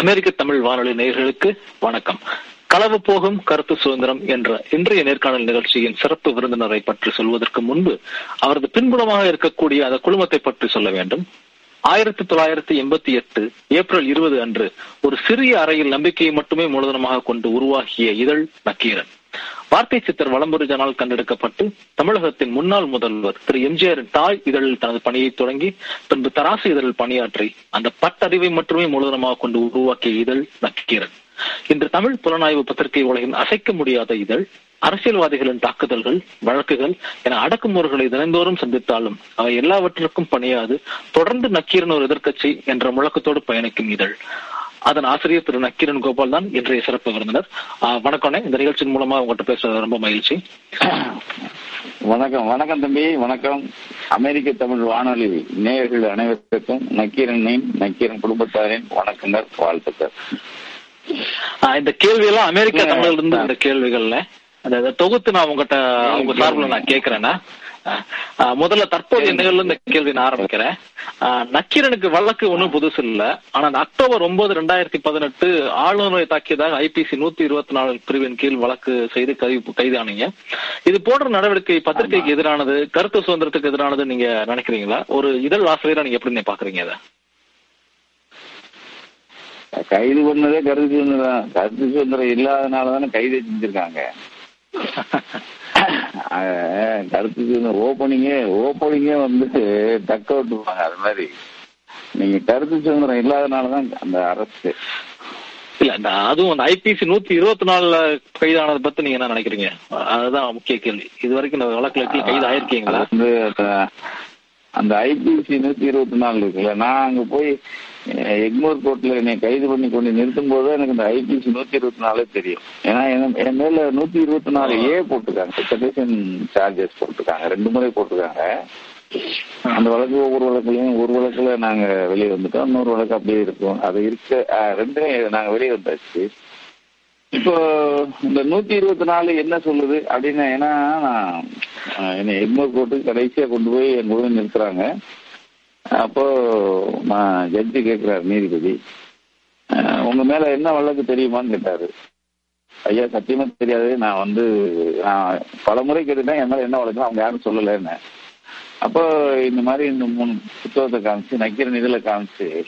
அமெரிக்க தமிழ் வானொலி நேயர்களுக்கு வணக்கம். களவு போகும் கருத்து சுதந்திரம் என்ற இன்றைய நேர்காணல் நிகழ்ச்சியின் சிறப்பு விருந்தினரை பற்றி சொல்வதற்கு முன்பு அவரது பின்புலமாக இருக்கக்கூடிய அந்த குழுமத்தை பற்றி சொல்ல வேண்டும். ஆயிரத்தி தொள்ளாயிரத்தி எண்பத்தி எட்டு ஏப்ரல் இருபது அன்று ஒரு சிறிய அறையில் நம்பிக்கையை மட்டுமே மூலதனமாக கொண்டு உருவாகிய இதழ் நக்கீரன். வார்த்தை சித்தர் வளம்புரிஜனால் கண்டெடுக்கப்பட்டு தமிழகத்தின் முன்னாள் முதல்வர் திரு எம்ஜிஆர் தாய் இதழில் தனது பணியை தொடங்கி பின்பு தராசு இதழில் பணியாற்றி அந்த பட்டறிவை மட்டுமே மூலதனமாக கொண்டு உருவாக்கிய இதழ் நக்கீரன். இன்று தமிழ் புலனாய்வு பத்திரிகை உலகின் அசைக்க முடியாத இதழ் அரசியல்வாதிகளின் தாக்குதல்கள் வழக்குகள் என அடக்குமுறைகளை தினந்தோறும் சந்தித்தாலும் அவை எல்லாவற்றிற்கும் பணியாது தொடர்ந்து நக்கீரன் ஒரு எதிர்கட்சி என்ற முழக்கத்தோடு பயணிக்கும் இதழ். அதன் ஆசிரியர் திரு நக்கீரன் கோபால் தான் இன்றைய சிறப்பு விருந்தினர். வணக்கம் இந்த நிகழ்ச்சியின் மூலமா உங்கள்கிட்ட பேசுறது ரொம்ப மகிழ்ச்சி. வணக்கம். வணக்கம் தம்பி. வணக்கம். அமெரிக்க தமிழ் வானொலி நேயர்கள் அனைவருக்கும் நக்கீரனின் நக்கீரன் குடும்பத்தாரின் வணக்கங்கள் வாழ்த்துக்கள். இந்த கேள்வி எல்லாம் அமெரிக்கா தமிழ்ல இருந்து இந்த கேள்விகள்ல அந்த தொகுத்து நான் உங்ககிட்ட உங்க சார்பில் நான் கேட்கிறேன்னா முதல்ல தற்போதைய நிகழ்வு இந்த கேள்வி நான் ஆரம்பிக்கிறேன். நக்கீரனுக்கு வழக்கு ஒன்றும் புதுசு இல்ல. ஆனா அக்டோபர் ஒன்பது ரெண்டாயிரத்தி பதினெட்டு ஆளுநரை தாக்கியதாக ஐபிசி நூத்தி இருபத்தி நாலு பிரிவின் கீழ் வழக்கு செய்து கைது கைதானீங்க இது போன்ற நடவடிக்கை பத்திரிகைக்கு எதிரானது கருத்து சுதந்திரத்துக்கு எதிரானது நீங்க நினைக்கிறீங்களா? ஒரு இதழ் ஆசிரியரா நீங்க எப்படி பாக்குறீங்க அதை. கைது பண்ணதே கருத்து சுதந்திரம் கருத்து சுதந்திரம் இல்லாதனால தானே கைது செஞ்சிருக்காங்க. கருத்து சுதந்திரம் ஓப்பனிங்கே ஓப்பனிங்கே வந்து டக் அவுட்டுவாங்க அது மாதிரி. நீங்க கருத்து சுதந்திரம் இல்லாதனாலதான் அந்த அரசு. இல்ல அதுவும் அந்த ஐபிசி நூத்தி இருபத்தி நாலுல கைதானதை பத்தி நீங்க என்ன நினைக்கிறீங்க? அதுதான் முக்கிய கேள்வி. இது வரைக்கும் இந்த வழக்குல கைது ஆயிருக்கீங்களா வந்து அந்த ஐபிசி நூத்தி இருபத்தி நாலு இருக்குல்ல நான் அங்க போய் எக்மோர் கோர்ட்ல என்னை கைது பண்ணி கொண்டு நிறுத்தும் போது எனக்கு இந்த ஐபிசி நூத்தி இருபத்தி நாலே தெரியும். ஏன்னா என் மேல நூத்தி இருபத்தி நாலு ஏ போட்டிருக்காங்க. சார்ஜஸ் போட்டிருக்காங்க. ரெண்டு முறை போட்டிருக்காங்க. அந்த வழக்கு ஒவ்வொரு வழக்குலயும் ஒரு வழக்குல நாங்க வெளியே வந்துட்டோம். இன்னொரு வழக்கு அப்படியே இருக்கும். அது இருக்க ரெண்டுமே நாங்க வெளியே வந்தாச்சு. இப்போ இந்த நூத்தி இருபத்தி நாலு என்ன சொல்லுது அப்படின்னு ஏன்னா நான் என்னை எக்மோர் கோர்ட்டுக்கு கடைசியா கொண்டு போய் என் கூட நிறுத்துறாங்க. அப்போ நான் ஜட்ஜி கேட்கிறாரு நீதிபதி. உங்க மேல என்ன வழக்கு தெரியுமான்னு கேட்டாரு. ஐயா சத்தியமா தெரியாது. நான் வந்து நான் பல முறை கேட்டுட்டேன். என் மேல என்ன வழக்கு அவங்க யாரும் சொல்லலன்னு. அப்போ இந்த மாதிரி இந்த மூணு புத்தகத்தை காமிச்சு நக்கீரன் இதுல காமிச்சு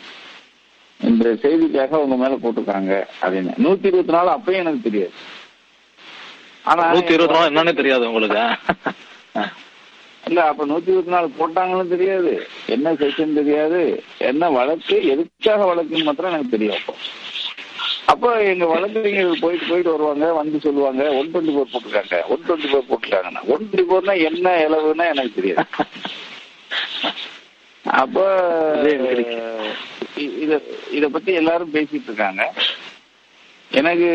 இந்த செய்திக்காக உங்க மேல போட்டிருக்காங்க அப்படின்னு. நூத்தி இருபத்தி நாலு அப்பயும் எனக்கு தெரியாது. ஆனா நூத்தி இருபத்தி நாலு என்னன்னு தெரியாது உங்களுக்கு. இல்ல அப்ப நூத்தி இருபத்தி நாலு போட்டாங்கன்னு தெரியாது. என்ன செக்ஷன் தெரியாது. என்ன வழக்கு எதுக்காக வழக்குன்னு மாத்திரம் எனக்கு தெரியும் அப்போ. அப்போ எங்க வழக்கறிஞர்கள் போயிட்டு போயிட்டு வருவாங்க வந்து சொல்லுவாங்க ஒன் டுவெண்ட்டி ஃபோர் போட்டிருக்காங்க ஒன் டுவெண்ட்டி ஃபோர் போட்டிருக்காங்கன்னா. ஒன் டுவெண்ட்டி ஃபோர்னா என்ன இளவுன்னா எனக்கு தெரியாது. அப்போ இத இத பத்தி எல்லாரும் பேசிட்டு இருக்காங்க. எனக்கு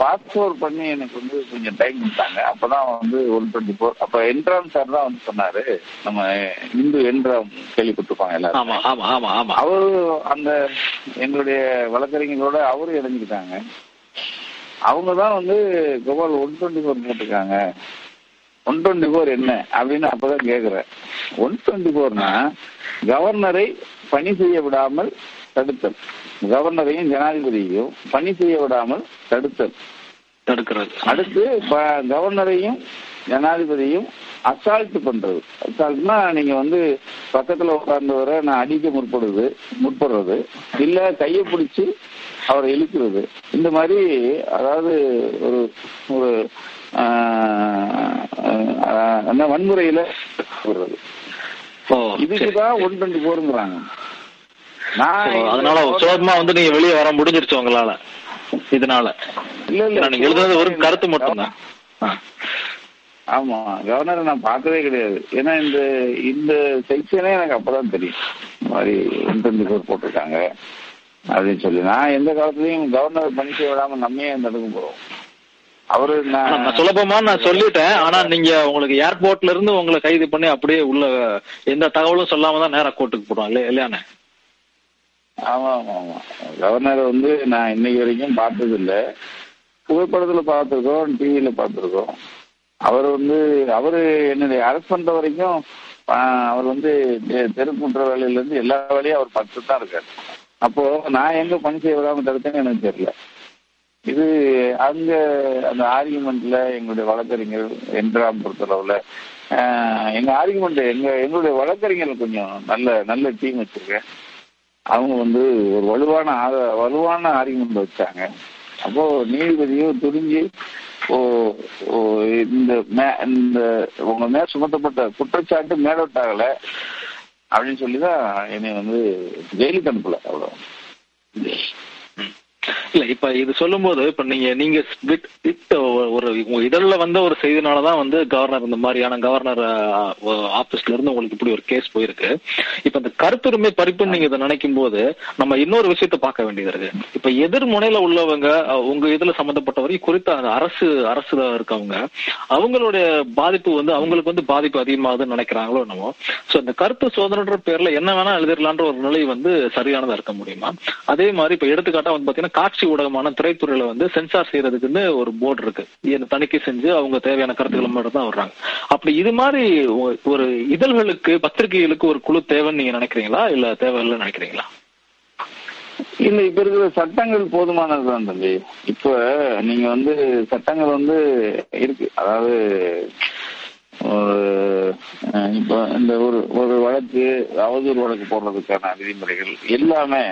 பாஸ்போர்ட் பண்ணி எனக்கு வந்து கொஞ்சம் டைம் கொடுத்தாங்க. அப்பதான் வந்து ஒன் டுவெண்ட்டி ஃபோர். அப்ப என்ட்ராம் சார் தான் வந்து சொன்னாரு. நம்ம இந்து என்ட்ராம் கேள்விப்பட்டிருப்பாங்க எல்லாரும். அவரு அந்த எங்களுடைய வழக்கறிஞர்களோட அவரு இணைஞ்சுக்கிட்டாங்க அவங்க தான் வந்து கோபால் ஒன் டுவெண்ட்டி ஃபோர் போட்டிருக்காங்க. ஒன் டுவெண்ட்டி ஃபோர் என்ன? அப்படின்னு அப்பதான் கேக்குறேன் ஒன் டுவெண்ட்டி ஃபோர்னா கவர்னரை பணி செய்ய விடாமல் தடுத்தல். கவர்னரையும் ஜனாதிபதியையும் பணி செய்ய விடாமல் தடுத்தல். தடுக்கிறது. அடுத்து கவர்னரையும் ஜனாதிபதியும் அசால்ட் பண்றது. அசால்ட்னா நீங்க வந்து பக்கத்துல உட்கார்ந்தவரை நான் அடிக்க முற்படுது முற்படுறது. இல்ல கையை பிடிச்சி அவரை இழுக்கிறது. இந்த மாதிரி அதாவது ஒரு ஒரு வன்முறையில இதுக்குதான் ஒன் டுவெண்ட்டி போருங்கிறாங்க அதனால சுலபமா வந்து நீங்க வெளியே வர முடிஞ்சிருச்சு உங்களால. இதனால. இல்ல இல்ல. நீங்க எழுதுனது ஒரு கருத்து மட்டும்தான். ஆமா. கவர்னரை நான் பார்த்ததே கிடையாது. ஏன்னா இந்த இந்த செக்ஷனே எனக்கு அப்பதான் தெரியும். மாதிரி ஃபோர் போட்டிருக்காங்க. அப்படின்னு சொல்லி. நான் எந்த காலத்துலயும் கவர்னர் பணி செய்ய விடாம நம்மே தடுக்க போறோம். அவரு நான் சுலபமா நான் சொல்லிட்டேன். ஆனா நீங்க உங்களுக்கு ஏர்போர்ட்ல இருந்து உங்களை கைது பண்ணி அப்படியே உள்ள எந்த தகவலும் சொல்லாம தான் நேரா கோர்ட்டுக்கு போடுவோம் இல்லையா இல்லையானே ஆமா ஆமா ஆமா கவர்னர் வந்து நான் இன்னைக்கு வரைக்கும் பார்த்தது இல்லை புகைப்படத்துல பார்த்துருக்கோம் டிவியில பார்த்துருக்கோம். அவர் வந்து அவரு என்னுடைய அரெஸ்ட் பண்ற வரைக்கும் அவர் வந்து தெ- வேலையில இருந்து எல்லா வேலையும் அவர் பார்த்துட்டு தான் இருக்காரு. அப்போ நான் எங்க பணி செய்ய விடாம தடுத்தேன்னு எனக்கு தெரியல. இது அங்க அந்த ஆர்குமெண்ட்ல எங்களுடைய வழக்கறிஞர் என்றாம் பொறுத்தளவுல எங்க ஆர்குமெண்ட் எங்க எங்களுடைய வழக்கறிஞர் கொஞ்சம் நல்ல நல்ல டீம் வச்சிருக்கேன். அவங்க வந்து ஒரு வலுவான வலுவான ஆர்குமெண்ட் வச்சாங்க. அப்போ நீதிபதியும் துணிஞ்சு ஓ ஓ, இந்த மே- இந்த உங்க மேல் சுமத்தப்பட்ட குற்றச்சாட்டு மேலோட்டாகல அப்படின்னு சொல்லிதான் என்னை வந்து ஜெயிலுக்கு அனுப்பல அவ்வளோ இல்ல இப்ப இது சொல்லும் போது இப்ப நீங்க நீங்க ஒரு- இதழில் வந்த ஒரு செய்தினாலதான் வந்து கவர்னர் இந்த மாதிரியான கவர்னர் ஆபீஸ்ல இருந்து உங்களுக்கு இப்படி ஒரு கேஸ் போயிருக்கு. இப்ப இந்த கருத்துரிமை பறிப்புன்னு நீங்க இதை நினைக்கும் போது நம்ம இன்னொரு விஷயத்த பார்க்க வேண்டியது இருக்கு. இப்ப எதிர் முனையில உள்ளவங்க உங்க இதுல சம்பந்தப்பட்டவரை குறித்த அரசு அரசு இருக்கவங்க அவங்களுடைய பாதிப்பு வந்து அவங்களுக்கு வந்து பாதிப்பு அதிகமாகுதுன்னு நினைக்கிறாங்களோ என்னமோ. சோ இந்த கருத்து சோதனைன்ற பேர்ல என்ன வேணா எழுதிடலான்ற ஒரு நிலை வந்து சரியானதா இருக்க முடியுமா? அதே மாதிரி இப்ப எடுத்துக்காட்டா வந்து பாத்தீங்கன்னா காட்சி ஊடகமான திரைத்துறையில வந்து சென்சார் செய்யறதுக்குன்னு ஒரு போர்டு இருக்கு. தணிக்கை செஞ்சு அவங்க தேவையான கருத்துக்களை மட்டும் தான் வர்றாங்க. அப்படி இது மாதிரி ஒரு இதழ்களுக்கு பத்திரிகைகளுக்கு ஒரு குழு தேவைன்னு நீங்க நினைக்கிறீங்களா? இல்ல தேவையில்லை நினைக்கிறீங்களா? இல்ல இப்ப இருக்கிற சட்டங்கள் போதுமானதுதான் தம்பி. இப்ப நீங்க வந்து சட்டங்கள் வந்து இருக்கு. அதாவது ஒரு, இப்ப இந்த ஒரு ஒரு வழக்கு அவதூறு வழக்கு போடுறதுக்கான விதிமுறைகள் எல்லாமே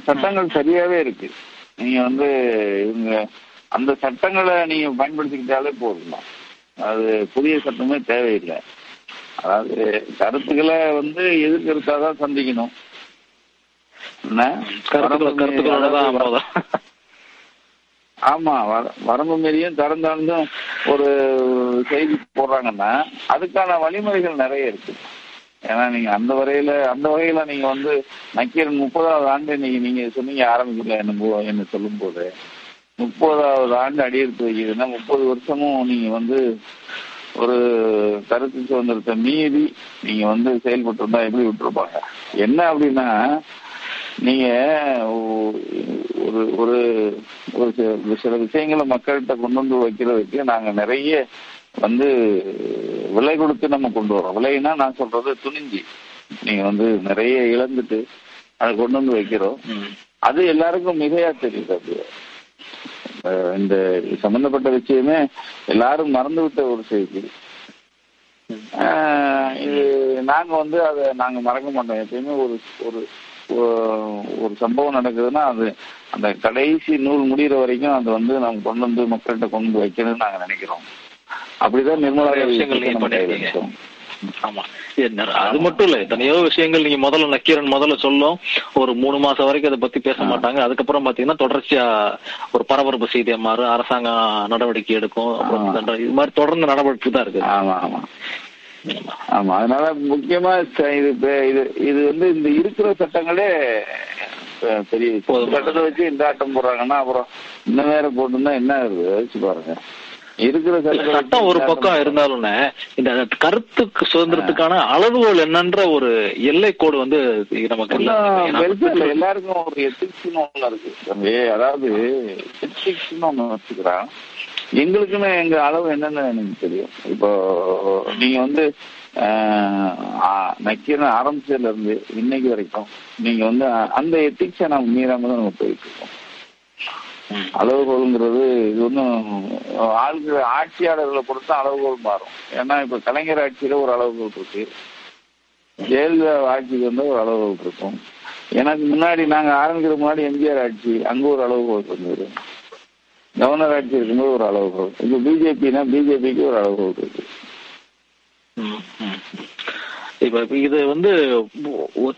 சட்டங்கள் சரியாவே இருக்கு. நீங்க வந்து இவங்க அந்த சட்டங்களை நீங்க பயன்படுத்திக்கிட்டாலே போதும்? அது புதிய சட்டமே தேவையில்லை. அதாவது கருத்துக்களை வந்து எதிர்கருத்தாதான் சந்திக்கணும். ஆமா வர- வரம்பு மீறியும் திறந்தாலும் ஒரு செய்தி போடுறாங்கன்னா அதுக்கான வழிமுறைகள் நிறைய இருக்கு. ஏன்னா நீங்க அந்த வரையில அந்த வகையில நீங்க வந்து நக்கீரன் முப்பதாவது ஆண்டு நீங்க நீங்க சொன்னீங்க ஆரம்பிக்கல என்ன என்ன சொல்லும் போது முப்பதாவது ஆண்டு அடியெடுத்து வைக்கிறதுனா முப்பது வருஷமும் நீங்க வந்து ஒரு கருத்து சுதந்திரத்தை மீறி நீங்க வந்து செயல்பட்டு இருந்தா எப்படி விட்டுருப்பாங்க? என்ன அப்படின்னா நீங்க ஒரு ஒரு ஒரு சில- சில விஷயங்களை மக்கள்கிட்ட கொண்டு வந்து வைக்கிறதுக்கு நாங்க நிறைய வந்து விலை கொடுத்து நம்ம கொண்டு வரோம். விலைன்னா நான் சொல்றது துணிஞ்சி. நீங்க வந்து நிறைய இழந்துட்டு அதை கொண்டு வந்து வைக்கிறோம். அது எல்லாருக்கும் மிகையா தெரியுது அது. இந்த சம்பந்தப்பட்ட விஷயமே எல்லாரும் மறந்து விட்ட ஒரு செய்தி. இது நாங்க வந்து அதை நாங்க மறக்க மாட்டோம். எப்பயுமே ஒரு ஒரு ஒரு சம்பவம் நடக்குதுன்னா அது அந்த கடைசி நூல் முடிகிற வரைக்கும் அது வந்து நம்ம கொண்டு வந்து மக்கள்கிட்ட கொண்டு வைக்கணும்னு நாங்க நினைக்கிறோம். அப்படிதான் நிர்மலா விஷயங்கள். ஆமா. அது மட்டும் இல்ல எத்தனையோ விஷயங்கள் நீங்க முதல்ல நக்கீரன் முதல்ல சொல்லும். ஒரு மூணு மாசம் வரைக்கும் அதை பத்தி பேச மாட்டாங்க. அதுக்கப்புறம் பாத்தீங்கன்னா தொடர்ச்சியா ஒரு பரபரப்பு செய்தியா மாறும் அரசாங்கம் நடவடிக்கை எடுக்கும். அப்புறம். இது மாதிரி தொடர்ந்து நடவடிக்கை தான் இருக்கு ஆமா ஆமா. ஆமா. அதனால முக்கியமா இது இது இது வந்து இந்த இருக்கிற சட்டங்களே பெரிய. சட்டத்தை வச்சு இந்த ஆட்டம் போடுறாங்கன்னா அப்புறம் இன்னும் வேற போட்டுன்னா என்ன ஆகுது யோசிச்சு பாருங்க. சட்டம் ஒரு பக்கம் ஆட்டம் இருந்தாலும்னே இந்த கருத்துக்கு சுதந்திரத்துக்கான அளவுகோல் என்னன்ற ஒரு எல்லை கோடு வந்து நமக்கு எல்லாருக்கும் ஒரு எத்திக்ஸ்னு ஒண்ணு இருக்கு. அதாவது எத்திக்ஸ்னு ஒண்ணு வச்சுக்கிறான். எங்களுக்குன்னு எங்க அளவு என்னன்னு எனக்கு தெரியும். இப்போ நீங்க வந்து நக்கீரன் ஆரம்பிச்சதுல இருந்து இன்னைக்கு வரைக்கும் நீங்க வந்து அந்த எத்திக்ஸை நம்ம மீறாம தான் நம்ம போயிட்டு இருக்கோம். அளவுகோலுங்கிறது இது ஒன்றும் ஆளுகிற ஆட்சியாளர்களை பொறுத்து அளவுகோல் மாறும். ஏன்னா இப்ப கலைஞர் ஆட்சியில ஒரு அளவுகோல் இருக்கு. ஜெயலலிதா ஆட்சிக்கு வந்து ஒரு அளவுகோல் இருக்கும் எனக்கு முன்னாடி நாங்க ஆரம்பிக்கிற முன்னாடி எம்ஜிஆர் ஆட்சி அங்க ஒரு அளவுகோல் இருந்தது. கவர்னர் ஆட்சி இருக்கும்போது ஒரு அளவுகோல். இப்ப பிஜேபினா பிஜேபிக்கு ஒரு அளவுகோல் இருக்கு. இப்ப இது வந்து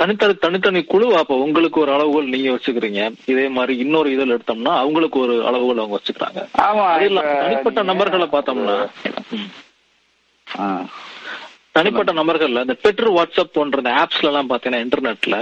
தனித்தனி தனித்தனி குழு அப்ப உங்களுக்கு ஒரு அளவுகோல் நீங்க வச்சுக்கிறீங்க. இதே மாதிரி இன்னொரு இதில் எடுத்தோம்னா அவங்களுக்கு ஒரு அளவுகோல் அவங்க வச்சுக்கிறாங்க. தனிப்பட்ட நபர்களை பார்த்தோம்னா. தனிப்பட்ட நபர்கள்ல இந்த பெட்ரு வாட்ஸ்அப் போன்ற இந்த ஆப்ஸ்ல எல்லாம் பாத்தீங்கன்னா இன்டர்நெட்ல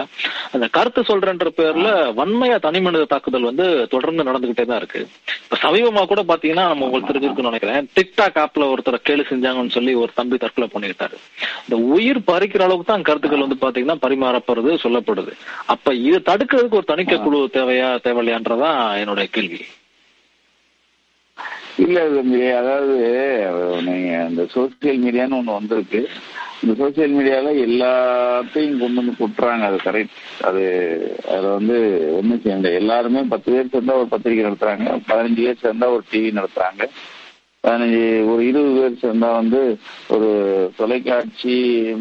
அந்த கருத்து சொல்றேன்ற பேர்ல வன்மையா தனி மனித தாக்குதல் வந்து தொடர்ந்து நடந்துகிட்டே தான் இருக்கு. இப்ப சமீபமா கூட பாத்தீங்கன்னா நம்ம உங்களுக்கு தெரிஞ்சிருக்குன்னு நினைக்கிறேன். டிக்டாக் ஆப்ல ஒருத்தரை கேலி செஞ்சாங்கன்னு சொல்லி ஒரு தம்பி தற்கொலை பண்ணிக்கிட்டாரு. இந்த உயிர் பறிக்கிற அளவுக்கு தான் கருத்துக்கள் வந்து பாத்தீங்கன்னா பரிமாறப்படுறது சொல்லப்படுது. அப்ப இது தடுக்கிறதுக்கு ஒரு தணிக்கை குழு தேவையா தேவையில்லையான்றதான் என்னுடைய கேள்வி. இல்ல தம்பி. அதாவது நீங்க இந்த சோசியல் மீடியான்னு ஒண்ணு வந்திருக்கு. இந்த சோசியல் மீடியால எல்லாத்தையும் கொண்டு வந்து குட்டுறாங்க. அது கரெக்ட் அது அதுல வந்து ஒண்ணும் சேர்ந்த எல்லாருமே பத்து பேர் சேர்ந்தா ஒரு பத்திரிக்கை நடத்துறாங்க. பதினஞ்சு பேர் சேர்ந்தா ஒரு டிவி நடத்துறாங்க. பதினஞ்சு ஒரு இருபது பேர் சேர்ந்தா வந்து ஒரு தொலைக்காட்சி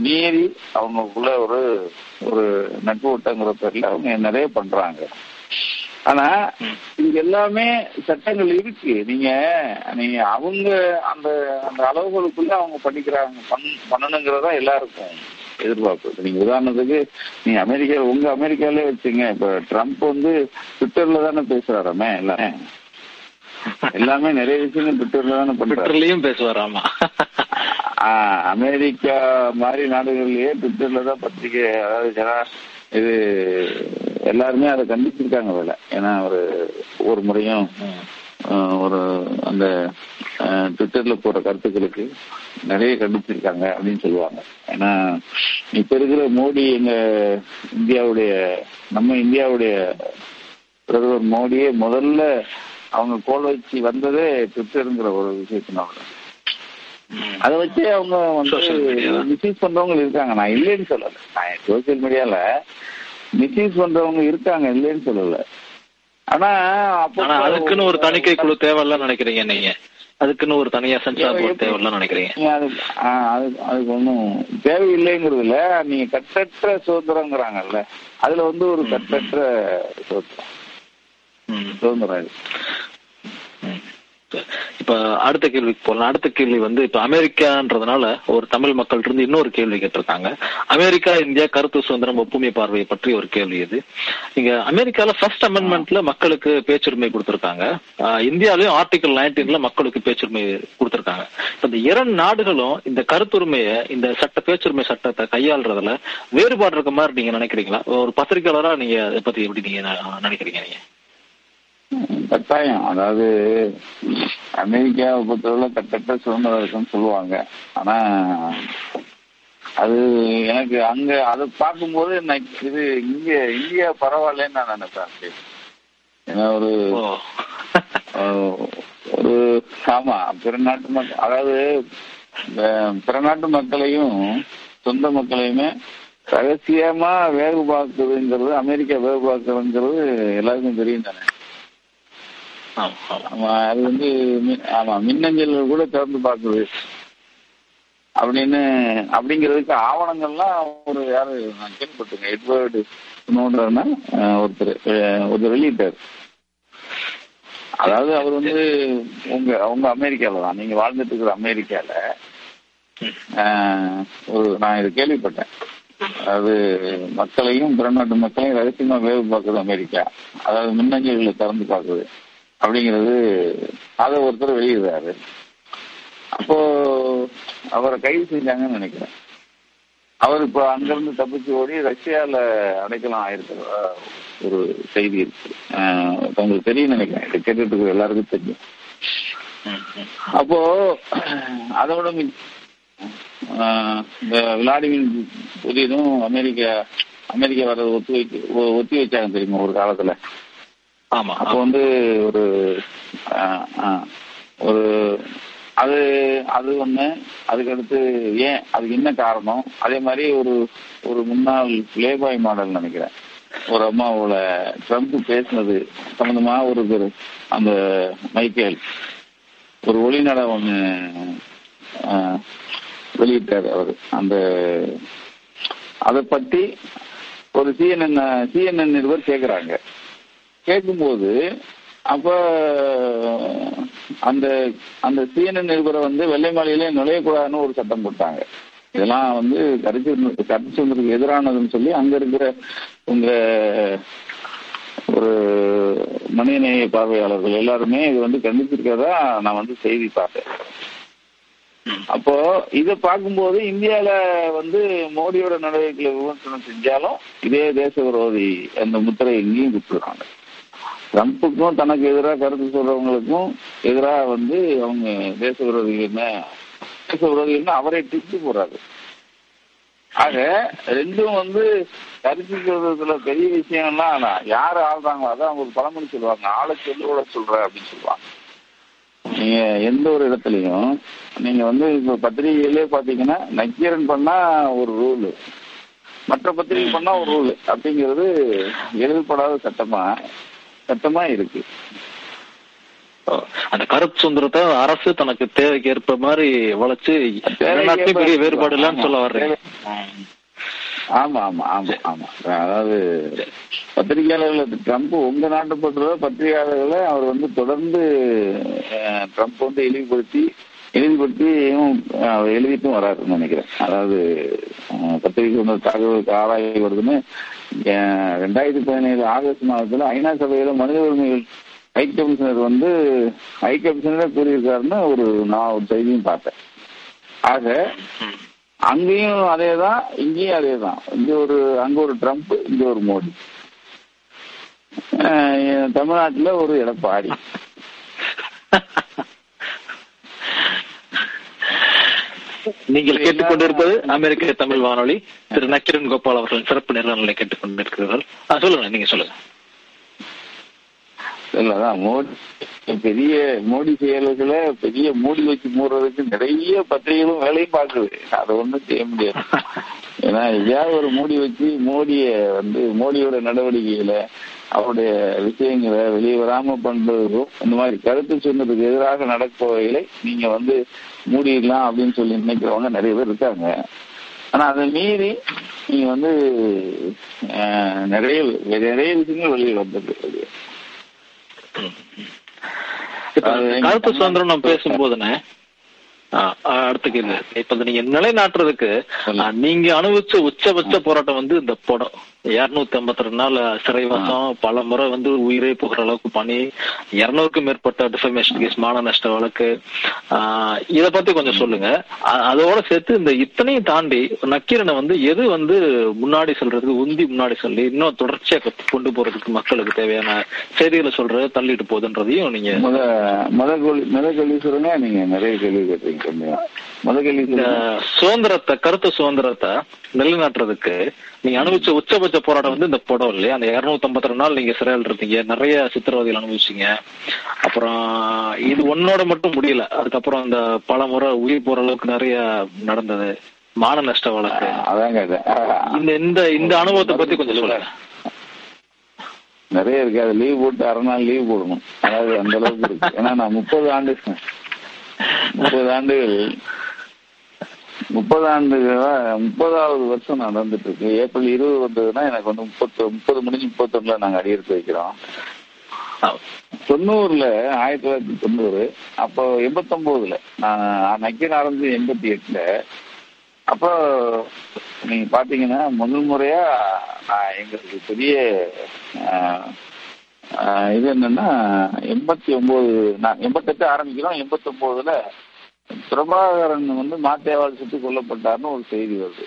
மீறி அவங்களுக்குள்ள ஒரு ஒரு நட்பு வட்டங்கிற பேர்ல அவங்க நிறைய பண்றாங்க. ஆனா இது எல்லாமே சட்டங்கள் இருக்கு. நீங்க நீங்க அவங்க அந்த அந்த அளவுகளுக்குள்ள அவங்க பண்ணிக்கிறாங்க. பண்- பண்ணணுங்கிறதா எல்லாருக்கும் எதிர்பார்ப்பு. நீங்க உதாரணத்துக்கு நீங்க அமெரிக்கா உங்க அமெரிக்காலே வச்சுங்க. இப்ப ட்ரம்ப் வந்து ட்விட்டர்ல தானே பேசுறாராமே எல்லாமே எல்லாமே நிறைய விஷயங்கள் ட்விட்டர்ல தானே ட்விட்டர்லயும் பேசுவார் ஆமா ஆஹ் அமெரிக்கா மாதிரி நாடுகள்லயே ட்விட்டர்ல தான் பத்திரிகை அதாவது ஜனா இது எல்லாருமே அதை கண்டிச்சிருக்காங்க வேலை. ஏன்னா ஒரு ஒவ்வொரு முறையும் ஒரு அந்த ட்விட்டர்ல போற கருத்துக்களுக்கு நிறைய கண்டிச்சிருக்காங்க அப்படின்னு சொல்லுவாங்க. ஏன்னா இப்ப இருக்கிற மோடி எங்க இந்தியாவுடைய நம்ம இந்தியாவுடைய பிரதமர் மோடியே முதல்ல அவங்க கோல் வச்சு வந்ததே ட்விட்டருங்கிற ஒரு விஷயத்தினால. அதை வச்சு அவங்க வந்து. மிஸ்யூஸ் பண்றவங்க இருக்காங்க. நான் இல்லைன்னு சொல்லல. நான் சோசியல் மீடியால மிஸ்யூஸ் பண்றவங்க இருக்காங்க இல்லைன்னு சொல்லல. ஆனா அப்போ அதுக்குன்னு ஒரு தணிக்கை குழு தேவையில்ல நினைக்கிறீங்க நீங்க. அதுக்குன்னு ஒரு தனியா சென்சார் போர்டு தேவையில்ல நினைக்கிறீங்க. அதுக்கு ஒன்றும் தேவையில்லைங்கிறது இல்ல நீங்க கட்டற்ற சுதந்திரங்கிறாங்கல்ல அதுல வந்து ஒரு கட்டற்ற சுதந்திரம். சுதந்திரம். இப்ப அடுத்த கேள்விக்கு போகலாம் அடுத்த கேள்வி வந்து இப்ப அமெரிக்கான்றதுனால ஒரு தமிழ் மக்கள் இருந்து இன்னொரு கேள்வி கேட்டிருக்காங்க. அமெரிக்கா இந்தியா கருத்து சுதந்திரம் ஒப்புமை பார்வையை பற்றி ஒரு கேள்வி இது. இங்க அமெரிக்கால ஃபர்ஸ்ட் அமெண்ட்மெண்ட்ல மக்களுக்கு பேச்சுரிமை கொடுத்திருக்காங்க. ஆஹ் இந்தியாலயும் ஆர்டிகல் நைன்டீன்ல மக்களுக்கு பேச்சுரிமை கொடுத்திருக்காங்க. இந்த இரண்டு நாடுகளும் இந்த கருத்துரிமையை இந்த சட்ட பேச்சுரிமை சட்டத்தை கையாளுறதுல வேறுபாடு இருக்க மாதிரி நீங்க நினைக்கிறீங்களா? ஒரு பத்திரிகையாளரா நீங்க இதை பத்தி எப்படி நீங்க நினைக்கிறீங்க நீங்க? கட்டாயம். அதாவது அமெரிக்காவை பொறுத்தவரை கட்டற்ற சுதந்திரம் இருக்குன்னு சொல்லுவாங்க. ஆனா அது எனக்கு அங்க அதை பார்க்கும்போது இது இங்க இந்தியா பரவாயில்லன்னு நான் நினைப்பேன் ஏன்னா ஒரு ஒரு ஆமா பிற நாட்டு மக்கள் அதாவது பிற நாட்டு மக்களையும் சொந்த மக்களையுமே ரகசியமா வேவு பார்க்குதுங்கிறது அமெரிக்கா வேவு பார்க்குறதுங்கிறது எல்லாருக்கும் தெரியும் தானே. அது வந்து ஆமா மின்னஞ்சல் கூட திறந்து பார்க்குது. அப்படின்னு அப்படிங்கிறதுக்கு ஆவணங்கள்லாம் ஒரு யாரு நான் கேள்விப்பட்டிருக்கேன். எட்வர்டு நோன்றன்னா ஒருத்தர் ஒருத்தர் வெளியிட்டார். அதாவது அவர் வந்து உங்க உங்க அமெரிக்கால தான். நீங்க வாழ்ந்துட்டு இருக்கிற அமெரிக்கால ஒரு நான் இது கேள்விப்பட்டேன். அதாவது மக்களையும் பிறநாட்டு மக்களையும் ரகசியமா வேவு பார்க்குது அமெரிக்கா. அதாவது மின்னஞ்சல்களை திறந்து பார்க்குது. அப்படிங்கிறது அதை ஒருத்தர் வெளியிடுறாரு. அப்போ அவரை கைது செஞ்சாங்கன்னு நினைக்கிறேன். அவர் இப்போ அங்கிருந்து தப்பிச்சு ஓடி ரஷ்யால அடைக்கலாம் ஆயிருக்கிறதா ஒரு செய்தி இருக்கு. உங்களுக்கு தெரியும் நினைக்கிறேன். இதை கேட்டுட்டு எல்லாருக்கும் தெரியும். அப்போ அதோட மி- ஆஹ் இந்த விளாடிமிர் புதியதும் அமெரிக்கா அமெரிக்கா வர்றது ஒத்தி வைக்க ஒத்தி வச்சாங்க தெரியுமா ஒரு காலத்துல? ஆமா அப்போ வந்து ஒரு ஒரு அது அது ஒண்ணு அதுக்கடுத்து ஏன் அதுக்கு என்ன காரணம்? அதே மாதிரி ஒரு ஒரு முன்னாள் பிளேபாய் மாடல் நினைக்கிறேன். ஒரு அம்மாவோட ட்ரம்ப் பேசினது சம்பந்தமா ஒரு பேரு அந்த மைக்கேல். ஒரு ஒளிநடை ஒண்ணு வெளியிட்டாரு அவரு. அந்த அதை பத்தி ஒரு சிஎன்என் சிஎன்என் நிருபர் கேக்குறாங்க. கேட்கும்போது அப்ப அந்த அந்த சிஎன்என் நிருபரை வந்து வெள்ளை மாளிகையிலே நுழையக்கூடாதுன்னு ஒரு சட்டம் போட்டாங்க. இதெல்லாம் வந்து கருத்து கருத்து சுதந்திரத்துக்கு எதிரானதுன்னு சொல்லி அங்க இருக்கிற உங்க ஒரு மனிதநேய பார்வையாளர்கள் எல்லாருமே இது வந்து கண்டிச்சிருக்கதா நான் வந்து செய்தி பார்த்தேன். அப்போ இதை பார்க்கும்போது இந்தியால வந்து மோடியோட நடவடிக்கைகளை விமர்சனம் செஞ்சாலும் இதே தேச விரோதி அந்த முத்திரை எங்கேயும் கொடுத்துருக்காங்க ட்ரம்ப்புக்கும் தனக்கு எதிராக கருத்து சொல்றவங்களுக்கும் எதிராக வந்து அவங்க தேச விரோதிகள்னு தேச விரோதிகள்னு அவரே டிச்சு போறாரு. ஆக ரெண்டும் வந்து கருத்து சொல்றதுல பெரிய விஷயம்லாம் ஆனா யார் ஆள்றாங்களோ அதான் அவங்க ஒரு பழமொழி சொல்லுவாங்க. ஆளை சொல்லி சொல்ற அப்படின்னு சொல்லுவாங்க. நீங்க எந்த ஒரு இடத்துலயும் நீங்க வந்து இப்ப பத்திரிகையிலே பாத்தீங்கன்னா நக்கீரன் பண்ணா ஒரு ரூல். மற்ற பத்திரிகை பண்ணா ஒரு ரூல். அப்படிங்கிறது எழுதப்படாத சட்டமா சட்டமா இருக்கு. அந்த கருத்து சுதந்திரத்தை அரசு தனக்கு தேவைக்கு ஏற்ப மாதிரி வளைச்சு பெரிய வேறுபாடு இல்லைன்னு சொல்ல வர்றீங்க. ம். ஆமா ஆமா ஆமா ஆமா. அதாவது பத்திரிகையாளர்கள் ட்ரம்ப் உங்க நாட்டை பொறுத்தவரை பத்திரிகையாளர்களை அவர் வந்து தொடர்ந்து ட்ரம்ப் வந்து இழிவுபடுத்தி இழிவுபடுத்தியும் அஹ், எழுதிட்டும் வராருன்னு நினைக்கிறேன். அதாவது பத்திரிகை வந்து தகவலுக்கு ஆராய் வருதுன்னு ரெண்டாயிரத்தி பதினேழு ஆகஸ்ட் மாதத்துல ஐநா சபையில மனித உரிமைகள் ஹை கமிஷனர் வந்து ஹை கமிஷனர் கூறியிருக்காருன்னு ஒரு நான் ஒரு செய்தியும் பார்த்தேன். ஆக அங்கேயும் அங்கேயும் அதேதான் இங்கேயும் அதேதான். இங்க ஒரு அங்க ஒரு ட்ரம்ப் இங்க ஒரு மோடி. அஹ் தமிழ்நாட்டுல ஒரு எடப்பாடி. நீங்கள் கேட்டுக்கொண்டிருப்பது அமெரிக்க தமிழ் வானொலி. திரு நக்கிரன் கோபால் அவர்களின் சிறப்பு நேர்காணலை கேட்டுக்கொண்டிருக்கிறீர்கள். சொல்லுங்க நீங்க சொல்லுங்க. இல்லதான் மோடி பெரிய மோடி செயல்களை பெரிய மூடி வச்சு மூடுறதுக்கு நிறைய பத்திரிகைகளும் வேலையும் பார்க்குது. அதை ஒண்ணும் செய்ய முடியாது. ஏன்னா எதையாவது ஒரு மூடி வச்சு மோடிய வந்து மோடியோட நடவடிக்கைகளை அவருடைய விஷயங்களை வெளியே வராம பண்றதுக்கும் இந்த மாதிரி கருத்து சொன்னதுக்கு எதிராக நடப்பவைகளை நீங்க வந்து மூடிடலாம் அப்படின்னு சொல்லி நினைக்கிறவங்க நிறைய பேர் இருக்காங்க. ஆனா அதை மீறி நீங்க வந்து நிறைய நிறைய விஷயங்கள் வெளியே வந்திருக்கு. கருத்து சுதந்திரம் நம்ம ஆ, அடுத்த கேள்வி இப்ப நீங்க நிலைநாட்டுறதுக்கு ஆ, நீங்க அனுபவிச்ச உச்சபட்ச போராட்டம் வந்து இந்த படம். இருநூத்தி ஐம்பத்தி ரெண்டு நாள் சிறைவாசம் பல முறை வந்து உயிரே போகிற அளவுக்கு பண்ணி இருநூறுக்கும் மேற்பட்ட டிஃபமேஷன் கேஸ் மான நஷ்ட வழக்கு. இத பத்தி கொஞ்சம் சொல்லுங்க. அதோட சேர்த்து இந்த இத்தனையும் தாண்டி நக்கீரனை வந்து எது வந்து முன்னாடி சொல்றதுக்கு உந்தி முன்னாடி சொல்லி இன்னும் தொடர்ச்சியா கொண்டு போறதுக்கு மக்களுக்கு தேவையான செய்திகளை சொல்றது தள்ளிட்டு போகுதுன்றதையும் நீங்க முத முத கேள்வி முத கேள்வி சொல்லுங்க நீங்க நிறைய கேள்வி கேட்டீங்க. கம்மியா முத கேள்வி இந்த சுதந்திரத்தை கருத்து சுதந்திரத்தை நிலைநாட்டுறதுக்கு நீங்க அனுபவிச்ச உச்சபட்ச போராட்டம் வந்து இந்த படம் இல்லையா? அந்த இருநூத்தி ஐம்பத்தி ரெண்டு நாள் நீங்க சிறையில் இருந்தீங்க. நிறைய சித்திரவதைகள் அனுபவிச்சீங்க. அப்புறம் இது ஒன்னோட மட்டும் முடியல. அதுக்கப்புறம் இந்த பல முறை உயிர் போற அளவுக்கு நிறைய நடந்தது. மான நஷ்ட வழக்கு. கேட்டேன் இந்த இந்த இந்த அனுபவத்தை பத்தி கொஞ்சம் சொல்லுங்க. நிறைய இருக்கு. அது லீவ் போட்டு அரை நாள் லீவ் போடணும். அதாவது அந்த அளவுக்கு இருக்கு. ஏன்னா நான் முப்பது ஆண்டு முப்பது ஆண்டுகள் முப்பது ஆண்டுகளா முப்பதாவது வருஷம் நடந்துட்டு இருக்கு ஏப்ரல் இருபது வந்ததுன்னா எனக்கு வந்து முப்பத்து முப்பது முடிஞ்சு முப்பத்தொன்னுல நாங்க அடியெடுத்து வைக்கிறோம். தொண்ணூறுல ஆயிரத்தி தொள்ளாயிரத்தி தொண்ணூறு அப்போ எண்பத்தொன்பதுல நான் நக்கீர் ஆரம்பிச்சு எண்பத்தி எட்டுல. அப்போ நீங்க பாத்தீங்கன்னா முதல் முறையா நான் எங்களுக்கு பெரிய இது என்னன்னா எண்பத்தி ஒன்பது நான் எண்பத்தெட்டு ஆரம்பிக்கிறோம் எண்பத்தி ஒன்பதுல பிரபாகரன் வந்து மாத்தேவால் சுட்டு கொல்லப்பட்டார்னு ஒரு செய்தி வருது.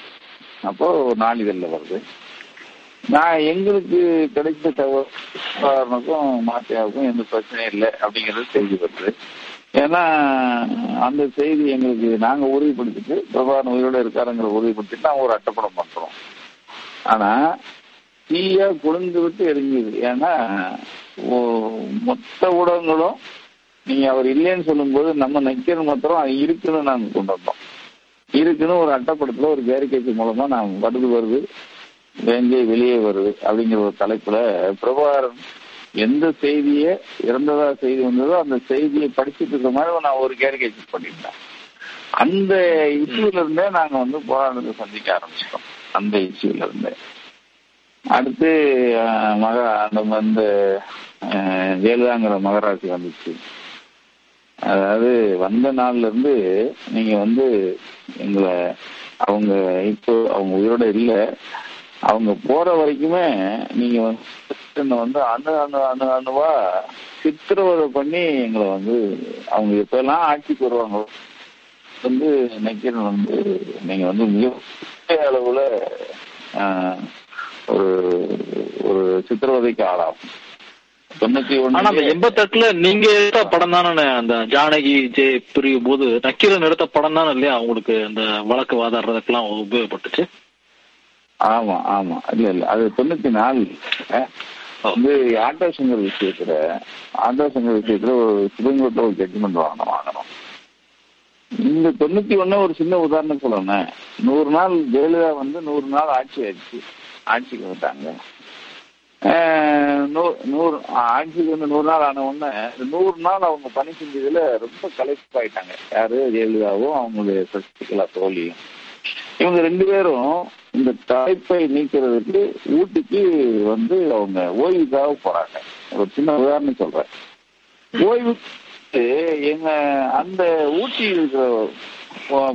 அப்போ ஒரு நாளிதழில் வருது. நான் எங்களுக்கு கிடைத்த தகவலுக்கும் மாத்தியாவுக்கும் எந்த பிரச்சனையும் இல்லை அப்படிங்கிறது செய்தி வருது. ஏன்னா அந்த செய்தி எங்களுக்கு நாங்கள் உறுதிப்படுத்திட்டு பிரபாகரன் உயிரோட இருக்காருங்கிற உறுதிப்படுத்திட்டு நாங்கள் ஒரு அட்டப்படம் பண்றோம். ஆனா தீயா குளிர்ந்து விட்டு எரிஞ்சுது. ஏன்னா ஓ- மொத்த ஊடகங்களும் நீங்க அவர் இல்லைன்னு சொல்லும்போது நம்ம நக்கீரன் மாத்திரம் அது இருக்குன்னு நாங்க கொண்டு வந்தோம் இருக்குன்னு ஒரு அட்டப்படத்துல ஒரு கேரிக்கைக்கு மூலமா நாம் வருது வருது வேங்கே வெளியே வருது அப்படிங்கிற ஒரு தலைப்புல பிரபாகரன் எந்த செய்தியை இறந்ததா செய்தி வந்ததோ அந்த செய்தியை படிச்சுட்டு இருக்க மாதிரி நான் ஒரு கேரிகேச்சர் பண்ணியிருந்தேன். அந்த இஷ்யூல இருந்தே நாங்க வந்து போராட்டத்தை சந்திக்க ஆரம்பிச்சிட்டோம். அந்த இஷ்யூல இருந்தே. அடுத்து மகா மக அந்த வந்து ஜெயலலிதாங்கிற மகராசி வந்துச்சு. அதாவது வந்த நாள்ல இருந்து நீங்க வந்து எங்களை அவங்க இப்போ அவங்க உயிரோட இல்ல. அவங்க போற வரைக்குமே நீங்க வந்து வந்து அணு அணு அணு அணுவா சித்திரவதை பண்ணி எங்களை வந்து அவங்க எப்பெல்லாம் ஆட்சிக்கு வருவாங்க வந்து நக்கீரன் வந்து நீங்க வந்து மிக அளவுல ஆஹ், ஒரு ஒரு சித்திரவதைக்கு ஆளாகும் தொண்ணூத்தி ஒண்ணு எண்பத்தெட்டுல நீங்க எடுத்த படம் தானே அந்த ஜானகி ஜெய் பிரியும் போது நக்கீரன் எடுத்த படம் தானே இல்லையா அவங்களுக்கு அந்த வழக்கு வாதாடுறதுக்கெல்லாம் உபயோகப்பட்டுச்சு? ஆமா ஆமா. இல்ல இல்ல. அது தொண்ணூத்தி நாலு. வந்து ஆட்டோ சங்கர் விஷயத்துல ஆட்டோ சங்கர் விஷயத்துல ஒரு சுப்ரீம் கோர்ட்ல ஒரு ஜட்ஜ்மெண்ட் வாங்கணும் வாங்கணும். இந்த தொண்ணூத்தி ஒண்ணு ஒரு சின்ன உதாரணம் சொல்லணும் நூறு நாள் ஜெயலலிதா வந்து நூறு நாள் ஆட்சி ஆயிடுச்சு. ஆட்சிக்கு வந்துட்டாங்க. நூறு ஆட்சிக்கு வந்து நூறு நாள் ஆன உடனே நூறு நாள் அவங்க பணி செஞ்சதுல ரொம்ப கலைப்பாயிட்டாங்க யாரு? ஜெயலலிதாவும் அவங்களுடைய சசிகலா தோழியும். இவங்க ரெண்டு பேரும் இந்த தலைப்பை நீக்கிறதுக்கு ஊட்டிக்கு வந்து அவங்க ஓய்வுக்காக போறாங்க. ஒரு சின்ன உதாரணம் சொல்றேன். ஓய்வு எங்க அந்த ஊட்டி இருக்கிற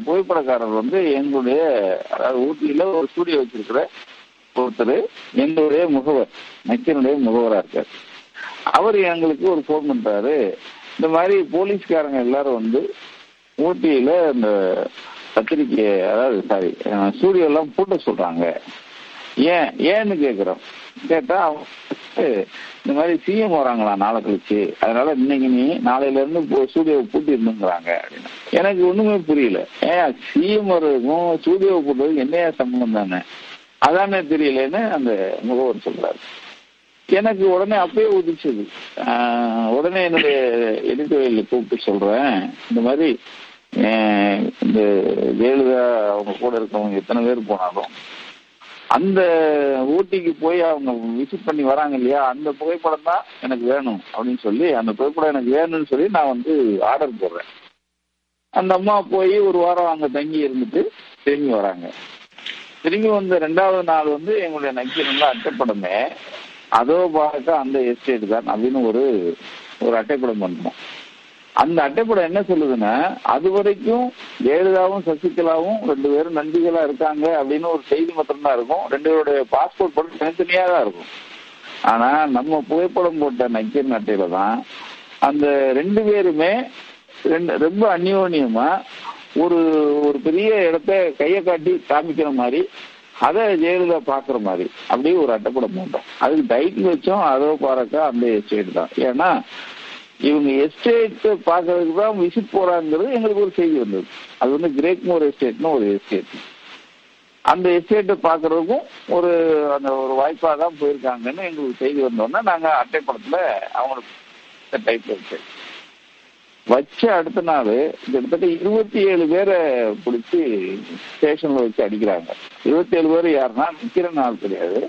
புகைப்படக்காரர் வந்து எங்களுடைய அதாவது ஊட்டியில ஒரு ஸ்டூடியோ வச்சிருக்கிற ஒருத்தர் எங்களுடைய முகவர் நக்கனுடைய முகவரா இருக்கார். அவர் எங்களுக்கு ஒரு போன் பண்றாரு. இந்த மாதிரி போலீஸ்காரங்க எல்லாரும் வந்து ஊட்டியில இந்த பத்திரிக்கை அதாவது சாரி ஸ்டூடியோ எல்லாம் பூட்ட சொல்றாங்க. ஏன் ஏன்னு கேக்குறோம். கேட்டா இந்த மாதிரி சிஎம் வராங்களா நாளை கழிச்சு. அதனால இன்னைக்கு நீ நாளையில இருந்து ஸ்டூடியோ பூட்டி இருந்துங்கிறாங்க அப்படின்னு. எனக்கு ஒண்ணுமே புரியல. ஏன் சிஎம் வர்றதுக்கும் ஸ்டூடியோ பூட்டுறதுக்கும் என்னையா சம்பந்தம் தானே? அதானே தெரியலன்னு அந்த முகவர் சொல்றாரு. எனக்கு உடனே அப்பயே உதிச்சது உடனே என்னுடைய எடிட்டோரியல் கூப்பிட்டு சொல்றேன். இந்த மாதிரி இந்த ஜெயலலிதா அவங்க கூட இருக்கவங்க எத்தனை பேர் போனாலும் அந்த ஊட்டிக்கு போய் அவங்க விசிட் பண்ணி வராங்க இல்லையா அந்த புகைப்படம் தான் எனக்கு வேணும் அப்படின்னு சொல்லி அந்த புகைப்படம் எனக்கு வேணும்னு சொல்லி நான் வந்து ஆர்டர் போடுறேன். அந்த அம்மா போய் ஒரு வாரம் அங்க தங்கி இருந்துட்டு திரும்பி வராங்க. திரும்பி வந்த ரெண்டாவது நாள் வந்து எங்களுடைய நக்கீரன்ல அட்டைப்படமே அதோ பார்க்க அந்த எஸ்டேட் தான் அப்படின்னு ஒரு ஒரு அட்டைப்படம் பண்ணுவோம். அந்த அட்டைப்படம் என்ன சொல்லுதுன்னா அது வரைக்கும் ஜெயலலிதாவும் சசிகலாவும் ரெண்டு பேரும் நண்பிகளா இருக்காங்க அப்படின்னு ஒரு செய்தி மட்டும்தான் இருக்கும். ரெண்டு பேருடைய பாஸ்போர்ட் படம் தனித்தனியா தான் இருக்கும். ஆனா நம்ம புகைப்படம் போட்ட நக்கீரன் அட்டையில தான் அந்த ரெண்டு பேருமே ரெண்டு ரொம்ப அந்யோன்யமா ஒரு ஒரு பெரிய இடத்த கையை காட்டி காமிக்கிற மாதிரி அதை ஜெயலலிதா பாக்குற மாதிரி அப்படியே ஒரு அட்டைப்படம் போட்டோம். அதுக்கு டைட்டில் வச்சோம் அதோ பாறக்கா அந்த சைடு தான். ஏன்னா இவங்க எஸ்டேட் பாக்குறதுக்கு தான் விசிட் போறாங்கிறது எங்களுக்கு ஒரு செய்தி வந்தது. அது வந்து கிரேக்மோர் எஸ்டேட்னு ஒரு எஸ்டேட் அந்த எஸ்டேட்டை பாக்குறதுக்கும் ஒரு அந்த ஒரு வாய்ப்பா தான் போயிருக்காங்கன்னு எங்களுக்கு செய்தி வந்தோடனே நாங்க அட்டைப்படத்தில் அவங்களுக்கு டைப் வச்சு. வச்ச அடுத்த நாள் கிட்டத்தட்ட இருபத்தி ஏழு பேரை பிடிச்சி ஸ்டேஷன்ல வச்சு அடிக்கிறாங்க. இருபத்தி ஏழு பேர் யாருன்னா நிக்கிற நாள் கிடையாது.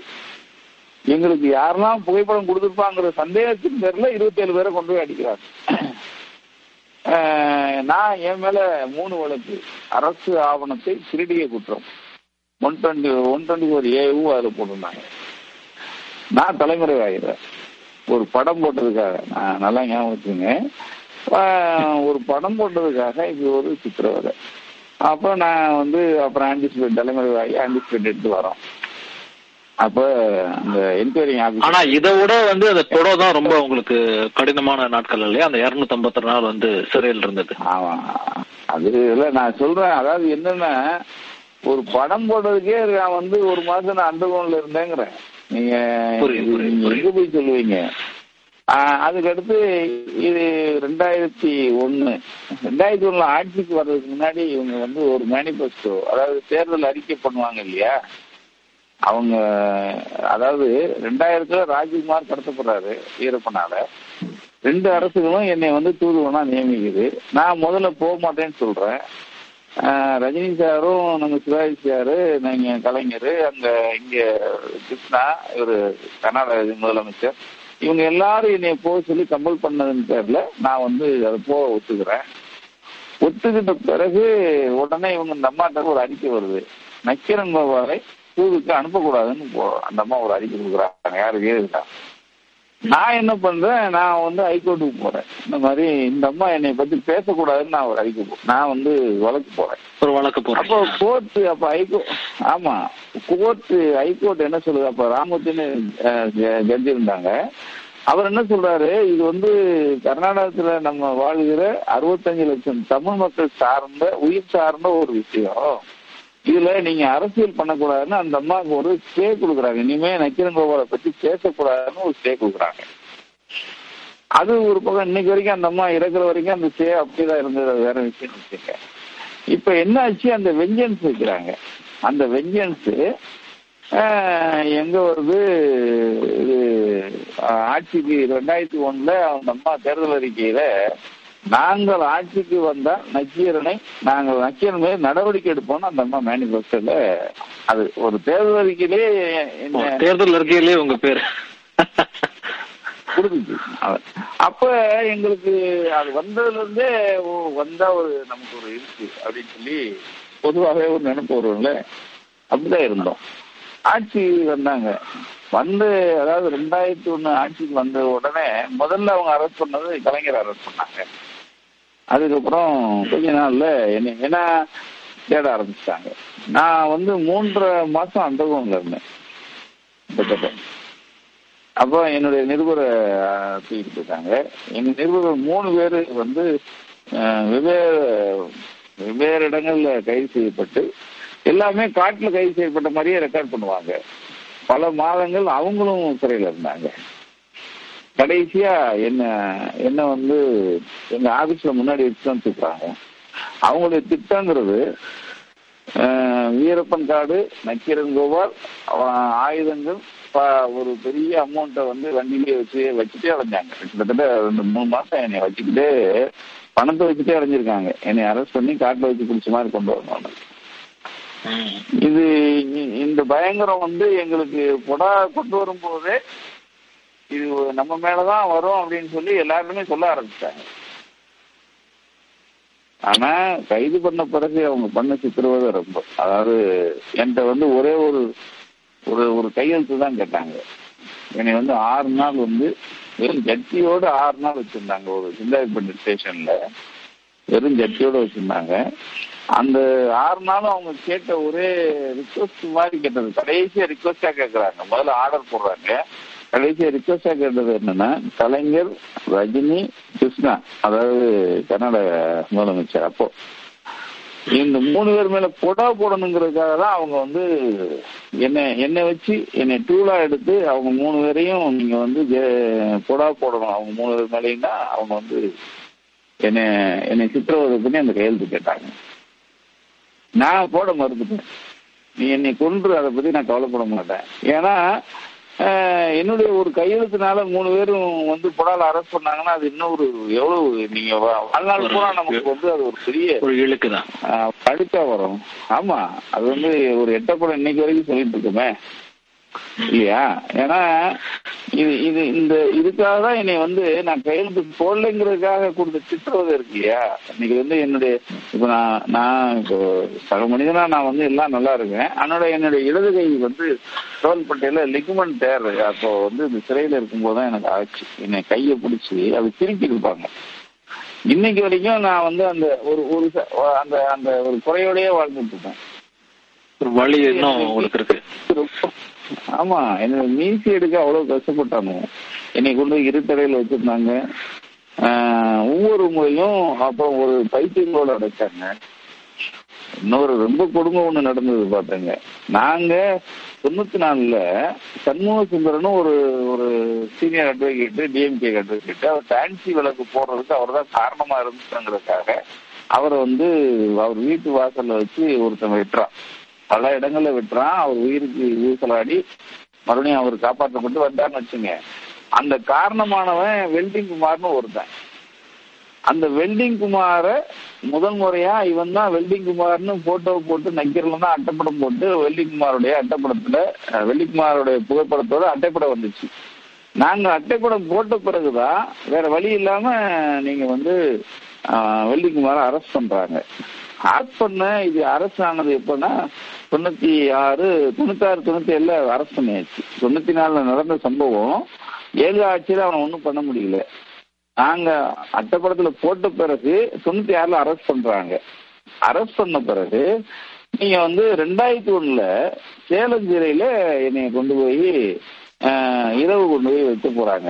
எங்களுக்கு யாரெல்லாம் புகைப்படம் கொடுத்துருப்பாங்கிற சந்தேகத்தின் பேர்ல இருபத்தேழு பேரை கொண்டு போய் அடிக்கிறாங்க. நான் என் மேல மூணு வழக்கு. அரசு ஆவணத்தை திருடிய குற்றம். One twenty one twenty four ஏவும் அதில் போட்டிருந்தாங்க. நான் தலைமுறை ஆகிறேன் ஒரு படம் போட்டதுக்காக நான் நல்லா ஞாபகம் வச்சுங்க ஒரு படம் போட்டதுக்காக இது ஒரு சித்திரவதை. அப்போ நான் வந்து அப்புறம் ஆன்டிசிபேட் தலைமுறை ஆகி ஆன்டிசிபேட் எடுத்து வரோம். அப்ப அந்த என்கொயரிங் ஆபீஸ் ஆனா இதை விட வந்து அந்த கொடை தான் ரொம்ப உங்களுக்கு கடினமான நாட்கள் இல்லையா? அந்த இருநூத்தி ஐம்பத்தி நாள் வந்து சிறையில் இருந்தது. ஆமா. அது இல்ல நான் சொல்றேன். அதாவது என்னன்னா ஒரு படம் போடுறதுக்கே நான் வந்து ஒரு மாசம் நான் அண்டர்கிரவுண்ட்ல இருந்தேங்கிறேன். நீங்க எங்க போய் சொல்லுவீங்க? அதுக்கடுத்து இது ரெண்டாயிரத்தி ஒண்ணு. ரெண்டாயிரத்தி ஒண்ணுல ஆட்சிக்கு வர்றதுக்கு முன்னாடி இவங்க வந்து ஒரு மேனிபெஸ்டோ அதாவது தேர்தல் அறிக்கை பண்ணுவாங்க இல்லையா? அவங்க அதாவது ரெண்டாயிரத்துல ராஜ்குமார் கடத்தப்படுறாரு வீரப்பனால. ரெண்டு அரசுகளும் என்னை வந்து தூதுவனா நியமிக்குது. நான் முதல்ல போக மாட்டேன்னு சொல்றேன். ரஜினி சாரும் நம்ம சிவாஜி சாரு நீங்க கலைஞர் அங்க இங்க கிருஷ்ணா இவர் கர்நாடக முதலமைச்சர். இவங்க எல்லாரும் என்னை போக சொல்லி கம்பல் பண்ணதுன்னு பேர்ல நான் வந்து அதை போக ஒத்துக்கிறேன். ஒத்துக்கிட்ட பிறகு உடனே இவங்க இந்த அம்மாட்ட ஒரு அறிக்கை வருது. நக்கிரன் கோபாலை தூதுக்கு அனுப்பக்கூடாதுன்னு அந்த அம்மா ஒரு அறிக்கை கொடுக்குறாங்க. யாரு இருக்கா நான் என்ன பண்றேன்? நான் வந்து ஹைகோர்ட்டுக்கு போறேன். இந்த மாதிரி இந்த அம்மா என்னை பத்தி பேசக்கூடாதுன்னு நான் ஒரு அறிக்கை நான் வந்து வழக்கு போறேன். ஒரு வழக்கு போறேன். அப்போ கோர்ட்டு அப்ப ஹைகோர்ட் ஆமா. கோர்ட்டு ஹைகோர்ட் என்ன சொல்லுது? அப்ப ராமத்தின்னு ஜட்ஜி இருந்தாங்க. அவர் என்ன சொல்றாரு? இது வந்து கர்நாடகத்துல நம்ம வாழ்கிற அறுபத்தஞ்சு லட்சம் தமிழ் மக்கள் சார்ந்த உயிர் சார்ந்த ஒரு விஷயம். இதுல நீங்க அரசியல் பண்ணக்கூடாதுன்னு அந்த அம்மாவுக்கு ஒரு ஸ்டே கொடுக்குறாங்க. இனிமே நக்கிரன் கோபாலை பத்தி பேசக்கூடாதுன்னு ஒரு ஸ்டே கொடுக்குறாங்க. அது ஒரு பக்கம் இன்னைக்கு வரைக்கும் அந்த அம்மா இறக்குற வரைக்கும் அந்த ஸ்டே அப்படிதான் இருந்தது. வேற விஷயம் வச்சுங்க இப்ப என்ன ஆச்சு அந்த வெஞ்சன்ஸ் வைக்கிறாங்க. அந்த வெஞ்சன்ஸ் எங்க வருது இது ஆட்சிக்கு ரெண்டாயிரத்தி ஒண்ணுல அந்த அம்மா தேர்தல் அறிக்கையில நாங்கள் ஆட்சிக்கு வந்தா நக்கீரனை நாங்கள் நக்கீரன் மீது நடவடிக்கை எடுப்போம்னு அந்த அம்மா மேனிபெஸ்டோல அது ஒரு தேர்தல் அறிக்கையிலே தேர்தல் அறிக்கையிலே உங்க பேர். கொடுத்துச்சு. அப்ப எங்களுக்கு அது வந்ததுல இருந்தே வந்தா ஒரு நமக்கு ஒரு இருக்கு அப்படின்னு சொல்லி பொதுவாகவே ஒரு நினைப்பு வரும்ல. அப்படிதான் இருந்தோம். ஆட்சி வந்தாங்க. வந்து அதாவது ரெண்டாயிரத்தி ஒண்ணு ஆட்சிக்கு வந்த உடனே முதல்ல அவங்க அரெஸ்ட் பண்ணது கலைஞர் அரெஸ்ட் பண்ணாங்க. அதுக்கப்புறம் கொஞ்ச நாள்ல என்ன என்ன தேட ஆரம்பிச்சிட்டாங்க. நான் வந்து மூன்றரை மாசம் அந்தகம்ல இருந்தேன். கிட்டத்தட்ட. அப்போ என்னுடைய நிருபரை தூக்கிட்டு போயிட்டாங்க. எங்க நிருபர்கள் மூணு பேர் வந்து வெவ்வேறு வெவ்வேறு இடங்கள்ல கைது செய்யப்பட்டு எல்லாமே காட்டுல கைது செய்யப்பட்ட மாதிரியே ரெக்கார்ட் பண்ணுவாங்க. பல மாதங்கள் அவங்களும் சிறையில இருந்தாங்க. கடைசியா என்ன என்ன வந்து எங்க ஆபீஸ்ல முன்னாடி வச்சு தான் தூக்குறாங்க அவங்களுடைய திட்டங்கிறது வீரப்பன் காடு நக்கீரன் கோபால் ஆயுதங்கள் ஒரு பெரிய அமௌண்ட்டை வந்து வண்டியிலே வச்சு வச்சுட்டே அலைஞ்சாங்க. கிட்டத்தட்ட ரெண்டு மூணு மாசம் என்னை வச்சுக்கிட்டே பணத்தை வச்சுட்டே அலைஞ்சிருக்காங்க. என்னை அரெஸ்ட் பண்ணி காட்டுல வச்சு குடிச்ச மாதிரி கொண்டு வரணும். இது இந்த பயங்கரம் வந்து எங்களுக்கு பொடா கொண்டு வரும்போதே இது நம்ம மேலதான் வரும் அப்படின்னு சொல்லி எல்லாருமே சொல்ல ஆரம்பிச்சாங்க ஆனா கைது பண்ண பிறகு அவங்க பண்ண சித்திரவதை ரொம்ப. அதாவது என்கிட்ட வந்து ஒரே ஒரு ஒரு ஒரு கையெழுத்து தான் கேட்டாங்க. என்னை வந்து ஆறு நாள் வந்து வெறும் ஜட்டியோட ஆறு நாள் வச்சிருந்தாங்க. ஒரு சிந்தாதிப்பட்டி ஸ்டேஷன்ல வெறும் ஜட்டியோட வச்சிருந்தாங்க. அந்த ஆறு நாளும் அவங்க கேட்ட ஒரே ரிக்வஸ்ட் மாதிரி கேட்டது. கடைசியா ரிக்வஸ்டா கேட்கறாங்க முதல்ல ஆர்டர் போடுறாங்க. கடைசியா ரிக்வஸ்டா கேட்டது என்னன்னா கலைஞர் ரஜினி கிருஷ்ணா. அதாவது கர்நாடக முதலமைச்சர் அப்போ. இந்த மூணு பேர் மேல பொடா போடணுங்கிறதுக்காக தான் அவங்க வந்து என்னை என்னை வச்சு என்னை டூலா எடுத்து அவங்க மூணு பேரையும் நீங்க வந்து ஜெ- பொடா போடணும். அவங்க மூணு பேர் மேலேயும் தான் அவங்க வந்து என்னை என்னை சித்திரவதை பண்ணி அந்த கையெழுத்து கேட்டாங்க. நான் போட மறுத்துட்டேன். நீ என்னை கொன்று அதை பத்தி நான் கவலைப்பட மாட்டேன். ஏன்னா என்னுடைய ஒரு கையெழுத்துனால மூணு பேரும் வந்து புடால அரெஸ்ட் பண்ணாங்கன்னா அது இன்னும் ஒரு எவ்வளவு நீங்க வாழ்நாள் பூரா நமக்கு வந்து அது ஒரு பெரிய ஒரு இழுக்குதான். அழுக்கா வரும். ஆமா அது வந்து ஒரு எட்டப்படம் இன்னைக்கு வரைக்கும் சொல்லிட்டு இருக்குமே. இல்லையா? ஏன்னா இது இது இந்த இதுக்காக தான் என்னை வந்து நான் கையெழுத்து போடலைங்கிறதுக்காக கொடுத்த சித்திரவதை இருக்கு இல்லையா? இன்னைக்கு வந்து என்னுடைய இப்ப நான் நான் இப்போ சக மனிதனா நான் வந்து எல்லாம் நல்லா இருக்கேன். அதனோட என்னுடைய இடது கை வந்து தோள்பட்டையில லிகுமெண்ட் டேர் அப்போ வந்து இந்த சிறையில இருக்கும்போது தான் எனக்கு ஆச்சு. என்னை கையை பிடிச்சி அது திருப்பி இருப்பாங்க இன்னைக்கு வரைக்கும் நான் வந்து அந்த ஒரு ஒரு அந்த அந்த ஒரு குறையோடயே வாழ்ந்துட்டு இருக்கேன். ஒரு வழி இன்னும் உங்களுக்கு இருக்கு. ஆமா என்னோட மீசி எடுக்க அவ்வளவு கஷ்டப்பட்டானோ என்னை கொண்டு இருத்தடையில வச்சிருந்தாங்க. ஆஹ் ஒவ்வொரு முறையும் அப்புறம் ஒரு பைத்தியங்களோட அடைச்சாங்க. இன்னொரு ரொம்ப கொடுமை ஒண்ணு நடந்தது பாத்தங்க. நாங்க தொண்ணூத்தி நாலுல சண்முக சுந்தரனும் ஒரு ஒரு சீனியர் அட்வொகேட் டிஎம்கே அட்வொகேட் அவர் டான்சி விளக்கு போடுறதுக்கு அவர் தான் காரணமா இருந்துச்சுங்கிறதுக்காக அவரை வந்து அவர் வீட்டு வாசல்ல வச்சு ஒருத்தன் வெட்டுறான். பல இடங்கள்ல விட்டுறான். அவர் உயிருக்கு ஊசலாடி மறுபடியும் அவர் காப்பாற்றப்பட்டு வந்தார்னு வச்சுங்க. அந்த காரணமானவன் வெல்டிங் குமார்னு ஒருத்தன். அந்த வெல்டிங் குமார முதல் முறையா இவன் தான் வெல்டிங் குமார்னு போட்டோ போட்டு நக்கீரில் தான் அட்டைப்படம் போட்டு வெல்டிங் குமாருடைய அட்டைப்படத்துல வெல்டிங் குமாருடைய புகைப்படத்தோட அட்டைப்படம் வந்துச்சு. நாங்க அட்டைப்படம் போட்ட பிறகுதான் வேற வழி இல்லாம நீங்க வந்து வெல்டிங் குமார அரெஸ்ட் பண்றாங்க. அரெஸ்ட் பண்ண இது அரசு ஆனது எப்பன்னா தொண்ணூத்தி ஆறு தொண்ணூத்தி ஆறு தொண்ணூத்தி ஏழுல அரசு பண்ணியாச்சு. தொண்ணூத்தி நாலுல நடந்த சம்பவம் ஏழு ஆட்சியில அவனை ஒண்ணும் பண்ண முடியல. நாங்க அட்டப்படத்துல போட்ட பிறகு தொண்ணூத்தி ஆறுல அரெஸ்ட் பண்றாங்க. அரெஸ்ட் பண்ண பிறகு நீங்க வந்து ரெண்டாயிரத்தி ஒண்ணுல சேலம் சிறையில என்னைய கொண்டு போய் ஆஹ், இரவு கொண்டு போய் வைக்க போறாங்க.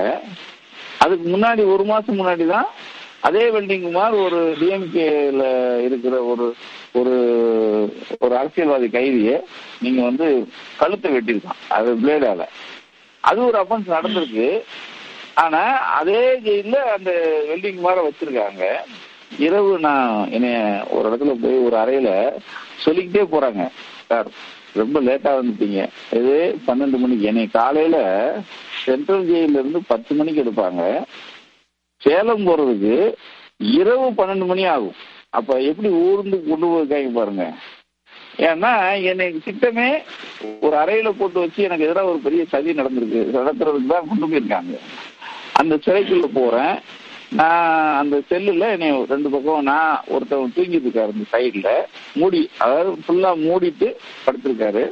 அதுக்கு முன்னாடி ஒரு மாசம் முன்னாடி தான் அதே வெல்டிங் குமார் ஒரு டிஎம்கேல இருக்கிற ஒரு ஒரு ஒரு அரசியல்வாதி கைதியை நீங்க வந்து கழுத்தை வெட்டியிருக்கான். அது பிளேடால அது ஒரு அஃபன்ஸ் நடந்திருக்கு. ஆனா அதே ஜெயில அந்த வெல்டிங் மாதிரி வச்சிருக்காங்க. இரவு நான் என்னைய ஒரு இடத்துல போய் ஒரு அறையில சொல்லிக்கிட்டே போறாங்க. சார் ரொம்ப லேட்டா வந்துட்டீங்க. இது பன்னெண்டு மணிக்கு என்னை காலையில சென்ட்ரல் ஜெயில இருந்து பத்து மணிக்கு எடுப்பாங்க. சேலம் போறதுக்கு இரவு பன்னெண்டு மணி ஆகும். அப்ப எப்படி ஊர்ந்து கொண்டு போயிருக்காங்க பாருங்க. ஏன்னா என்னை திட்டமே ஒரு அறையில போட்டு வச்சு எனக்கு எதிராக ஒரு பெரிய சதி நடந்திருக்கு. நடத்துறதுக்கு தான் கொண்டு போயிருக்காங்க. அந்த சிறைக்குள்ள போறேன். நான் அந்த செல்லுல என்னை ரெண்டு பக்கம் நான் ஒருத்தவன் தூங்கிட்டு இருக்காரு இந்த சைட்ல மூடி அதாவது ஃபுல்லா மூடிட்டு படுத்திருக்காரு.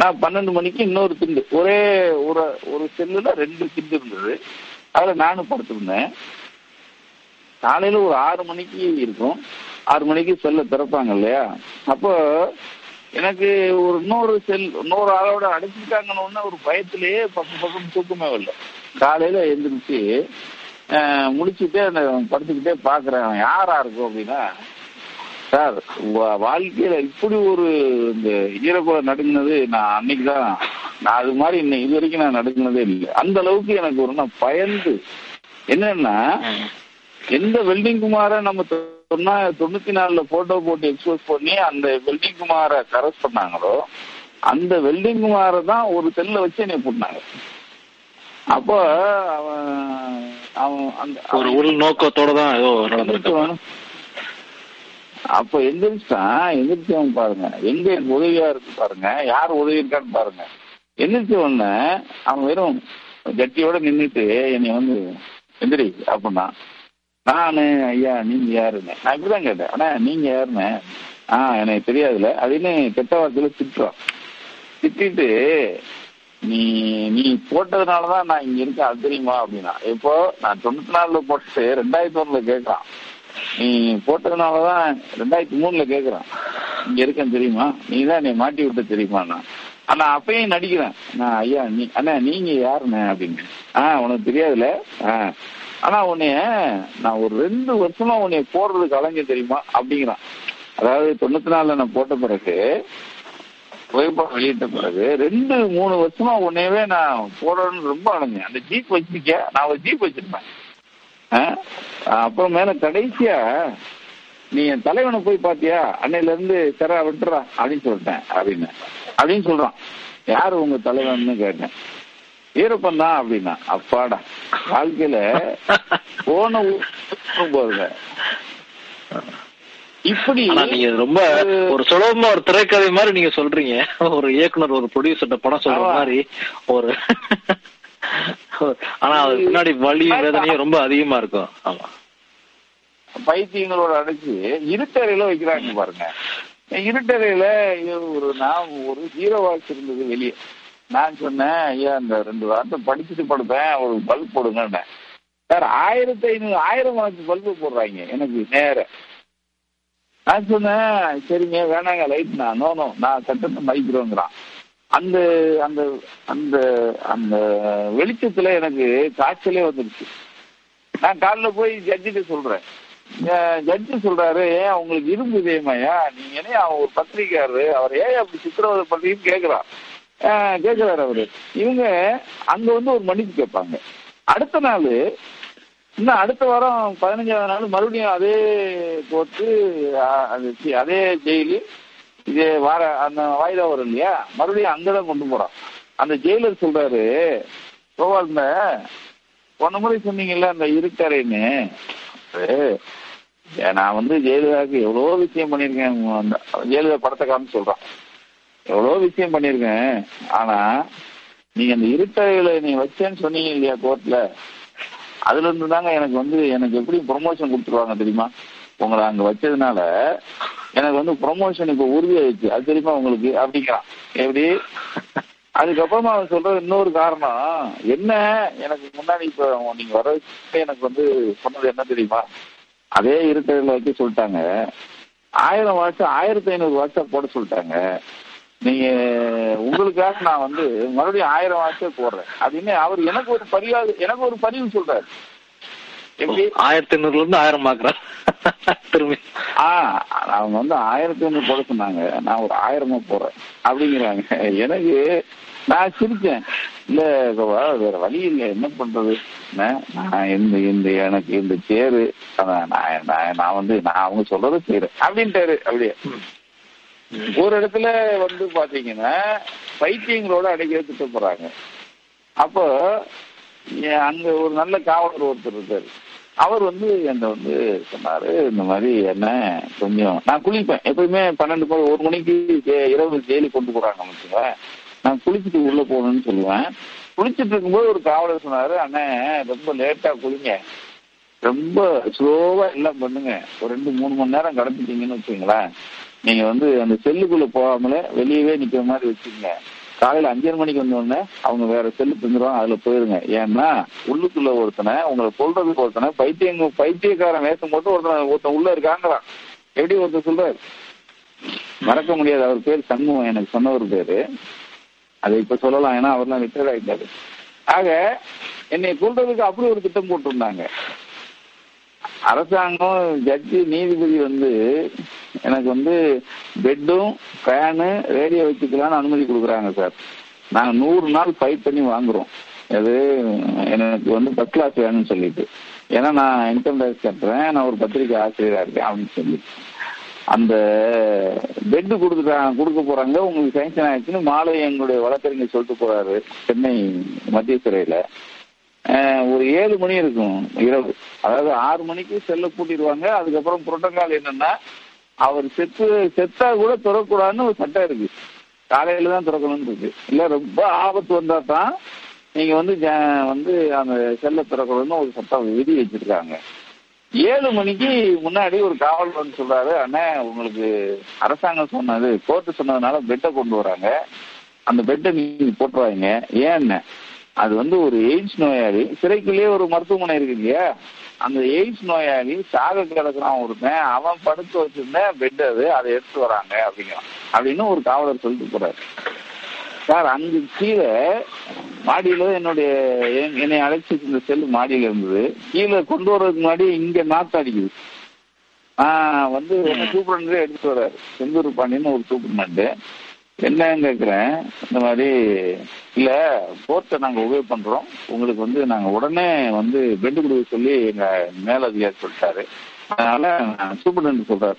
நான் பன்னெண்டு மணிக்கு இன்னொரு திண்டு. ஒரே ஒரு ஒரு செல்லுல ரெண்டு திண்டு இருந்தது. அதுல நானும் படுத்திருந்தேன். காலையில ஒரு ஆறு மணிக்கு இருக்கும். ஆறு மணிக்கு செல்ல திறப்பாங்க இல்லையா? அப்போ எனக்கு ஒரு இன்னொரு செல் இன்னொரு ஆளோட அடைச்சிட்டாங்கன்னு ஒரு பயத்திலேயே பக்கம் பக்கம் தூக்கமே இல்லை காலையில எழுந்திரிச்சு முடிச்சுட்டே அந்த படுத்துக்கிட்டே பாக்குறேன் யாரா இருக்கும் அப்படின்னா சார் வா- வாழ்க்கையில இப்படி ஒரு இந்த ஈரக்குல நடுங்கினது நான் அன்னைக்கு தான். நான் அது மாதிரி இன்னும் இது வரைக்கும் நான் நடுங்கினதே இல்லை. அந்த அளவுக்கு எனக்கு ஒரு நான் பயந்து. என்னன்னா எந்த வெல்டிங் குமார நம்ம சொன்னா தொண்ணூத்தி நாலுல போட்டோ போட்டு எக்ஸ்போஸ் பண்ணி அந்த வெல்டிங் குமார கரெஸ்ட் பண்ணாங்களோ அந்த வெல்டிங் குமார தான் ஒரு செல்ல வச்சு என்னை போட்டாங்க அப்போ அவன் அவன் அந்த ஒரு உள் நோக்கத்தோட தான் ஏதோ அப்ப எந்திரிச்சான் எந்திரிச்சவன் பாருங்க எங்க உதவியா இருக்கு பாருங்க யார் உதவி இருக்கான்னு பாருங்க. எந்திரிச்ச உடனே அவன் வெறும் ஜட்டியோட நின்னுட்டு என்னை வந்து எந்திரி அப்படின்னா நானு ஐயா நீங்க யாருன்னு நான் இப்படிதான் கேட்டேன். ஆனா நீங்க யாருன்னு ஆஹ் எனக்கு தெரியாதுல அப்படின்னு கெட்ட வார்த்தையில திட்டுறான் திட்டிட்டு நீ நீ போட்டதுனாலதான் நான் இங்க இருக்கேன். அது தெரியுமா அப்படின்னா இப்போ நான் தொண்ணூத்தி நாலுல போட்டு ரெண்டாயிரத்தி ஒண்ணுல கேக்குறான். நீ போட்டதுனாலதான் ரெண்டாயிரத்தி மூணுல கேக்குறான். இங்க இருக்கேன் தெரியுமா? நீ தான் என்னை மாட்டி விட்ட தெரியுமா நான் ஆனா அப்பயும் நடிக்கிறேன். நான் ஐயா நீ அண்ணா நீங்க யாருண்ணே அப்படின்னு. ஆஹ் உனக்கு தெரியாதுல ஆஹ் ஆனா உன்னைய நான் ஒரு ரெண்டு வருஷமா உன்னைய போடுறதுக்கு அலைஞ்ச தெரியுமா? அப்படிங்கிறான். அதாவது தொண்ணூத்தி நாலுல நான் போட்ட பிறகு புகைப்படம் வெளியிட்ட பிறகு ரெண்டு மூணு வருஷமா உன்னையவே நான் போடணும்னு ரொம்ப அலைஞ்சேன். அந்த ஜீப் வச்சிருக்க நான் ஒரு ஜீப் வச்சிருப்பேன். ஆ? அப்புறம் மேல கடைசியா நீ என் தலைவனை போய் பாத்தியா? அன்னையில இருந்து சரா விட்டுறா அப்படின்னு சொல்லிட்டேன் அப்படின்னு. அப்படின்னு சொல்றான். யாரு உங்க தலைவன்னு கேட்டேன். ஈரப்பன் தான் அப்படின்னா. அப்பாடா வாழ்க்கையில போன போதுங்க இப்படி நீங்க ரொம்ப ஒரு சுலபமா ஒரு திரைக்கதை மாதிரி நீங்க சொல்றீங்க. ஒரு இயக்குனர் ஒரு ப்ரொடியூசர் படம் சொல்ற. மாதிரி ஒரு ஆனா அது பின்னாடி வலியும் வேதனையும் ரொம்ப அதிகமா இருக்கும். ஆமா. பைத்தியங்களோட அடைச்சு இருட்டறையில வைக்கிறாங்க பாருங்க. இருட்டறையில ஒரு நான் ஒரு ஜீரோ வாட்ச் இருந்தது வெளியே. நான் சொன்னேன் ஐயா இந்த ரெண்டு வார்த்தை படிச்சுட்டு படுப்பேன் ஒரு பல்ப் போடுங்கன்னு. சார் ஆயிரத்தி ஐநூறு ஆயிரம் வாட்ச் பல்பு போடுறாங்க எனக்கு நேர. நான் சொன்னேன் சரிங்க வேணாங்க லைட் நான் நோனும் நான் சட்டத்தை மதிக்கிறோங்கிறான். அந்த அந்த அந்த அந்த வெளிச்சத்துல எனக்கு காய்ச்சலே வந்துருச்சு. நான் காலைல போய் ஜட்ஜிட்ட சொல்றேன். ஜட்ஜி சொல்றாரு ஏன் அவங்களுக்கு இரும்பு இதயமாயா நீங்க என்ன அவன் ஒரு பத்திரிக்கையாரு அவர் ஏன் அப்படி சித்திரவதை பண்றீங்கன்னு கேட்கிறான் ஆஹ் அவரு. இவங்க அங்க வந்து ஒரு மன்னிப்பு கேட்பாங்க. அடுத்த நாள் இன்னும் அடுத்த வாரம் பதினஞ்சாவது நாள் மறுபடியும் அதே போட்டு அது அதே ஜெயிலு இதே வார அந்த வாய்தா வரும் இல்லையா? மறுபடியும் அங்கதான் கொண்டு போறான். அந்த ஜெயிலர் சொல்றாரு கோவால்ல போன முறை சொன்னீங்கல்ல அந்த இருக்காரேன்னு ஏ, நான் வந்து ஜெயலலிதாவுக்கு எவ்வளோ விஷயம் பண்ணியிருக்கேன் அந்த ஜெயலலிதா படத்தை காமிச்சு சொல்றான். எவ்வளோ விஷயம் பண்ணியிருக்கேன் ஆனா நீங்க அந்த இருட்டறையில நீ வச்சேன்னு சொன்னீங்க இல்லையா கோர்ட்ல அதுல இருந்து தாங்க எனக்கு வந்து எனக்கு எப்படி ப்ரொமோஷன் கொடுத்துருவாங்க தெரியுமா? உங்களை அங்க வச்சதுனால எனக்கு வந்து ப்ரொமோஷன் இப்ப உறுதியாயிடுச்சு. அது தெரியுமா உங்களுக்கு? அப்படிங்கிறான். எப்படி? அதுக்கப்புறமா அவன் சொல்ற இன்னொரு காரணம். என்ன? எனக்கு முன்னாடி இப்ப நீங்க வர எனக்கு வந்து சொன்னது என்ன தெரியுமா? அதே இருக்கிறதுல வைக்க சொல்லிட்டாங்க. ஆயிரம் வாட்ஸ் ஆயிரத்தி ஐநூறு வாட்ஸா போட சொல்லிட்டாங்க. நீங்க உங்களுக்காக நான் வந்து மறுபடியும் ஆயிரம் வாட்ஸே போடுறேன். அப்படின்னு அவர் எனக்கு ஒரு பரிவாது எனக்கு ஒரு பதிவு சொல்றாரு. எப்படி? ஆயிரத்தி ஐநூறுல இருந்து ஆயிரம் ஆக்குறேன் திரும்பி. ஆஹ் அவங்க வந்து ஆயிரத்தி ஐநூறு போட சொன்னாங்க. நான் ஒரு ஆயிரமா போடுறேன். அப்படிங்கிறாங்க. எனக்கு நான் சிரிச்சேன். இல்ல வேற வழி இல்லை. என்ன பண்றது? நான் இந்த இந்த எனக்கு இந்த சேரு. நான் நான் வந்து நான் அவங்க சொல்றதை செய்யறேன் அப்படின்ட்டாரு அப்படியே. ஒரு இடத்துல வந்து பாத்தீங்கன்னா பைத்தியங்களோட அடைக்க திட்ட போறாங்க அப்போ அங்க ஒரு நல்ல காவலர் ஒருத்தர் இருக்காரு. அவர் வந்து என்ன வந்து சொன்னாரு இந்த மாதிரி என்ன கொஞ்சம் நான் குளிப்பேன். எப்பயுமே பன்னெண்டு மணி ஒரு மணிக்கு இரவு ஜெயிலுக்கு கொண்டு போறாங்க வச்சுங்க நான் குளிச்சுட்டு உள்ள போகணும்னு சொல்லுவேன். குளிச்சுட்டு இருக்கும்போது ஒரு காவலர் சொன்னாரு அண்ணே ரொம்ப லேட்டா குளிங்க. ரொம்ப ஸ்லோவா எல்லாம் பண்ணுங்க. ஒரு ரெண்டு மூணு மணி நேரம் கடந்துட்டீங்கன்னு வச்சுங்களேன் நீங்க வந்து அந்த செல்லுக்குள்ள போகாமலே வெளியவே நிக்கிற மாதிரி வச்சுக்கோங்க. காலையில அஞ்சரை மணிக்கு வந்தோடனே அவங்க வேற செல்லு தந்துருவாங்க அதுல போயிருங்க. ஏன்னா உள்ளுக்குள்ள ஒருத்தனை உங்களை சொல்றதுக்கு ஒருத்தனை பைத்தியங்க பைத்தியக்காரன் வேஷம் போட்டு ஒருத்தனை ஒருத்தன் உள்ள இருக்காங்கிறான் எப்படி ஒருத்தர் சொல்றாரு? மறக்க முடியாது அவர் பேர் சண்முகம் எனக்கு சொன்னவர் பேரு. அதை இப்ப சொல்லலாம் ஏன்னா அவர்லாம் ரிட்டையர் ஆயிட்டாரு. ஆக என்னை சொல்றதுக்கு அப்படி ஒரு திட்டம் போட்டிருந்தாங்க. அரசாங்கம் ஜட்ஜி நீதிபதி வந்து எனக்கு வந்து பெட்டும் ஃபேனு ரேடியோ வச்சுக்கலாம்னு அனுமதி கொடுக்குறாங்க சார். நாங்கள் நூறு நாள் ஃபைட் பண்ணி வாங்குறோம். அது எனக்கு வந்து ஃபர்ஸ்ட் கிளாஸ் வேணும்னு சொல்லிட்டு. ஏன்னா நான் இன்கம் டேக்ஸ் கட்டுறேன். நான் ஒரு பத்திரிக்கை ஆசிரியராக இருக்கேன் அப்படின்னு சொல்லி. அந்த பெட்டு கொடுத்துட்டாங்க கொடுக்க போறாங்க. உங்களுக்கு சேங்ஷன் ஆயிடுச்சுன்னு மாலை எங்களுடைய வழக்கறிஞர் சொல்லிட்டு போறாரு சென்னை மத்திய சிறையில ஒரு ஏழு மணி இருக்கும் இரவு. அதாவது ஆறு மணிக்கு செல்ல கூட்டிடுவாங்க அதுக்கப்புறம் புரோட்டோகால் என்னன்னா அவர் செத்து செத்தா கூட திறக்கூடாதுன்னு ஒரு சட்டம் இருக்கு. காலையில தான் திறக்கணும்னு இருக்கு. இல்ல ரொம்ப ஆபத்து வந்தா தான் நீங்க வந்து ஜ- வந்து அந்த செல்ல திறக்கணும்னு ஒரு சட்டம் விதி வச்சிருக்காங்க. ஏழு மணிக்கு முன்னாடி ஒரு காவல் வந்து சொல்றாரு அண்ணே உங்களுக்கு அரசாங்கம் சொன்னது கோர்ட்டு சொன்னதுனால பெட்டை கொண்டு வராங்க. அந்த பெட்டை நீங்க போட்டுருவாங்க ஏன் அது வந்து ஒரு எய்ட்ஸ் நோயாளி. சிறைக்குள்ளேயே ஒரு மருத்துவமனை இருக்கு இல்லையா? அந்த எய்ட்ஸ் நோயாளி சாக கிடக்குறான் ஒருத்தன். அவன் படுக்க வச்சிருந்த பெட் அது அதை எடுத்து வராங்க அப்படிங்கிறான். அப்படின்னு ஒரு காவலர் சொல்லிட்டு போறாரு. சார் அங்கு கீழே மாடியில என்னுடைய என்- என்னை அழைச்சி இந்த செல் மாடியில இருந்தது. கீழே கொண்டு வர்றதுக்கு முன்னாடி இங்க நாத்து அடிக்குது. ஆஹ் வந்து சூப்பரண்டே எடுத்துட்டு வர்றாரு. செந்தூர் பாண்டியன்னு ஒரு சூப்பர்மண்ட் என்னன்னு கேக்குறேன் இந்த மாதிரி இல்ல கோர்ட்டை நாங்க உபயோக பண்றோம். உங்களுக்கு வந்து நாங்க உடனே வந்து பெண்டு கொடுக்க சொல்லி எங்க மேலதிகாரி சொல்லிட்டாரு. அதனால சூப்பர்டென்ட் சொல்றாரு.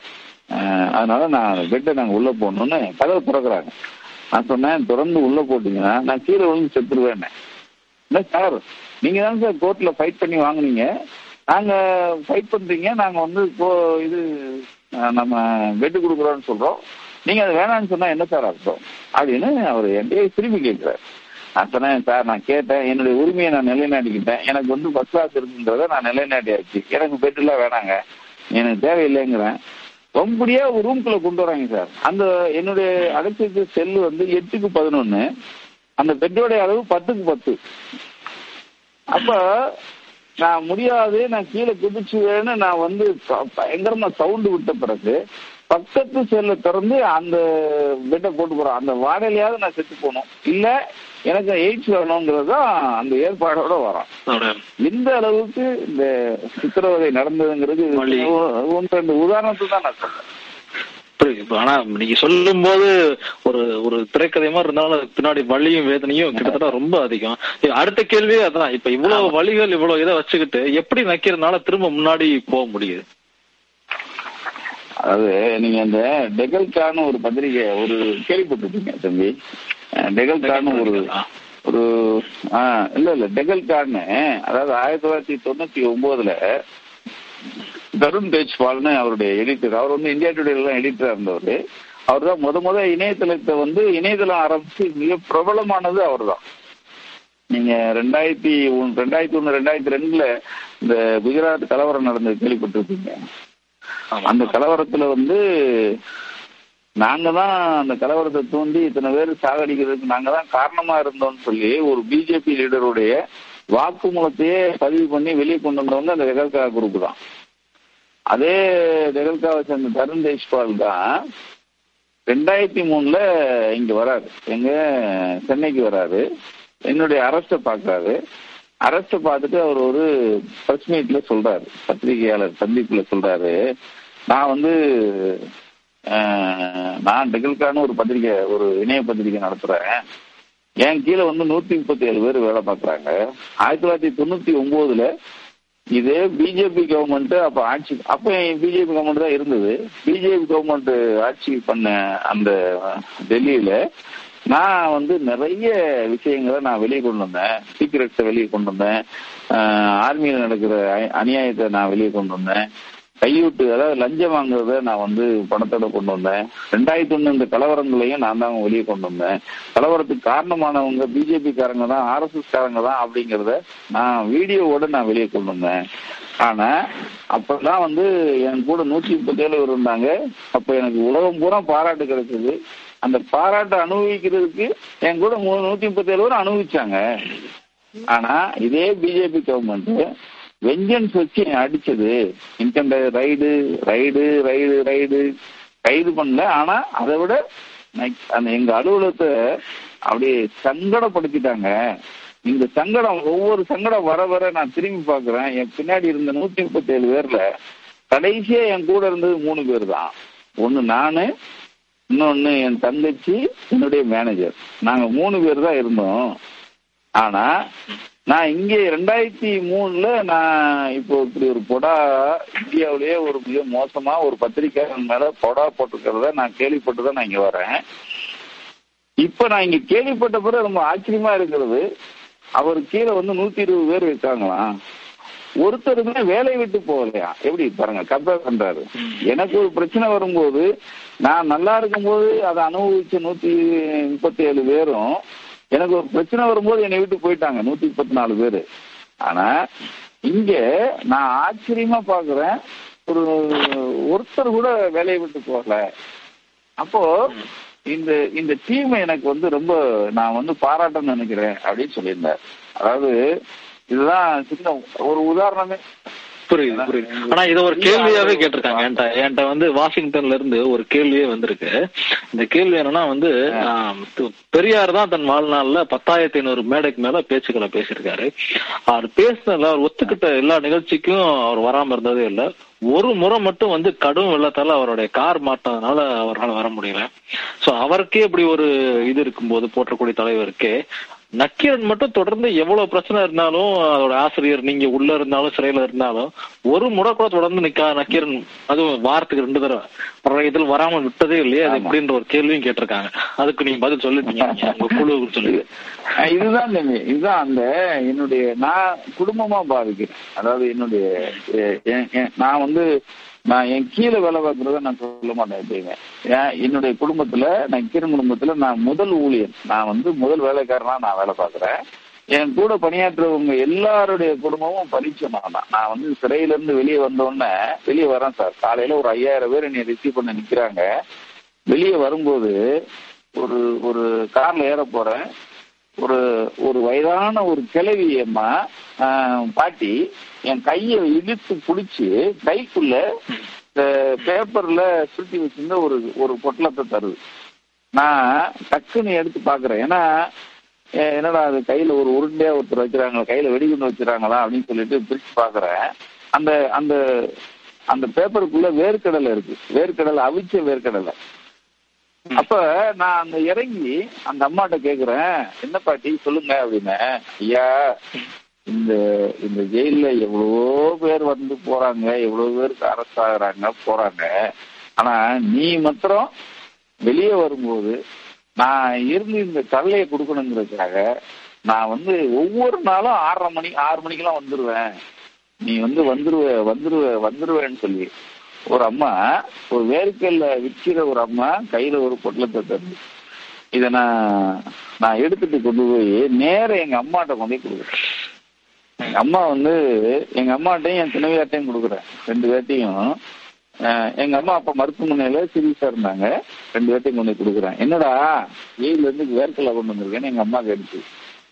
அதனால நான் பெட்டை நாங்க உள்ள போடணும்னு கதவை திறக்கிறாங்க. நான் சொன்னேன் தொடர்ந்து உள்ள போட்டீங்கன்னா நான் கீழே விழுந்து செத்துருவேன் இல்ல சார் நீங்க தான் சார் கோர்ட்ல ஃபைட் பண்ணி வாங்குனீங்க. நாங்க ஃபைட் பண்றீங்க நாங்க வந்து கோ- இது நம்ம பெட்டு கொடுக்குறோம்னு சொல்றோம். நீங்க அது வேணாம்னு சொன்னா என்ன சார் அர்த்தம்? அப்படின்னு அவர் என்கிட்ட திரும்பி கேட்கிறார். அத்தனை சார் நான் கேட்டேன். என்னுடைய உரிமையை நான் நிலைநாட்டிக்கிட்டேன். எனக்கு வந்து ஃபர்ஸ்ட் கிளாஸ் இருக்குன்றத நான் நிலைநாட்டியாச்சு. எனக்கு பெட் எல்லாம் வேணாங்க. எனக்கு தேவையில்லைங்கிறேன். ரொம்படியா ஒரு ரூம்குள்ள கொண்டு வராங்க சார். அந்த என்னுடைய அடைச்சிருக்க செல்லு வந்து எட்டுக்கு பதினொன்னு. அந்த பெட்டோட அளவு பத்துக்கு பத்து. அப்ப நான் முடியாது நான் கீழே குதிச்சுவேன்னு நான் வந்து பயங்கரமா சவுண்டு விட்ட பிறகு பக்கத்து செல்ல திறந்து அந்த பெட்டை போட்டு போறேன் அந்த வாடகையாவது நான் செத்து போகணும். இல்ல எனக்கு எய்ட்ஸ் வரணுங்கிறது தான் அந்த ஏற்பாடோட வரோம். எந்த அளவுக்கு இந்த சித்திரவதை நடந்ததுங்கிறது. ஒன்று ரெண்டு உதாரணத்துக்கு தான் நான் சொல்றேன். ஆனா நீங்க சொல்லும் போது ஒரு ஒரு திரைக்கதை மாதிரி இருந்தாலும் பின்னாடி வலியும் வேதனையும் கிட்டத்தட்ட ரொம்ப அதிகம். அடுத்த கேள்வியே அதான். இப்ப இவ்வளவு வலிகள் இவ்வளவு இதை வச்சுக்கிட்டு எப்படி நக்கிறதுனால திரும்ப முன்னாடி போக முடியுது? அதாவது நீங்க இந்த டெகல்கான்னு ஒரு பத்திரிகை ஒரு கேள்விப்பட்டிருப்பீங்க தம்பி டெகல்கான்னு ஒரு. ஒரு ஆ இல்ல இல்ல டெகல்கான்னு அதாவது ஆயிரத்தி தொள்ளாயிரத்தி தொண்ணூத்தி ஒன்பதுல தருண் தேஜ்பால்னு அவருடைய எடிட்டர் அவர் வந்து இந்தியா டுடேல எல்லாம் எடிட்டரா இருந்தவர் அவர் தான் முத முத இணையதளத்தை வந்து இணையதளம் ஆரம்பிச்சு மிக பிரபலமானது அவர் தான் நீங்க ரெண்டாயிரத்தி ஒன்று ரெண்டாயிரத்தி ஒண்ணு ரெண்டாயிரத்தி ரெண்டுல இந்த குஜராத் கலவரம் நடந்தது கேள்விப்பட்டிருப்பீங்க. அந்த கலவரத்துல வந்து நாங்க தான் அந்த கலவரத்தை தூண்டி இத்தனை பேர் சாகடிக்கிறதுக்கு நாங்க தான் காரணமா இருந்தோம்னு சொல்லி ஒரு பிஜேபி லீடருடைய வாக்குமூலத்தையே பதிவு பண்ணி வெளியே கொண்டு வந்தவங்க அந்த ரெகல்கா குரூப் தான். அதே ரெகல்காவை சேர்ந்த தருண் தேஷ்பால் தான் ரெண்டாயிரத்தி மூணுல இங்க வராரு. எங்க சென்னைக்கு வராரு. என்னுடைய அரஸ்ட பாக்குறாரு அரஸ்ட பார்த்துட்டு அவர் ஒரு பிரஸ் மீட்ல சொல்றாரு பத்திரிகையாளர் சந்திப்புல சொல்றாரு. நான் வந்து நான் டெகல்கான்னு ஒரு பத்திரிகை ஒரு இணைய பத்திரிகை நடத்துறேன். என் கீழே வந்து நூத்தி முப்பத்தி ஏழு பேர் வேலை பார்க்குறாங்க. ஆயிரத்தி தொள்ளாயிரத்தி தொண்ணூத்தி ஒன்பதுல இதே பிஜேபி கவர்மெண்ட் அப்ப ஆட்சி அப்ப பிஜேபி கவர்மெண்ட் தான் இருந்தது. பிஜேபி கவர்மெண்ட் ஆட்சி பண்ண அந்த டெல்லியில நான் வந்து நிறைய விஷயங்களை நான் வெளியே கொண்டு வந்தேன். சீக்கிரட்ஸை வெளியே கொண்டு வந்தேன். ஆர்மியில் நடக்கிற அநியாயத்தை நான் வெளியே கொண்டு வந்தேன். கையூட்டு அதாவது லஞ்சம் வாங்குறத நான் வந்து பணத்தோட கொண்டு வந்தேன். ரெண்டாயிரத்தி ஒண்ணு இந்த கலவரங்களையும் நான் தான் வெளியே கொண்டு வந்தேன். கலவரத்துக்கு காரணமானவங்க பிஜேபி காரங்க தான் ஆர்எஸ்எஸ் காரங்க தான் அப்படிங்கறத நான் வீடியோவோட நான் வெளியே கொண்டு வந்தேன். ஆனா அப்பதான் வந்து என் கூட நூத்தி முப்பத்தி ஏழு இருந்தாங்க. அப்ப எனக்கு உலகம் பூரா பாராட்டு கிடைச்சது. அந்த பாராட்டை அனுபவிக்கிறதுக்கு என் கூட மூணு நூத்தி முப்பத்தி ஏழு பேரும் அனுபவிச்சாங்க. ஆனா இதே பிஜேபி கவர்மெண்ட் வெஞ்சன்ஸ் வச்சு அடிச்சது. Income raid raid raid raid கைது பண்ணல. ஆனா அதை விட அந்த எங்க அலுவலகத்தை அப்படியே சங்கடப்படுத்திட்டாங்க. இந்த சங்கடம் ஒவ்வொரு சங்கடம் வர வர நான் திரும்பி பாக்குறேன் என் பின்னாடி இருந்த நூத்தி முப்பத்தி ஏழு பேர்ல கடைசியா என் கூட இருந்தது மூணு பேர் தான். ஒன்னு நானு இன்னொன்னு என் தங்கச்சி என்னுடைய மேனேஜர் நாங்க மூணு பேர் தான் இருந்தோம். ஆனா நான் இங்கே ரெண்டாயிரத்தி மூணுல நான் இப்போ இப்படி ஒரு பொடா இந்தியாவிலேயே ஒரு மிக மோசமா ஒரு பத்திரிக்கையாளர் மேல பொடா போட்டிருக்கிறத நான் கேள்விப்பட்டுதான் நான் இங்க வரேன். இப்ப நான் இங்க கேள்விப்பட்ட பிறகு ரொம்ப ஆச்சரியமா இருக்கிறது. அவர் கீழே வந்து நூத்தி இருபது பேர் இருக்காங்களாம். ஒருத்தருமே வேலை விட்டு போகலையா? எப்படி? பாருங்க கம்பேர் பண்றாரு. எனக்கு ஒரு பிரச்சனை வரும்போது நான் நல்லா இருக்கும்போது அதை அனுபவிச்ச நூத்தி முப்பத்தி ஏழு பேரும் எனக்கு ஒரு பிரச்சனை வரும்போது என்னை விட்டு போயிட்டாங்க நூத்தி முப்பத்தி நாலு பேரு. ஆனா இங்க நான் ஆச்சரியமா பாக்குறேன் ஒரு ஒருத்தர் கூட வேலையை விட்டு போகல. அப்போ இந்த இந்த டீம் எனக்கு வந்து ரொம்ப நான் வந்து பாராட்டணும்னு நினைக்கிறேன் அப்படின்னு சொல்லியிருந்தார். அதாவது இதுதான் சின்ன ஒரு உதாரணமே. புரியுது புரியுது. ஆனா இத ஒரு கேள்வியாவே கேட்டிருக்காங்க. என்கிட்ட என்கிட்ட வந்து வாஷிங்டன்ல இருந்து ஒரு கேள்வியே வந்திருக்கு. இந்த கேள்வி என்னன்னா வந்து பெரியார் தான் தன் வாழ்நாள்ல பத்தாயிரத்தி ஐநூறு மேடைக்கு மேல பேச்சுக்களை பேசியிருக்காரு. அவர் பேசினதுல அவர் ஒத்துக்கிட்ட எல்லா நிகழ்ச்சிக்கும் அவர் வராம இருந்ததே இல்ல. ஒரு முறை மட்டும் வந்து கடும் வெள்ளத்தால அவருடைய கார் மாட்டதுனால அவரால் வர முடியல. சோ அவருக்கே இப்படி ஒரு இது இருக்கும்போது போற்றக்கூடிய தலைவருக்கே நக்கீரன் மட்டும் தொடர்ந்து எவ்வளவு பிரச்சனை இருந்தாலும் அதோட ஆசிரியர் நீங்க உள்ள இருந்தாலும் சிறையில இருந்தாலும் ஒரு முறை கூட தொடர்ந்து நிக்கா நக்கீரன். அதுவும் வாரத்துக்கு ரெண்டு தடவை. பல இதில் வராம விட்டதே இல்லையே? அது. எப்படின்ற ஒரு கேள்வியும் கேட்டிருக்காங்க. அதுக்கு நீங்க பதில் சொல்லிட்டீங்க. நீங்க உங்க குழுவுக்கு சொல்லி அஹ் இதுதான் இதுதான் அந்த என்னுடைய நான் குடும்பமா பாதிக்கிறேன். அதாவது என்னுடைய நான் வந்து நான் என் கீழே வேலை பார்க்கறத நான் சொல்ல மாட்டேன் எப்பயுமே. ஏன்? என்னுடைய குடும்பத்துல நான் கிரண் குடும்பத்துல நான் முதல் ஊழியர். நான் வந்து முதல் வேலைக்காரனா நான் வேலை பார்க்கறேன். என் கூட பணியாற்றுறவங்க எல்லாருடைய குடும்பமும் பரிச்சயமான தான். நான் வந்து சிறையில இருந்து வெளியே வந்தோடனே வெளியே வரேன் சார். காலையில ஒரு ஐயாயிரம் பேர் என்னை ரிசீவ் பண்ண நிக்கிறாங்க. வெளியே வரும்போது ஒரு ஒரு கார்ல ஏற போறேன். ஒரு ஒரு வயதான ஒரு கிழவி அம்மா ஆஹ், பாட்டி என் கையை இழுத்து பிடிச்சி கைக்குள்ள பேப்பர்ல சுருட்டி வச்சிருந்த ஒரு ஒரு பொட்டலத்தை தருது. நான் டக்குன்னு எடுத்து பாக்குறேன். ஏன்னா என்னடா அது கையில ஒரு உருண்டையா ஒருத்தர் வச்சிருக்காங்க கையில வெடிகுண்டு வச்சிருக்காங்களா அப்படின்னு சொல்லிட்டு பிரிச்சு பாக்குறேன். அந்த அந்த அந்த பேப்பருக்குள்ள வேர்க்கடலை இருக்கு. வேர்க்கடலை அவிச்ச வேர்க்கடலை. அப்ப நான் அந்த இறங்கி அந்த அம்மாட்ட கேக்குறேன் என்ன பாட்டி சொல்லுங்க அப்படின்னு. ஐயா இந்த இந்த ஜெயில்ல எவ்வளவோ பேர் வந்து போறாங்க எவ்வளவு பேருக்கு அரெஸ்ட் ஆகுறாங்க போறாங்க. ஆனா நீ மாத்திரம் வெளியே வரும்போது நான் இருந்து இந்த கல்லையை கொடுக்கணுங்கிறதுக்காக நான் வந்து ஒவ்வொரு நாளும் ஆறரை மணி ஆறு மணிக்கெல்லாம் வந்துருவேன். நீ வந்து வந்துருவ வந்துருவ வந்துருவேன்னு சொல்லி ஒரு அம்மா ஒரு வேர்க்கல்ல விற்கிற ஒரு அம்மா கையில ஒரு பொட்டலத்தை தருது இத நான் நான் எடுத்துட்டு கொண்டு போய் நேர எங்க அம்மாட்ட கொண்டு போய் கொடுக்குறேன். எங்க அம்மா வந்து எங்க அம்மாட்டையும் என் துணைவியார்ட்டையும் கொடுக்குறேன். ரெண்டு பேர்ட்டையும் எங்க அம்மா அப்ப மருத்துவமனையில சீரியஸா இருந்தாங்க. ரெண்டு பேர்ட்டையும் கொண்டு போய் கொடுக்குறேன். என்னடா ஏயில இருந்து வேர்க்கல்ல கொண்டு வந்திருக்கேன்னு எங்க அம்மா கேட்டுச்சு.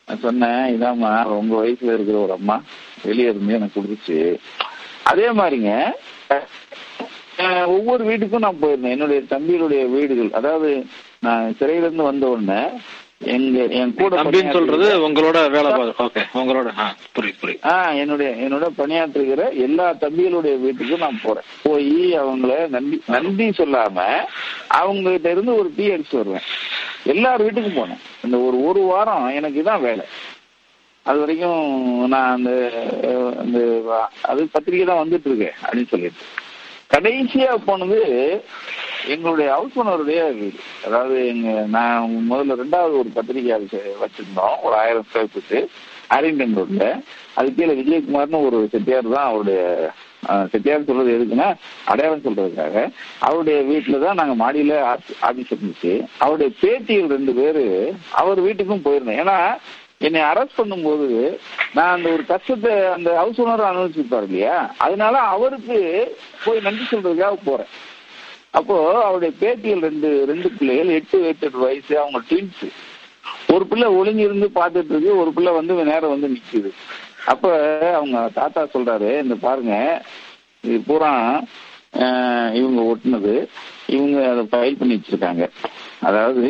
நான் சொன்னேன் இதாம்மா உங்க வயசுல இருக்கிற ஒரு அம்மா. வெளியே இருந்து எனக்கு கொடுத்துச்சு. அதே மாதிரிங்க ஒவ்வொரு வீட்டுக்கும் நான் போயிருந்தேன். என்னுடைய தம்பிகளுடைய வீடுகள். அதாவது நான் சிறையில இருந்து வந்த உடனே எங்க என் கூட சொல்றது உங்களோட வேலை ஓகே உங்களோட என்னுடைய என்னோட பணியாற்றுகிற எல்லா தம்பிகளுடைய வீட்டுக்கும் நான் போறேன். போய் அவங்கள நன்றி நன்றி சொல்லாம அவங்க கிட்ட இருந்து ஒரு டீ அடிச்சு வருவேன். எல்லார் வீட்டுக்கும் போனேன். இந்த ஒரு ஒரு வாரம் எனக்கு இதான் வேலை. அது வரைக்கும் நான் அந்த அது பத்திரிக்கை தான் வந்துட்டு இருக்கேன் அப்படின்னு சொல்லிட்டு. கடைசியா போனது எங்களுடைய ஹவுஸ் ஓனருடைய வீடு. அதாவது எங்க நான் முதல்ல ரெண்டாவது ஒரு பத்திரிக்கை வச்சிருந்தோம். ஒரு ஆயிரம் ஸ்கொயர் ஃபீட்டு ஆரிங்டன் ரோட்ல. அது கீழே விஜயகுமார்னு ஒரு செட்டியார் தான் அவருடைய செட்டியார் சொல்றது எதுக்குன்னா அடையாளம் சொல்றதுக்காக. அவருடைய வீட்டில் தான் நாங்க மாடியில ஆபீஸ் இருந்துச்சு. அவருடைய பேட்டியில் ரெண்டு பேரு அவர் வீட்டுக்கும் போயிருந்தோம். ஏன்னா என்னை அரெஸ்ட் பண்ணும்போது நான் அந்த ஒரு கஷ்டத்தை அந்த ஹவுஸ் ஓனர் அனுபவிச்சிருப்பார் இல்லையா? அதனால அவருக்கு போய் நன்றி சொல்றதுக்காக போறேன். அப்போ அவருடைய பேட்டியில் ரெண்டு ரெண்டு பிள்ளைகள் எட்டு எட்டு வயசு அவங்க ட்வின்ஸ் ஒரு பிள்ளை ஒளிஞ்சிருந்து பார்த்துட்டு இருக்கு ஒரு பிள்ளை வந்து நேரம் வந்து நிக்குது. அப்ப அவங்க தாத்தா சொல்றாரு இந்த பாருங்க இது பூரா இவங்க ஒட்டுனது. இவங்க அதை ஃபைல் பண்ணி வச்சிருக்காங்க. அதாவது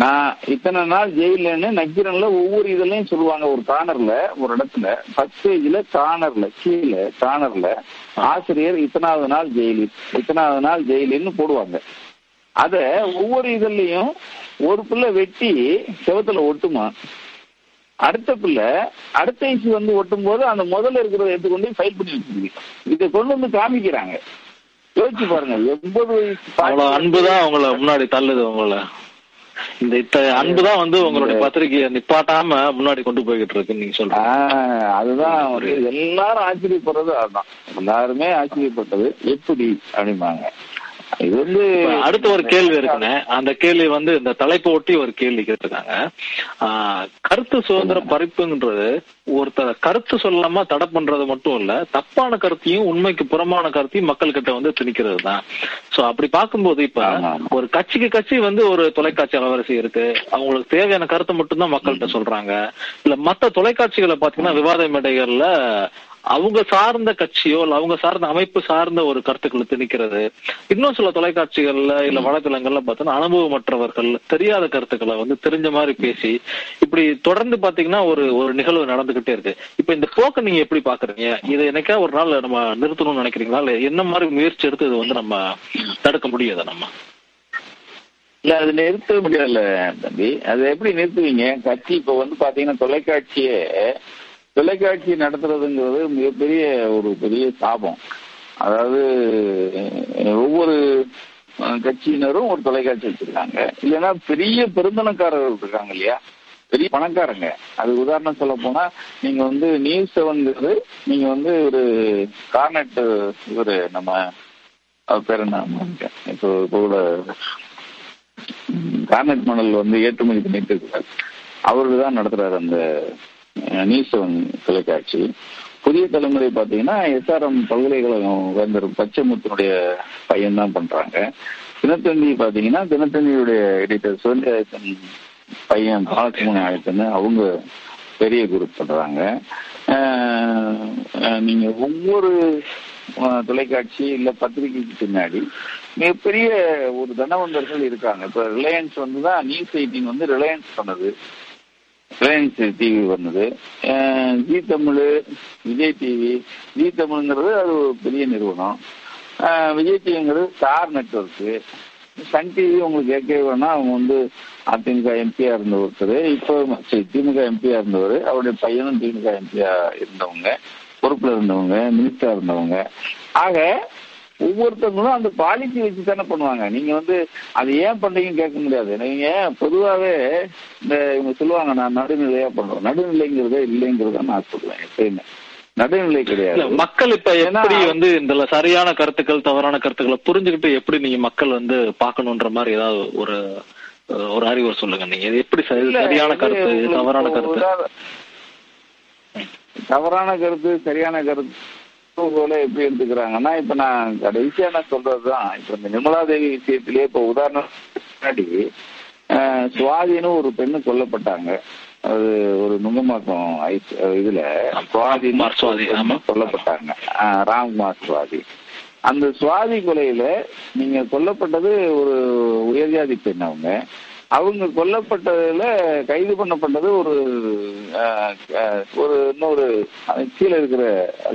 நான் இத்தனை நாள் ஜெயிலன்னு நக்கீரன்ல ஒவ்வொரு இதுலயும் சொல்லுவாங்க. ஒரு கார்னர்ல ஒரு இடத்துல. ஃபர்ஸ்ட் பேஜ்ல கார்னர்ல கீழே கார்னர்ல ஆசிரியர் இத்தனாவது நாள் ஜெயிலில் இத்தனாவது நாள் ஜெயிலின்னு போடுவாங்க. அத ஒவ்வொரு இதுலயும் ஒரு பிள்ளை வெட்டி செவத்துல ஒட்டுமா? அடுத்த பிள்ளை அடுத்த இசு வந்து ஒட்டும் போது அந்த முதல்ல இருக்கிறத எடுத்துக்கொண்டு ஃபைல் பண்ணி வச்சிருக்கு இதை கொண்டு வந்து காமிக்கிறாங்க. யோசிச்சு பாருங்க எண்பது வயசு அன்புதான் உங்களை முன்னாடி தள்ளுது உங்களை இந்த இத்த அன்புதான் வந்து உங்களுடைய பத்திரிகையை நிப்பாட்டாம முன்னாடி கொண்டு போய்கிட்டு இருக்குன்னு நீங்க சொல்றீங்க. அதுதான் வந்து எல்லாரும் ஆச்சரியப்படுறது அதுதான். எல்லாருமே ஆச்சரியப்பட்டது. எப்படி அப்படிம்பாங்க. இது வந்து அடுத்த ஒரு கேள்வி இருக்குண்ணே. அந்த கேள்வி வந்து இந்த தலைப்பு ஒட்டி ஒரு கேள்வி கேட்டிருக்காங்க. கருத்து சுதந்திர பறிப்புன்றது ஒருத்தர் கருத்து சொல்லாம தடை பண்றது மட்டும் இல்ல தப்பான கருத்தையும் உண்மைக்கு புறமான கருத்தையும் மக்கள் கிட்ட வந்து திணிக்கிறது தான். சோ அப்படி பார்க்கும்போது இப்ப. ஒரு கட்சிக்கு கட்சி வந்து ஒரு தொலைக்காட்சி அலவரிசை இருக்கு. அவங்களுக்கு தேவையான கருத்தை மட்டும் தான் மக்கள்கிட்ட சொல்றாங்க. இல்ல மத்த தொலைக்காட்சிகளை பாத்தீங்கன்னா விவாத மேடைகள்ல அவங்க சார்ந்த கட்சியோ இல்ல அவங்க சார்ந்த அமைப்பு சார்ந்த ஒரு கருத்துக்களை திணிக்கிறது. இன்னும் சில தொலைக்காட்சிகள்ல இல்ல வலைத்தளங்கள்ல பார்த்தோன்னா அனுபவமற்றவர்கள் தெரியாத கருத்துக்களை வந்து தெரிஞ்ச மாதிரி பேசி இப்படி தொடர்ந்து பாத்தீங்கன்னா ஒரு ஒரு நிகழ்வு நடந்துகிட்டே இருக்கு. இப்ப இந்த போக்கை நீங்க எப்படி பாக்குறீங்க இதை என்னைக்கா ஒரு நாள் நம்ம நிறுத்தணும்னு நினைக்கிறீங்களா? இல்ல என்ன மாதிரி முயற்சி எடுத்து இது வந்து நம்ம தடுக்க முடியாதா நம்ம? இல்ல அது நிறுத்த முடியல தம்பி. அது எப்படி நிறுத்துவீங்க? கட்சி இப்ப வந்து பாத்தீங்கன்னா தொலைக்காட்சியே தொலைக்காட்சி நடத்துறதுங்கிறது மிகப்பெரிய ஒரு பெரிய சாபம். அதாவது ஒவ்வொரு கட்சியினரும் ஒரு தொலைக்காட்சி வச்சிருக்காங்க. இல்லைன்னா பெரிய பெருந்தனக்காரர்கள் இருக்காங்க இல்லையா? பெரிய பணக்காரங்க. அது உதாரணம் சொல்ல போனா நீங்க வந்து நியூஸ் செவன்ங்கிறது நீங்க வந்து ஒரு கார்னட் ஒரு நம்ம அவர் பேர் என்ன? இப்போ இப்போ கூட கார்னட் மணல் வந்து ஏற்றுமதி பண்ணிட்டு இருக்காரு. அவர்கள் தான் நடத்துறாரு அந்த நியூஸ் செவன் தொலைக்காட்சி புதிய தலைமுறை பாத்தீங்கன்னா எஸ்ஆர்எம் பல்கலைக்கழகம் வேந்தர் பச்சைமுத்தனுடைய பையன் தான் பண்றாங்க. தினத்தந்தி பாத்தீங்கன்னா தினத்தந்தியுடைய எடிட்டர் சுதந்திரன் பையன் பாலசுமணி ஆயத்தன் அவங்க பெரிய குரூப் பண்றாங்க. அஹ், நீங்க ஒவ்வொரு தொலைக்காட்சி இல்ல பத்திரிகைக்கு பின்னாடி மிகப்பெரிய ஒரு தனவந்தர்கள் இருக்காங்க. இப்ப ரிலையன்ஸ் வந்து தான் நியூஸ் எயிட்டின் வந்து ரிலையன்ஸ் பண்ணது. ரிலையன்ஸ் டிவி வந்தது. Zee Tamil Vijay TV Zee தமிழ்ங்கிறது அது ஒரு பெரிய நிறுவனம். விஜய் டிவிங்கிறது ஸ்டார் நெட்ஒர்க்கு சன் டிவி உங்களுக்கு கேட்கவே வேணா அவங்க வந்து அதிமுக எம்பியா இருந்த ஒருத்தர் இப்போ சரி, திமுக எம்பியா இருந்தவர். அவருடைய பையனும் திமுக எம்பியா இருந்தவங்க. பொறுப்புல இருந்தவங்க மினிஸ்டரா இருந்தவங்க. ஆக ஒவ்வொருத்தவங்களும் அந்த பாலிசி வச்சு தானே பண்ணுவாங்க. நீங்க வந்து அது ஏன் பண்றீங்கன்னு கேட்க முடியாது. நீங்க பொதுவாவே இந்த இவங்க சொல்லுவாங்க நான் நடுநிலையா பண்றோம். நடுநிலைங்கிறதே இல்லைங்கிறத நான் சொல்லுவேன் எப்பயுமே. நடுநிலை கிடையாது. மக்கள் இப்ப எப்படி வந்து இந்த சரியான கருத்துக்கள் தவறான கருத்துக்களை புரிஞ்சுக்கிட்டு எப்படி நீங்க மக்கள் வந்து பார்க்கணுன்ற மாதிரி ஏதாவது ஒரு ஒரு அறிவுரை சொல்லுங்க. நீங்க எப்படி சரியான கருத்து தவறான கருத்து? தவறான கருத்து சரியான கருத்து. போல எப்படி எடுத்துக்கிறாங்கன்னா இப்ப நான் கடைசியா நான் சொல்றதுதான். இப்ப இந்த நிர்மலா தேவி விஷயத்திலேயே இப்ப உதாரணம் முன்னாடி சுவாதின்னு ஒரு பெண்ணு கொல்லப்பட்டாங்க. அது ஒரு நுங்கமாக்கம் இதுல சுவாதி சுவாதி. கொல்லப்பட்டாங்க. ராம்குமார் சுவாதி. அந்த சுவாதி கொலையில நீங்க கொல்லப்பட்டது ஒரு உயர்ஜாதி பெண் அவங்க. அவங்க கொல்லப்பட்டதுல கைது பண்ணப்பட்டது ஒரு ஒரு இன்னொரு கீழே இருக்கிற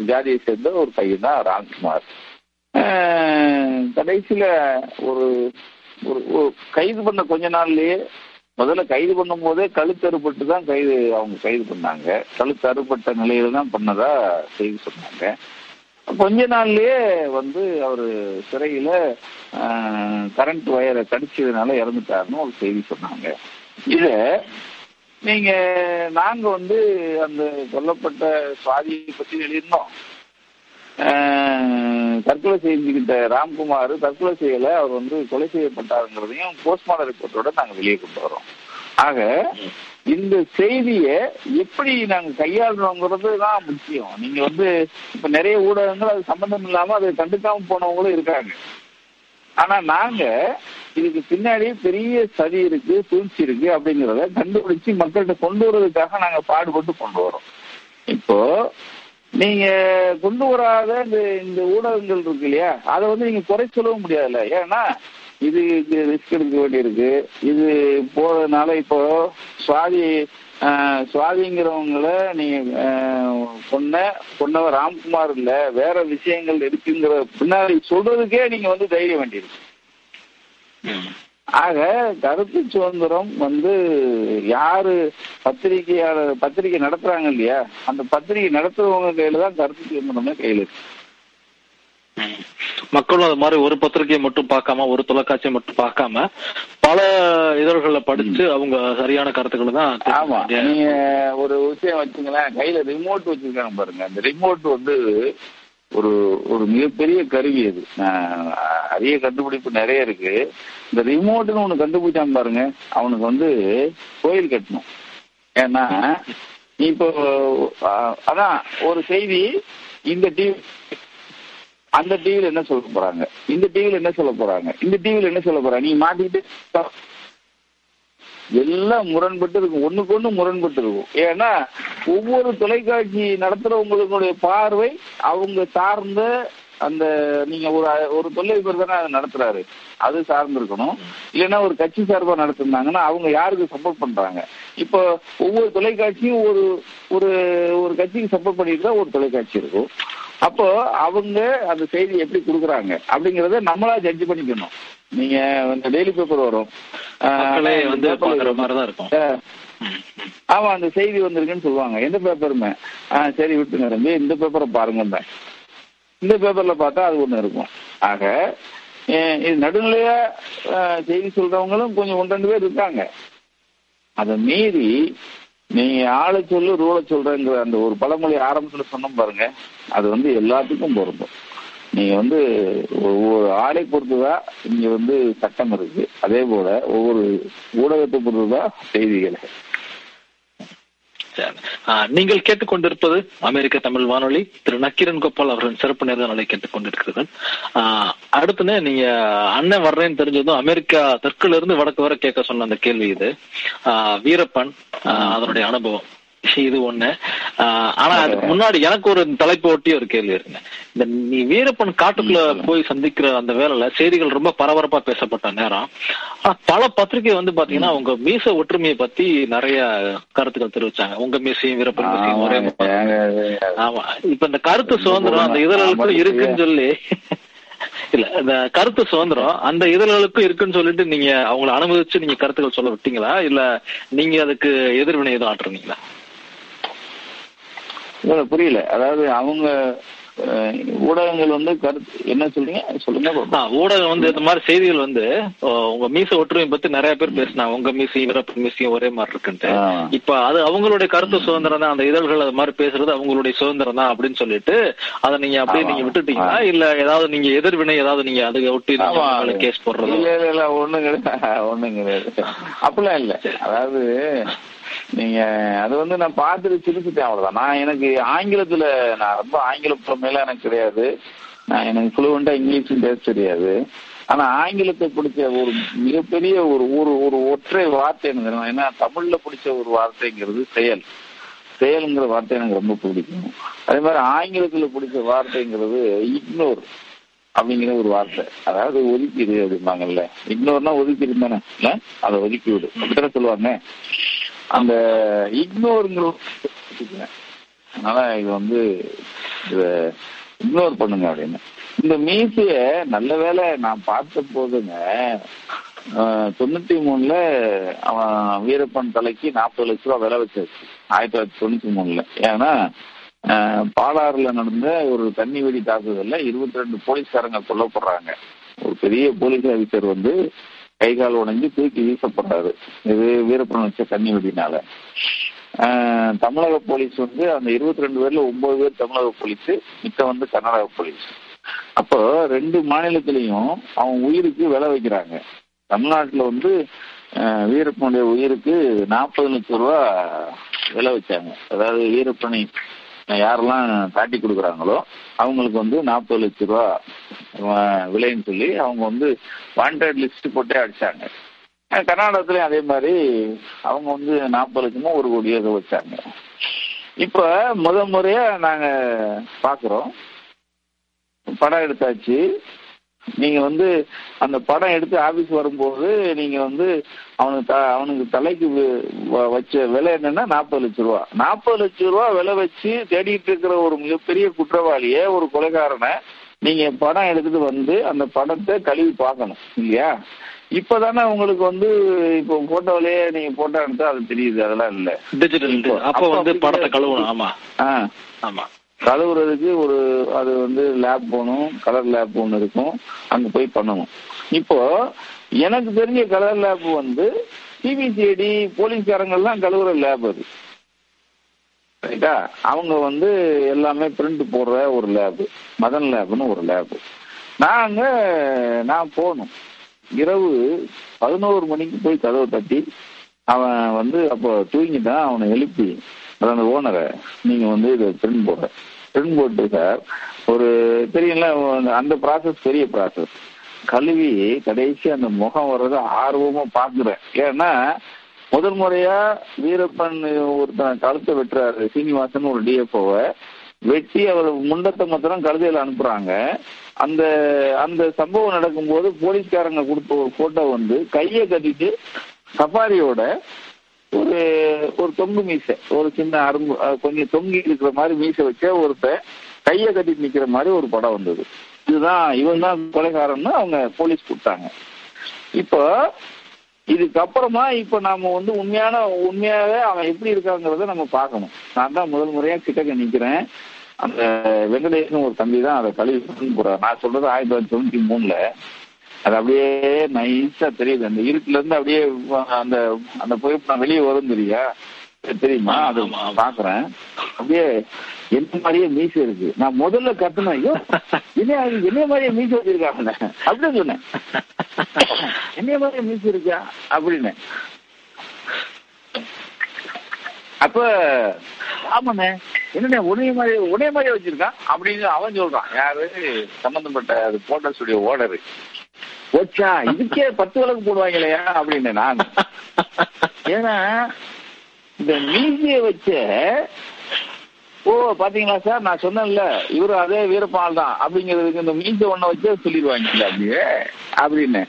ஜாதியை சேர்ந்த ஒரு பையன் தான் ராம்குமார். கடைசியில ஒரு ஒரு கைது பண்ண கொஞ்ச நாள்லயே முதல்ல கைது பண்ணும் போதே கழுத்தறுபட்டு தான் கைது அவங்க கைது பண்ணாங்க. கழுத்து அறுபட்ட நிலையில தான் பண்ணதா செய்தி சொன்னாங்க. கொஞ்ச நாள்லயே வந்து அவரு சிறையில கரண்ட் வயரை கடிச்சதுனால இறந்துட்டாருன்னு ஒரு செய்தி சொன்னாங்க. இத நீங்க நாங்க வந்து அந்த கொல்லப்பட்ட சுவாதியை பத்தி எழுதியிருந்தோம். தற்கொலை செஞ்சுக்கிட்ட ராம்குமார் தற்கொலை செய்யல அவர் வந்து கொலை செய்யப்பட்டாருங்கிறதையும் போஸ்ட்மார்டம் ரிப்போர்ட்டோட நாங்க வெளியே கொண்டு வரோம் ஆக இந்த செய்திய எப்படி நாங்க கையாளுறோங்கிறது தான் முக்கியம். நீங்க வந்து இப்ப நிறைய ஊடகங்கள் அது சம்பந்தம் இல்லாம அதை கண்டுக்காம போனவங்களும் இருக்காங்க. ஆனா நாங்க இதுக்கு பின்னாடி பெரிய சதி இருக்கு சூழ்ச்சி இருக்கு அப்படிங்கறத கண்டுபிடிச்சு மக்கள்கிட்ட கொண்டு வர்றதுக்காக நாங்க பாடுபட்டு கொண்டு வரோம் இப்போ நீங்க கொண்டு வராத இந்த இந்த ஊடகங்கள் இருக்கு இல்லையா? அதை வந்து நீங்க குறை சொல்லவும் முடியாதுல்ல. ஏன்னா இது ரிஸ்க் எடுக்க வேண்டியிருக்கு. இது போறதுனால இப்போ சுவாதி ஆஹ், சுவாதிங்கிறவங்கள நீங்க பொண்ண பொன்னவ ராம்குமார் இல்ல வேற விஷயங்கள் இருக்குங்கிற பின்னாடி சொல்றதுக்கே நீங்க வந்து தைரியம் வேண்டியிருக்கு. ஆக கருத்து சுதந்திரம் வந்து யாரு பத்திரிகையாளர் பத்திரிகை நடத்துறாங்க இல்லையா? அந்த பத்திரிகை நடத்துறவங்க கையில தான் கருத்து சுதந்திரமே கையில இருக்கு. மக்களும் அது மாதிரி ஒரு பத்திரிகையை மட்டும் பார்க்காம ஒரு தொலைக்காட்சியை மட்டும் பார்க்காம பல இதழ்களை படிச்சு அவங்க சரியான கருத்துக்களை தான் ஆமா. நீங்க ஒரு விஷயம் வச்சுங்களேன் கையில ரிமோட் வச்சிருக்காங்க பாருங்க. அந்த ரிமோட் வந்து ஒரு ஒரு மிகப்பெரிய கருவி அது. அரிய கண்டுபிடிப்பு நிறைய இருக்கு. இந்த ரிமோட்னு ஒண்ணு கண்டுபிடிச்சான் பாருங்க. அவனுக்கு வந்து கோயில் கட்டணும். ஏன்னா இப்போ அதான் ஒரு செய்தி இந்த டிவி அந்த டிவில என்ன சொல்ல போறாங்க? இந்த டிவில என்ன சொல்ல போறாங்க? இந்த டிவில என்ன சொல்ல போறாங்க? நீ மாட்டிக்கிட்டு எல்லாம் முரண்பட்டு இருக்கும். ஒண்ணுக்கு ஒண்ணு முரண்பட்டு இருக்கும். ஏன்னா ஒவ்வொரு தொலைக்காட்சி நடத்துறவங்களுடைய பார்வை அவங்க சார்ந்த அந்த நீங்க ஒரு ஒரு தொழிலதிபர் தானே அதை நடத்துறாரு. அது சார்ந்து இருக்கணும் இல்லைன்னா ஒரு கட்சி சார்பா நடத்திருந்தாங்கன்னா அவங்க யாருக்கு சப்போர்ட் பண்றாங்க? இப்போ ஒவ்வொரு தொலைக்காட்சியும் ஒரு ஒரு ஒரு கட்சிக்கு சப்போர்ட் பண்ணிட்டு தான் ஒரு தொலைக்காட்சி இருக்கும். அப்போ அவங்க அந்த செய்தி எப்படி கொடுக்குறாங்க அப்படிங்கறத நம்மளா ஜட்ஜ் பண்ணிக்கணும். நீங்க இந்த டெய்லி பேப்பர் வரும். வந்து இருக்கும். ஆமா அந்த செய்தி வந்திருக்குன்னு சொல்லுவாங்க. எந்த பேப்பருமே? சரி விட்டுங்க தம்பி இந்த பேப்பரை பாருங்க இந்த. பேப்பர்ல பார்த்தா அது ஒண்ணு இருக்கும். ஆக இது நடுநிலையா செய்தி சொல்றவங்களும் கொஞ்சம் ஒன்று ரெண்டு பேர் இருக்காங்க. அதை மீறி நீங்க ஆளை சொல்லு ரூலை சொல்றேங்கிற அந்த ஒரு பழமொழி ஆரம்பத்துல சொன்னோம் பாருங்க. அது வந்து எல்லாத்துக்கும் பொருந்தும். நீங்க வந்து ஒவ்வொரு ஆளை பொறுத்துதான் இங்க வந்து சட்டம் இருக்கு. அதே போல ஒவ்வொரு ஊடகத்தை பொறுத்துதான் செய்திகள். நீங்கள் கேட்டுக்கொண்டிருப்பது அமெரிக்க தமிழ் வானொலி. திரு நக்கீரன் கோபால் அவர்களின் சிறப்பு நேர்காணலை கேட்டுக்கொண்டிருக்கிறீர்கள் ஆ, அடுத்துன்னு நீங்க அண்ணன் வர்றேன்னு தெரிஞ்சதும் அமெரிக்கா தெற்குல இருந்து வடக்கு வரை கேட்க சொன்ன அந்த கேள்வி இது. வீரப்பன் அதனுடைய அனுபவம். இது ஒண்ணு. ஆனா அதுக்கு முன்னாடி எனக்கு ஒரு தலைப்பு ஒட்டி ஒரு கேள்வி இருக்குங்க இந்த நீ வீரப்பன் காட்டுக்குள்ள போய் சந்திக்கிற அந்த வேலையில செய்திகள் ரொம்ப பரபரப்பா பேசப்பட்ட நேரம். ஆனா பல பத்திரிகை வந்து பாத்தீங்கன்னா உங்க மீச ஒற்றுமையை பத்தி நிறைய கருத்துக்கள் தெரிவிச்சாங்க. உங்க மீசையும் வீரப்பன் மீசையும் ஒரே. ஆமா இப்ப இந்த கருத்து சுதந்திரம் அந்த இதழ்களுக்கும் இருக்குன்னு சொல்லி. இல்ல இந்த கருத்து சுதந்திரம் அந்த இதழ்களுக்கும் இருக்குன்னு சொல்லிட்டு நீங்க அவங்கள அனுமதிச்சு நீங்க கருத்துக்கள் சொல்ல விட்டீங்களா? இல்ல நீங்க அதுக்கு எதிர்வினை எதுவும் ஆட்டுறீங்களா இல்ல, புரியல. அதாவது அவங்க ஊடகங்கள் வந்து கருத்து என்ன சொல்றீங்க? சொல்லுங்க ஊடகம் வந்து இந்த மாதிரி செய்திகள் வந்து உங்க மீச ஒற்றுமை பத்தி நிறைய பேர் பேசினாங்க உங்க மீசையும் வீரப்பன் மீசையும் ஒரே மாதிரி இருக்குன்ட்டு. இப்ப அது அவங்களுடைய கருத்து சுதந்திரம் தான் அந்த இதழ்கள் அது மாதிரி பேசுறது அவங்களுடைய சுதந்திரம் தான் அப்படின்னு சொல்லிட்டு அதை நீங்க அப்படியே. நீங்க விட்டுட்டீங்களா? இல்ல ஏதாவது நீங்க எதிர்வினை ஏதாவது நீங்க அதை ஒட்டி. கேஸ் போடுறதோ? இல்ல இல்ல இல்ல ஒண்ணும் கிடையாது. ஒண்ணும் கிடையாது. அப்படிலாம் இல்ல. அதாவது நீங்க அது வந்து நான் பார்த்துட்டு சிரிச்சுட்டேன் அவ்வளவுதான். நான் எனக்கு ஆங்கிலத்துல நான் ரொம்ப ஆங்கில புலமையெல்லாம் எனக்கு கிடையாது நான் எனக்கு ஃபுளுவெண்டா இங்கிலீஷும் பேச தெரியாது. ஆனா ஆங்கிலத்தை பிடிச்ச ஒரு மிகப்பெரிய ஒரு ஒரு ஒரு ஒற்றை வார்த்தை எனக்கு ஏன்னா தமிழ்ல பிடிச்ச ஒரு வார்த்தைங்கிறது செயல். செயல்ங்கிற வார்த்தை எனக்கு ரொம்ப பிடிக்கும். அதே மாதிரி ஆங்கிலத்துல பிடிச்ச வார்த்தைங்கிறது இக்னோர் அப்படிங்கிற ஒரு வார்த்தை. அதாவது ஒதுக்கிடு அப்படிம்பாங்கல்ல. இக்னோர்னா ஒதுக்கிடு தானே. அதை ஒதுக்கி விடு அப்படித்தானே சொல்லுவாங்க? அந்த இக்னோருங்கிற அதனால இது வந்து இத இக்னோர் பண்ணுங்க அப்படின்னு. இந்த மீசைய நல்ல வேலை நான் பார்த்த போதுங்க தொண்ணூத்தி மூணுல அவன் வீரப்பன் தலைக்கு நாற்பது லட்ச ரூபா விலை வச்சாச்சு. ஆயிரத்தி தொள்ளாயிரத்தி தொண்ணூத்தி மூணுல. ஏன்னா பாலாறுல நடந்த ஒரு தண்ணி வெடி தாக்குதல்ல இருபத்தி ரெண்டு போலீஸ்காரங்க கொல்லப்படுறாங்க. ஒரு பெரிய போலீஸ் ஆபீசர் வந்து கை கால் உடைஞ்சு தூக்கி வீசப்படுறாரு இது வீரப்பன் வச்ச கண்ணி வெடினால. தமிழக போலீஸ் வந்து அந்த இருபத்தி ரெண்டு பேர்ல ஒன்பது பேர் தமிழக போலீஸ் மித்த வந்து கர்நாடக போலீஸ். அப்போ ரெண்டு மாநிலத்திலையும் அவன் உயிருக்கு விலை வைக்கிறாங்க. தமிழ்நாட்டுல வந்து வீரப்பனுடைய உயிருக்கு நாற்பது லட்சம் ரூபா விலை வச்சாங்க. அதாவது வீரப்பனை யாரெல்லாம் காட்டி கொடுக்குறாங்களோ அவங்களுக்கு வந்து நாற்பது லட்ச ரூபா விலைன்னு சொல்லி அவங்க வந்து வாண்டட் லிஸ்ட் போட்டே அடிச்சாங்க. கர்நாடகத்துலயும் அதே மாதிரி அவங்க வந்து நாற்பது லட்சமும் ஒரு கோடி இதை வச்சாங்க. இப்ப முத முறையா நாங்க பாக்குறோம். படம் எடுத்தாச்சு. நீங்க வந்து அந்த படம் எடுத்து ஆபீஸ் வரும்போது நீங்க வந்து அவனுக்கு அவனுக்கு தலைக்கு வச்ச விலை என்னன்னா நாற்பது லட்ச ரூபா. நாற்பது லட்ச ரூபா விலை வச்சு தேடிட்டு இருக்கிற ஒரு மிகப்பெரிய குற்றவாளிய ஒரு கொலைகாரனை நீங்க படம் எடுத்துட்டு வந்து அந்த படத்தை கழுவி பார்க்கணும் இல்லையா? இப்பதானே உங்களுக்கு வந்து இப்போ போட்டோலயே நீங்க போட்டோ எடுத்தா அது தெரியுது அதெல்லாம் இல்ல. டிஜிட்டல் அப்போ வந்து படத்தை கழுவணும் ஆமா. ஆமா. கழுவுறதுக்கு ஒரு அது வந்து லேப் போகணும் கலர் லேப் ஒன்று இருக்கும். அங்கே போய் பண்ணணும். இப்போ எனக்கு தெரிஞ்ச கலர் லேப் வந்து சிபிசிஐடி போலீஸ்காரங்கள்லாம் கழுவுற லேப் அது. ரைட்டா அவங்க வந்து எல்லாமே பிரிண்ட் போடுற ஒரு லேப் மதன் லேப்னு ஒரு லேப் நாங்க நான் போகணும். இரவு பதினோரு மணிக்கு போய் கதவை தட்டி அவன் வந்து அப்போ தூங்கிட்டான் அவனை எழுப்பி. அந்த ஓனரை நீங்க வந்து இதை பிரிண்ட் போடுற. பிரிண்ட் போட்டு சார். ஒரு தெரியல அந்த ப்ராசஸ் பெரிய ப்ராசஸ் கழுவி கடைசி அந்த முகம் வர்றத ஆர்வமா பாக்குறேன் ஏன்னா முதல் முறையா வீரப்பன் ஒருத்தன் கழுத்தை வெட்டுறாரு சீனிவாசன் ஒரு டிஎஃப்ஓவை வெட்டி அவர் முண்டத்தை மாத்திரம் கழுதையில அனுப்புறாங்க. அந்த அந்த சம்பவம் நடக்கும்போது போலீஸ்காரங்க கொடுத்த ஒரு போட்டோ வந்து கையை கட்டிட்டு சஃபாரியோட ஒரு ஒரு தொங்கு மீசை. ஒரு சின்ன அரும்பு கொஞ்சம் தொங்கி இருக்கிற மாதிரி மீசை வச்ச ஒருத்தன் கையை கட்டிட்டு நிக்கிற மாதிரி ஒரு படம் வந்தது. இதுதான் இவன் தான் கொலைகாரன்னு அவங்க போலீஸ் கொடுத்தாங்க இப்போ இதுக்கப்புறமா இப்ப நாம வந்து உண்மையான உண்மையாவே அவன் எப்படி இருக்காங்கிறத நம்ம பார்க்கணும். நான் தான் முதல் முறையா கிட்டக்க நிக்கிறேன். அந்த வெங்கடேஷன் ஒரு தம்பி தான் அதை கழுவி போறாரு. நான் சொல்றது ஆயிரத்தி தொள்ளாயிரத்தி தொண்ணூத்தி மூணுல. அது அப்படியே நைஸா தெரியுது. அந்த இருட்டுல இருந்து அப்படியே அந்த அந்த புகைப்படம் வெளியே வரும் தெரியா தெரியுமா? அது பாக்குறேன். அப்படியே என்ன மாதிரியே மீசை இருக்கு. நான் முதல்ல கத்துனேன். ஐயோ என்ன என்ன மாதிரியே மீசை வச்சிருக்காங்க அப்படின்னு சொன்னேன். என்ன மாதிரியே மீசை இருக்கா? அப்படின்னு அப்ப ஆமாண்ணே. என்னண்ணே உடைய மாதிரி உடைய மாதிரி வச்சிருக்கான்? அப்படின்னு அவன் சொல்றான். யாரு? சம்பந்தப்பட்ட அது போட்டோ ஸ்டுடியோ ஓடரு வச்சா இதுக்கே பத்து விளக்கு போடுவாங்களையா? அப்படின்னு நான். ஏன்னா இந்த மீசிய வச்ச ஓ பாத்தீங்களா சார்? நான் சொன்னேன்ல இவரு அதே வீரப்பால் தான். அப்படிங்கிறதுக்கு இந்த மீஞ்ச ஒண்ண வச்சு சொல்லிடுவாங்க அப்படியே? அப்படின்னு.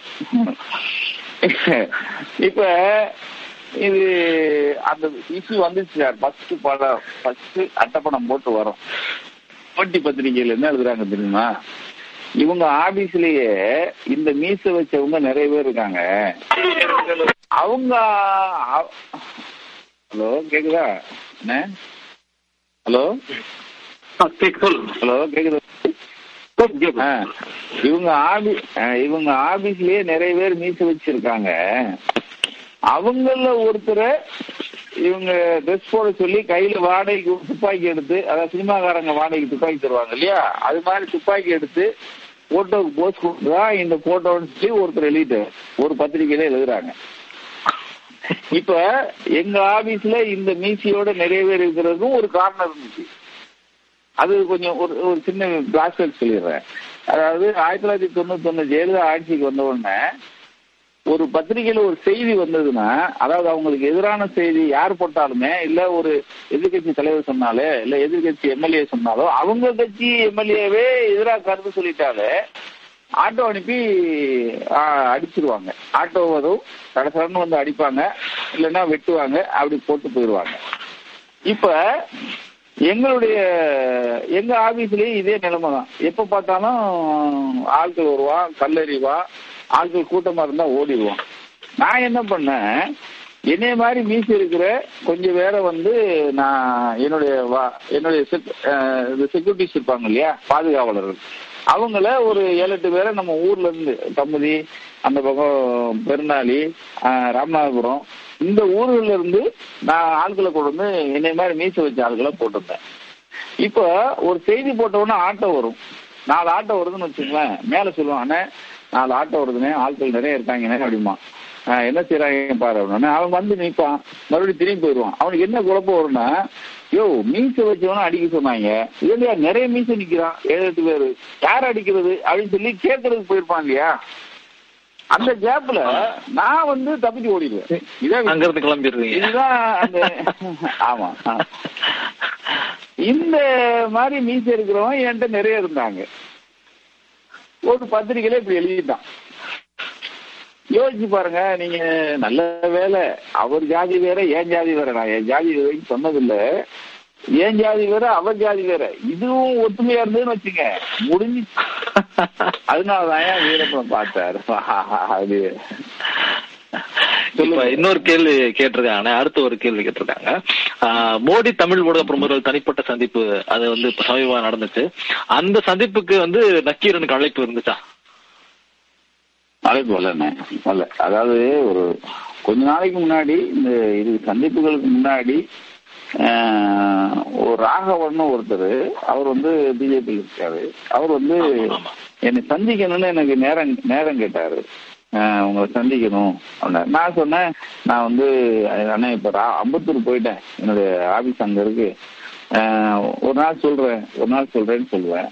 இப்ப இது அந்த இஷ்யூ வந்துச்சு சார். ஃபர்ஸ்ட் படம் ஃபர்ஸ்ட் அட்டப்படம் போட்டு வரும். போட்டி பத்திரிகையில என்ன எழுதுறாங்க தெரியுமா? இவங்க ஆபீஸ்லயே இந்த மீச வச்சவங்க நிறைய பேர் இருக்காங்க. அவங்க ஹலோ கேக்குதா? என்ன? ஹலோ? ஹலோ கேக்குதா? இவங்க ஆபி இவங்க ஆபீஸ்லயே நிறைய பேர் மீச வச்சிருக்காங்க. அவங்கள ஒருத்தரை இவங்க ட்ரெஸ் போட சொல்லி கையில வாடகைக்கு துப்பாக்கி எடுத்து அதாவது சினிமாக்காரங்க வாடகைக்கு துப்பாக்கி தருவாங்க இல்லையா? அது மாதிரி துப்பாக்கி எடுத்து போட்டோக்கு போஸ்ட் கொடுத்தா இந்த போட்டோன்னு சொல்லி ஒருத்தர் எழுதிட்டு ஒரு பத்திரிகையில எழுதுறாங்க. இப்ப எங்க ஆபீஸ்ல இந்த மீசியோட நிறைய பேர் இருக்கிறதுக்கும் ஒரு காரணம் இருந்துச்சு. அது கொஞ்சம் ஒரு ஒரு சின்ன பிளாஸ்டர் சொல்லிடுறேன். அதாவது ஆயிரத்தி தொள்ளாயிரத்தி தொண்ணூத்தி ஒண்ணு ஜெயலலிதா ஆட்சிக்கு வந்த உடனே ஒரு பத்திரிகையில ஒரு செய்தி வந்ததுன்னா அதாவது அவங்களுக்கு எதிரான செய்தி யார் போட்டாலுமே இல்ல ஒரு எதிர்கட்சி தலைவர் சொன்னாலே இல்ல எதிர்கட்சி எம்எல்ஏ சொன்னாலோ அவங்க கட்சி எம்எல்ஏவே எதிராக கருத்து சொல்லிட்டாலே ஆட்டோ அனுப்பி அடிச்சிருவாங்க. ஆட்டோ வரும் கடைசரன்னு வந்து அடிப்பாங்க இல்லைன்னா வெட்டுவாங்க அப்படி போட்டு போயிடுவாங்க. இப்ப எங்களுடைய எங்க ஆபீஸ்லயும் இதே நிலைமை தான் எப்ப பார்த்தாலும் ஆட்கள் வருவான் கல்லறிவான் ஆட்கள் கூட்டமா இருந்தா ஓடிடுவோம். நான் என்ன பண்ணேன்? என்னைய மாதிரி மீசி இருக்கிற கொஞ்சம் பேரை வந்து நான் என்னுடைய வா- என்னுடைய செக்யூரிட்டிஸ் இருப்பாங்க இல்லையா? பாதுகாவலர்கள். அவங்கள ஒரு ஏழு எட்டு பேரை நம்ம ஊர்ல இருந்து கமுதி அந்த பக்கம் பெருநாளி ராமநாதபுரம் இந்த ஊர்கள்ல இருந்து நான் ஆட்களை கொண்டு வந்து என்னை மாதிரி மீச வச்ச ஆட்களை போட்டிருந்தேன். இப்போ ஒரு செய்தி போட்டவொன்னே ஆட்டோ வரும். நாலு ஆட்டோ வருதுன்னு வச்சுக்கோங்களேன். மேல சொல்லுவான் நாலு ஆட்டோ வருதுண்ணே ஆட்கள் நிறைய இருக்காங்கண்ணே அப்படிமா என்ன செய்யறாங்க பாரு அப்படின்னா அவன் வந்து நிற்பான். மறுபடியும் திரும்பி போயிடுவான். அவனுக்கு என்ன குழப்பம் வரும்னா யோ மீச வச்சவன அடிக்க சொன்னாங்க. இல்லையா நிறைய மீச நிக்கிறான். ஏழு எட்டு பேரு. யார் அடிக்கிறது அப்படின்னு சொல்லி கேட்கறதுக்கு போயிருப்பான் இல்லையா? அந்த கேப்ல நான் வந்து தப்பிச்சு ஓடிடுவேன். இதான் அங்க இருந்து கிளம்பிடுறீங்க. இதுதான் அந்த ஆமா இந்த மாதிரி மீச இருக்கிறவன் என்கிட்ட நிறைய இருந்தாங்க. ஒரு பத்திரிக்கையில இப்படி எழுதிட்டான். யோசிச்சு பாருங்க நீங்க நல்ல வேலை. அவர் ஜாதி வேற ஏன் ஜாதி வேற. நான் என் ஜாதி வரைக்கும் சொன்னதில்ல. ஏன் ஜாதி வேற அவர் ஜாதி வேற. இதுவும் ஒத்துமையா இருந்ததுன்னு வச்சுங்க. முடிஞ்சு. அதனாலதான் ஏன் வீரப்பன் பார்த்தாரு? அது இப்ப இன்னொரு கேள்வி கேட்டிருக்காங்க. அடுத்த ஒரு கேள்வி கேட்டிருக்காங்க. மோடி தமிழ் ஊடக பிரமுகர்கள் தனிப்பட்ட சந்திப்பு அது வந்து இப்ப சமீபமா நடந்துச்சு. அந்த சந்திப்புக்கு வந்து நக்கீரனுக்கு அழைப்பு இருந்துச்சா? அழைப்பு வரலண்ணே வரல. அதாவது ஒரு கொஞ்ச நாளைக்கு முன்னாடி இந்த இது சந்திப்புகளுக்கு முன்னாடி ஒரு ராகவன் ஒருத்தர் அவர் வந்து பிஜேபி இருக்காரு. அவர் வந்து. என்னை சந்திக்கணும்னு எனக்கு நேரம் நேரம் கேட்டாரு. உங்களை சந்திக்கணும் அப்படின்னா நான் சொன்னேன் நான் வந்து அண்ணா இப்ப ரா- அம்பத்தூர் போயிட்டேன். என்னுடைய ஆபீஸ் அங்க இருக்கு. ஒரு நாள் சொல்றேன் ஒரு நாள் சொல்றேன்னு சொல்லுவேன்.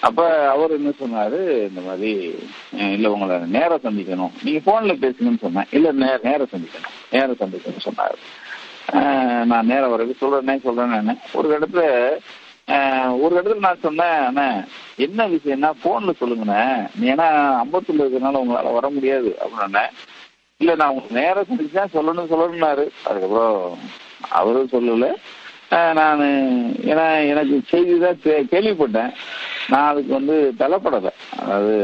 அப்ப அவர் என்ன சொன்னாரு இந்த மாதிரி இல்லை இல்ல உங்களை நேரம் சந்திக்கணும். நீங்க போன்ல பேசணும்னு சொன்னேன். இல்ல நேர நேரம் சந்திக்கணும். நேரம் சந்திக்கணும்னு சொன்னாரு. நான் நேரம் வரைக்கும் சொல்றேனே சொல்றேன் ஒரு இடத்துல ஒரு இடத்துல நான் சொன்னேன் அண்ணா என்ன விஷயம்னா போன்ல சொல்லுங்கண்ணே. நீ ஏன்னா அம்பத்தூர்ல இருக்கிறதுனால உங்களால வர முடியாது அப்படின்னே இல்ல நான் உங்களுக்கு நேரம் சந்திச்சா சொல்லணும் சொல்லணும்னாரு. அதுக்கப்புறம் அவரும் சொல்லல. நான் ஏன்னா எனக்கு செய்தி தான் கே- கேள்விப்பட்டேன். நான் அதுக்கு வந்து தலைப்படலை அதாவது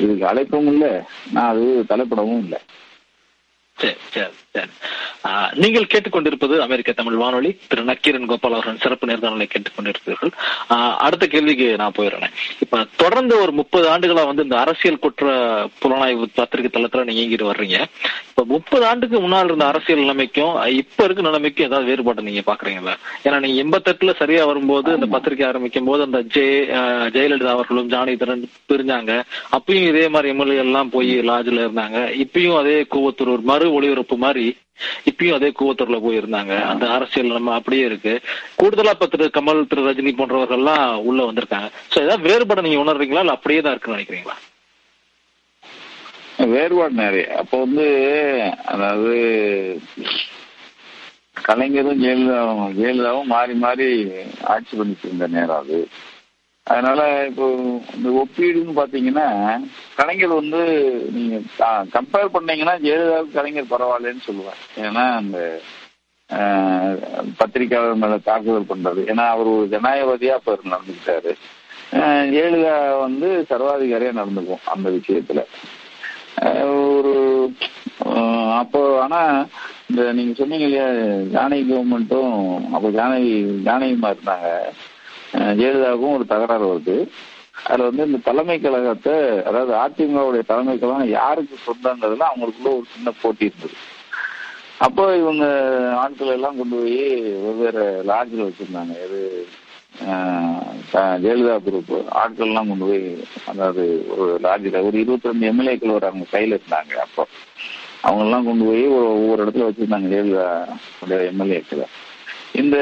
இதுக்கு அழைப்பும் இல்லை. நான் அது தலைப்படவும் இல்லை. சரி சரி. நீங்கள் கேட்டுக்கொண்டிருப்பது அமெரிக்க தமிழ் வானொலி. திரு நக்கீரன் கோபால் அவர்களின் சிறப்பு நேர்காணலை கேட்டுக்கொண்டிருக்கிறீர்கள். அடுத்த கேள்விக்கு நான் போயிடுறேன். இப்ப தொடர்ந்து ஒரு முப்பது ஆண்டுகளா வந்து இந்த அரசியல் குற்ற புலனாய்வு பத்திரிகை தளத்துல நீங்க இயங்கிட்டு வர்றீங்க. இப்ப முப்பது ஆண்டுக்கு முன்னால் இருந்த அரசியல் நிலைமைக்கும் இப்ப இருக்க நிலைமைக்கும் ஏதாவது வேறுபாடு நீங்க பாக்குறீங்களா? ஏன்னா நீங்க எண்பத்தெட்டுல சரியா வரும்போது இந்த பத்திரிகை ஆரம்பிக்கும் போது அந்த ஜெய ஜெயலலிதா அவர்களும் ஜானகிதரன் பிரிஞ்சாங்க. அப்பயும் இதே மாதிரி எம்எல்ஏ எல்லாம் போய் லாட்ஜ்ல இருந்தாங்க. இப்பயும் அதே கூவத்தூர் ஒரு மறு ஒளிபரப்பு மாதிரி இப்பயும் அதே கூவத்தூர்ல போயிருந்தாங்க. அந்த அரசியல் நம்ம அப்படியே இருக்கு. கூடுதலா இப்ப திரு கமல் திரு ரஜினி போன்றவர்கள் எல்லாம் உள்ள வந்திருக்காங்க. சோ ஏதாவது வேறுபாடு நீங்க உணர்றீங்களா? இல்ல அப்படியே தான் இருக்குன்னு நினைக்கிறீங்களா? வேறுபாடு நிறைய. அப்போ வந்து அதாவது கலைஞரும் ஜெயலலிதாவும் ஜெயலலிதாவும் மாறி மாறி ஆட்சி பண்ணிட்டு இருந்த நேரம் அது. அதனால இப்போ இந்த ஒப்பீடுன்னு பாத்தீங்கன்னா கலைஞர் வந்து நீங்க கம்பேர் பண்ணீங்கன்னா ஜெயலலிதாவுக்கு கலைஞர் பரவாயில்லன்னு சொல்லுவேன் ஏன்னா அந்த பத்திரிகையாளர் பத்திரிக்கையாளர் மேல தாக்குதல் பண்றது ஏன்னா அவர் ஒரு ஜனநாயகவாதியா அப்ப நடந்துக்கிட்டாரு. ஜெயலலிதா வந்து சர்வாதிகாரியா நடந்துக்கும் அந்த விஷயத்துல. ஒரு அப்போ ஆனா இந்த நீங்க சொன்னீங்க இல்லையா ஜானகி கவர்மெண்ட்டும் அப்போ ஜானகி ஜானகிமா இருந்தாங்க. ஜெயலலிதாவுக்கும் ஒரு தகராறு வருது. அதுல வந்து இந்த தலைமை கழகத்தை அதாவது அதிமுகவுடைய தலைமை கழகம் யாருக்கு சொந்தங்கிறதுல அவங்களுக்குள்ள ஒரு சின்ன போட்டி இருந்தது. அப்போ இவங்க ஆட்கள் எல்லாம் கொண்டு போய் வெவ்வேறு லாட்ஜில் வச்சிருந்தாங்க. இது ஜெயலலிதா குரூப் ஆட்கள் எல்லாம் கொண்டு போய் அதாவது ஒரு லாட்ஜில் ஒரு இருபத்தி ரெண்டு எம்எல்ஏக்கள் ஒரு அவங்க கையில இருந்தாங்க அப்போ. அவங்க எல்லாம் கொண்டு போய் ஒவ்வொரு இடத்துல வச்சிருந்தாங்க ஜெயலலிதா எம்எல்ஏக்களை. இந்த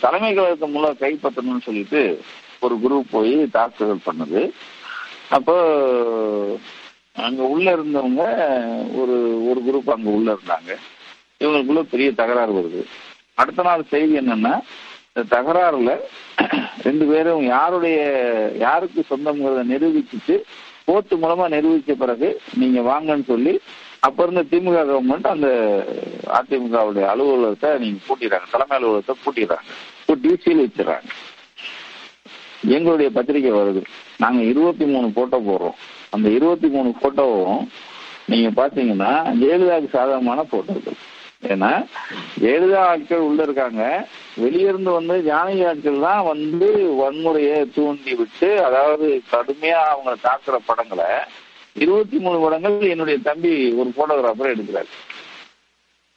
தலைமை கழகத்தை மூலம் கைப்பற்றணும்னு சொல்லிட்டு ஒரு குரூப் போய் தாக்குதல் பண்ணுது. அப்போ அங்க உள்ள இருந்தவங்க ஒரு ஒரு குரூப் அங்க உள்ள இருந்தாங்க. இவங்களுக்குள்ள பெரிய தகராறு வருது. அடுத்த நாள் செய்தி என்னன்னா இந்த தகராறுல ரெண்டு பேரும் யாருடைய யாருக்கு சொந்தம்ங்கிறத நிரூபிச்சுட்டு கோர்ட்டு மூலமா நிரூபிச்ச பிறகு நீங்க வாங்கன்னு சொல்லி அப்ப இருந்த திமுக கவர்மெண்ட் அந்த அதிமுகவுடைய அலுவலகத்தை நீங்க பூட்டிடுறாங்க. தலைமை அலுவலகத்தை பூட்டிடுறாங்க. ஒட்டி சீல் வச்சிடறாங்க. எங்களுடைய பத்திரிக்கை வருது. நாங்க இருபத்தி மூணு போட்டோ போடுறோம். அந்த இருபத்தி மூணு போட்டோவும் நீங்க பாத்தீங்கன்னா ஜெயலலிதாவுக்கு சாதகமான போட்டோக்கள் ஏன்னா ஜெயலலிதா ஆட்கள் உள்ள இருக்காங்க. வெளியிருந்து வந்து ஜானகி ஆட்கள் தான் வந்து வன்முறையை தூண்டி விட்டு அதாவது கடுமையா அவங்க தாக்குற படங்களை இருபத்தி மூணு படங்கள் என்னுடைய தம்பி ஒரு போட்டோகிராஃபர் எடுக்கிறாரு.